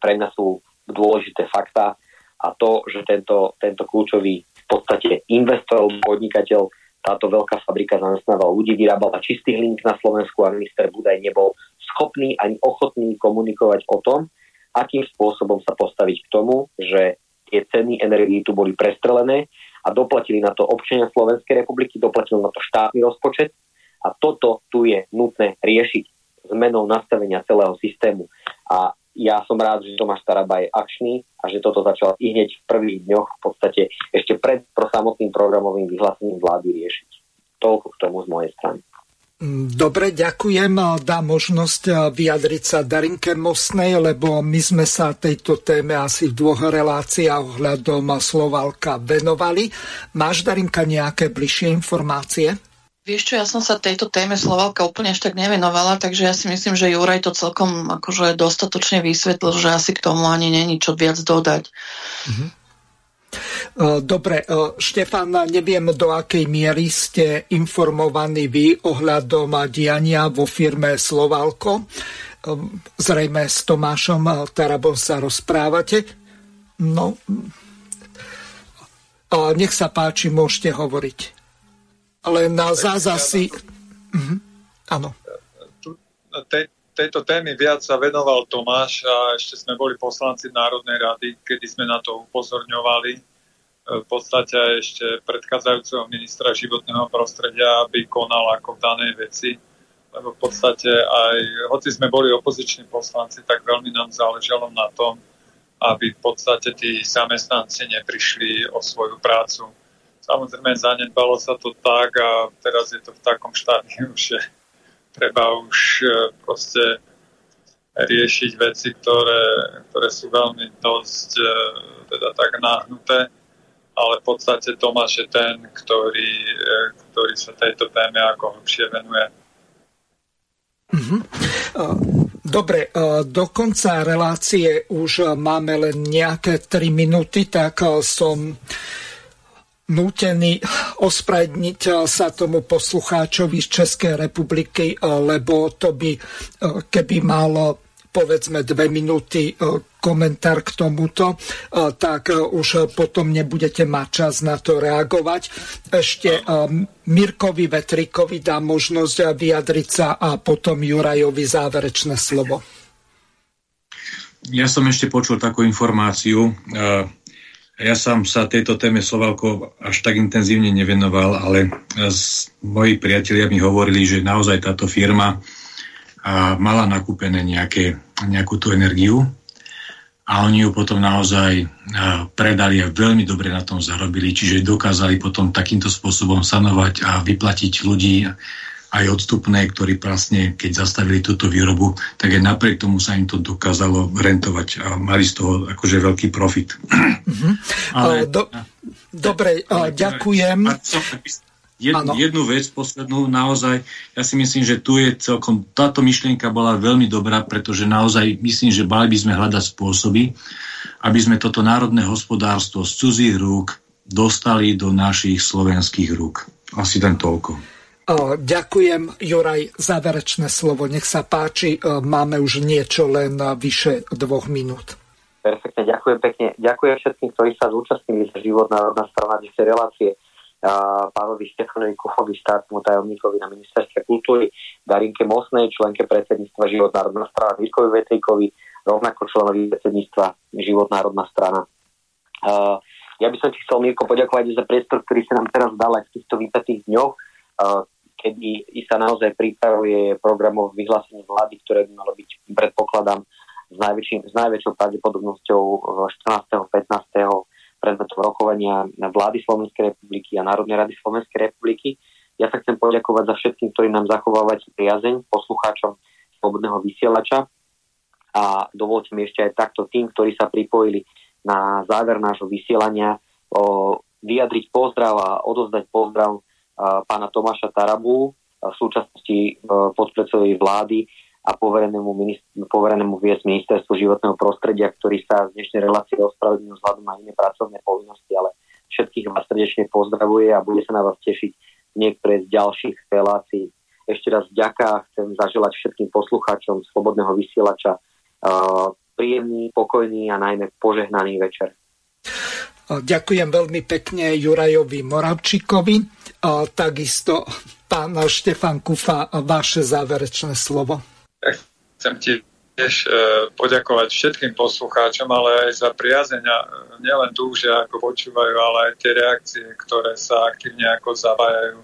Pre mňa sú dôležité fakta a to, že tento, tento kľúčový v podstate investor, podnikateľ táto veľká fabrika zamestnávala ľudí, vyrábala čistý hliník na Slovensku a minister Budaj nebol schopný ani ochotný komunikovať o tom, akým spôsobom sa postaviť k tomu, že tie ceny energií tu boli prestrelené a doplatili na to občania Slovenskej republiky, doplatil na to štátny rozpočet a toto tu je nutné riešiť zmenou nastavenia celého systému. A ja som rád, že Tomáš Taraba je akčný a že toto začal i hneď v prvých dňoch v podstate ešte pred samotným programovým vyhlásením vlády riešiť. Toľko k tomu z mojej strany. Mm, dobre, ďakujem. Dá možnosť vyjadriť sa Darinke Mostnej, lebo my sme sa tejto téme asi v dvoch reláciách ohľadom Slovalka venovali. Máš, Darinka, nejaké bližšie informácie? Vieš čo, ja som sa tejto téme Slovalka úplne až tak nevenovala, takže ja si myslím, že Juraj to celkom akože dostatočne vysvetlil, že asi k tomu ani není čo viac dodať. Mhm. Dobre, Štefan, neviem, do akej miery ste informovaní vy ohľadom diania vo firme Slovalko. Zrejme s Tomášom Tarabom sa rozprávate. No, nech sa páči, môžete hovoriť. Ale na zázasy... Mhm. Áno. Te, tejto témy viac sa venoval Tomáš a ešte sme boli poslanci Národnej rady, kedy sme na to upozorňovali. E, v podstate ešte predchádzajúceho ministra životného prostredia, aby konal ako v danej veci. Lebo v podstate aj, hoci sme boli opoziční poslanci, tak veľmi nám záležalo na tom, aby v podstate tí zamestnanci neprišli o svoju prácu. Samozrejme, zanedbalo sa to tak a teraz je to v takom štádiu, (laughs) že treba už e, proste riešiť veci, ktoré, ktoré sú veľmi dosť e, teda tak náhnuté, ale v podstate Tomáš je ten, ktorý, e, ktorý sa tejto téme ako hlbšie venuje. Mm-hmm. Dobre, do konca relácie už máme len nejaké 3 minúty, tak som nútený ospravedniť sa tomu poslucháčovi z Českej republiky, eh, lebo to by, eh, keby mal povedzme dve minúty komentár k tomuto, tak už potom nebudete mať čas na to reagovať. Ešte Mirkovi Vetrikovi dám možnosť vyjadriť sa a potom Jurajovi záverečné slovo. Ja som ešte počul takú informáciu, ja sám sa tejto téme Slovalko až tak intenzívne nevenoval, ale moji priatelia mi hovorili, že naozaj táto firma mala nakúpené nejaké, nejakú tú energiu a oni ju potom naozaj predali a veľmi dobre na tom zarobili, čiže dokázali potom takýmto spôsobom sanovať a vyplatiť ľudí aj odstupné, ktorí vlastne, keď zastavili túto výrobu, tak aj napriek tomu sa im to dokázalo rentovať a mali z toho akože veľký profit. Mm-hmm. Ale, Do, dobre, ale, ďakujem. Jed, jednu vec poslednú, naozaj, ja si myslím, že tu je celkom, táto myšlienka bola veľmi dobrá, pretože naozaj myslím, že mali by sme hľadať spôsoby, aby sme toto národné hospodárstvo z cudzích rúk dostali do našich slovenských rúk. Asi len toľko. Ďakujem, Juraj, záverečné slovo. Nech sa páči, máme už niečo len vyše dvoch minút. Perfektne, ďakujem pekne. Ďakujem všetkým, ktorí sa zúčastnili za život národná strana dnešnej relácie pánovi Štefanovi Kuchovi, štátnemu tajomníkovi na ministerstve kultúry, Darinke Mosnej, členke predsedníctva Život národná strana Mirkovi Vetrikovi, rovnako členovi predsedníctva Život národná strana. Ja by som ti chcel, Mirko, poďakovať za priestor, ktorý sa nám teraz dal aj v týchto vypetých dňoch kedy sa naozaj pripravuje programov vyhlásenie vlády, ktoré by malo byť, predpokladám, s, najväčším, s najväčšou pravdepodobnosťou 14. 15. predmetom rokovania vlády Slovenskej republiky a Národnej rady Slovenskej republiky. Ja sa chcem poďakovať za všetkým, ktorí nám zachovávate priazeň, poslucháčom Slobodného vysielača a dovolte mi ešte aj takto tým, ktorí sa pripojili na záver nášho vysielania o, vyjadriť pozdrav a odozdať pozdrav pána Tomáša Tarabu, v súčasnosti e, podpredsedovi vlády a poverenému, ministr, poverenému viesť ministerstvu životného prostredia, ktorý sa z dnešnej relácie ospravedlnil vzhľadom na iné pracovné povinnosti, ale všetkých vás srdečne pozdravuje a bude sa na vás tešiť niektoré z ďalších relácií. Ešte raz ďaká, chcem zaželať všetkým poslucháčom Slobodného vysielača uh, príjemný, pokojný a najmä požehnaný večer. Ďakujem veľmi pekne Jurajovi Moravčíkovi. Takisto pán Štefan Kufa, vaše záverečné slovo. Chcem ti tiež e, poďakovať všetkým poslucháčom, ale aj za priazenia nielen tu, že ako počúvajú, ale aj tie reakcie, ktoré sa aktívne ako zapájajú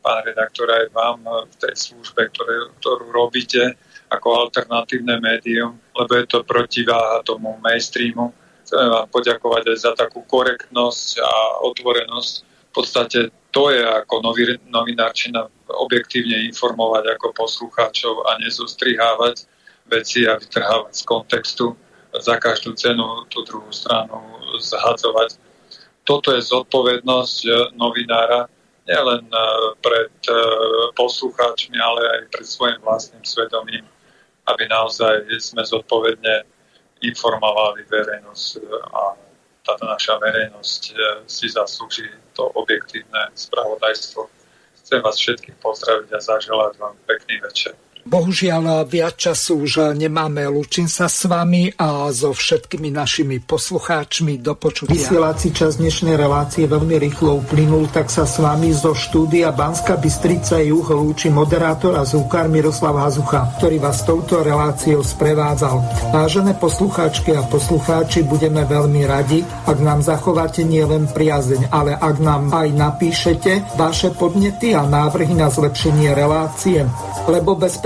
pán redaktor aj vám v tej službe, ktoré, ktorú robíte ako alternatívne médium, lebo je to protiváha tomu mainstreamu Vám poďakovať aj za takú korektnosť a otvorenosť. V podstate to je ako novinárčina objektívne informovať ako poslucháčov a nezostrihávať veci a vytrhávať z kontextu za každú cenu tú druhú stranu zhadzovať. Toto je zodpovednosť e, novinára nielen e, pred e, poslucháčmi, ale aj pred svojim vlastným svedomím, aby naozaj sme zodpovedne informovali verejnosť e, a táto naša verejnosť e, si zaslúži to objektívne spravodajstvo. Chcem vás všetkých pozdraviť a zaželať vám pekný večer. Bohužiaľ, viac času už nemáme. Lučím sa s vami a so všetkými našimi poslucháčmi do počutia. Vysielací čas dnešnej relácie veľmi rýchlo uplynul, tak sa s vami zo štúdia Banska Bystrica Juh lúči moderátor a zúkar Miroslav Hazucha, ktorý vás touto reláciou sprevádzal. Vážené poslucháčky a poslucháči, budeme veľmi radi, ak nám zachováte nielen priazeň, ale ak nám aj napíšete vaše podnety a návrhy na zlepšenie relácie, lebo bez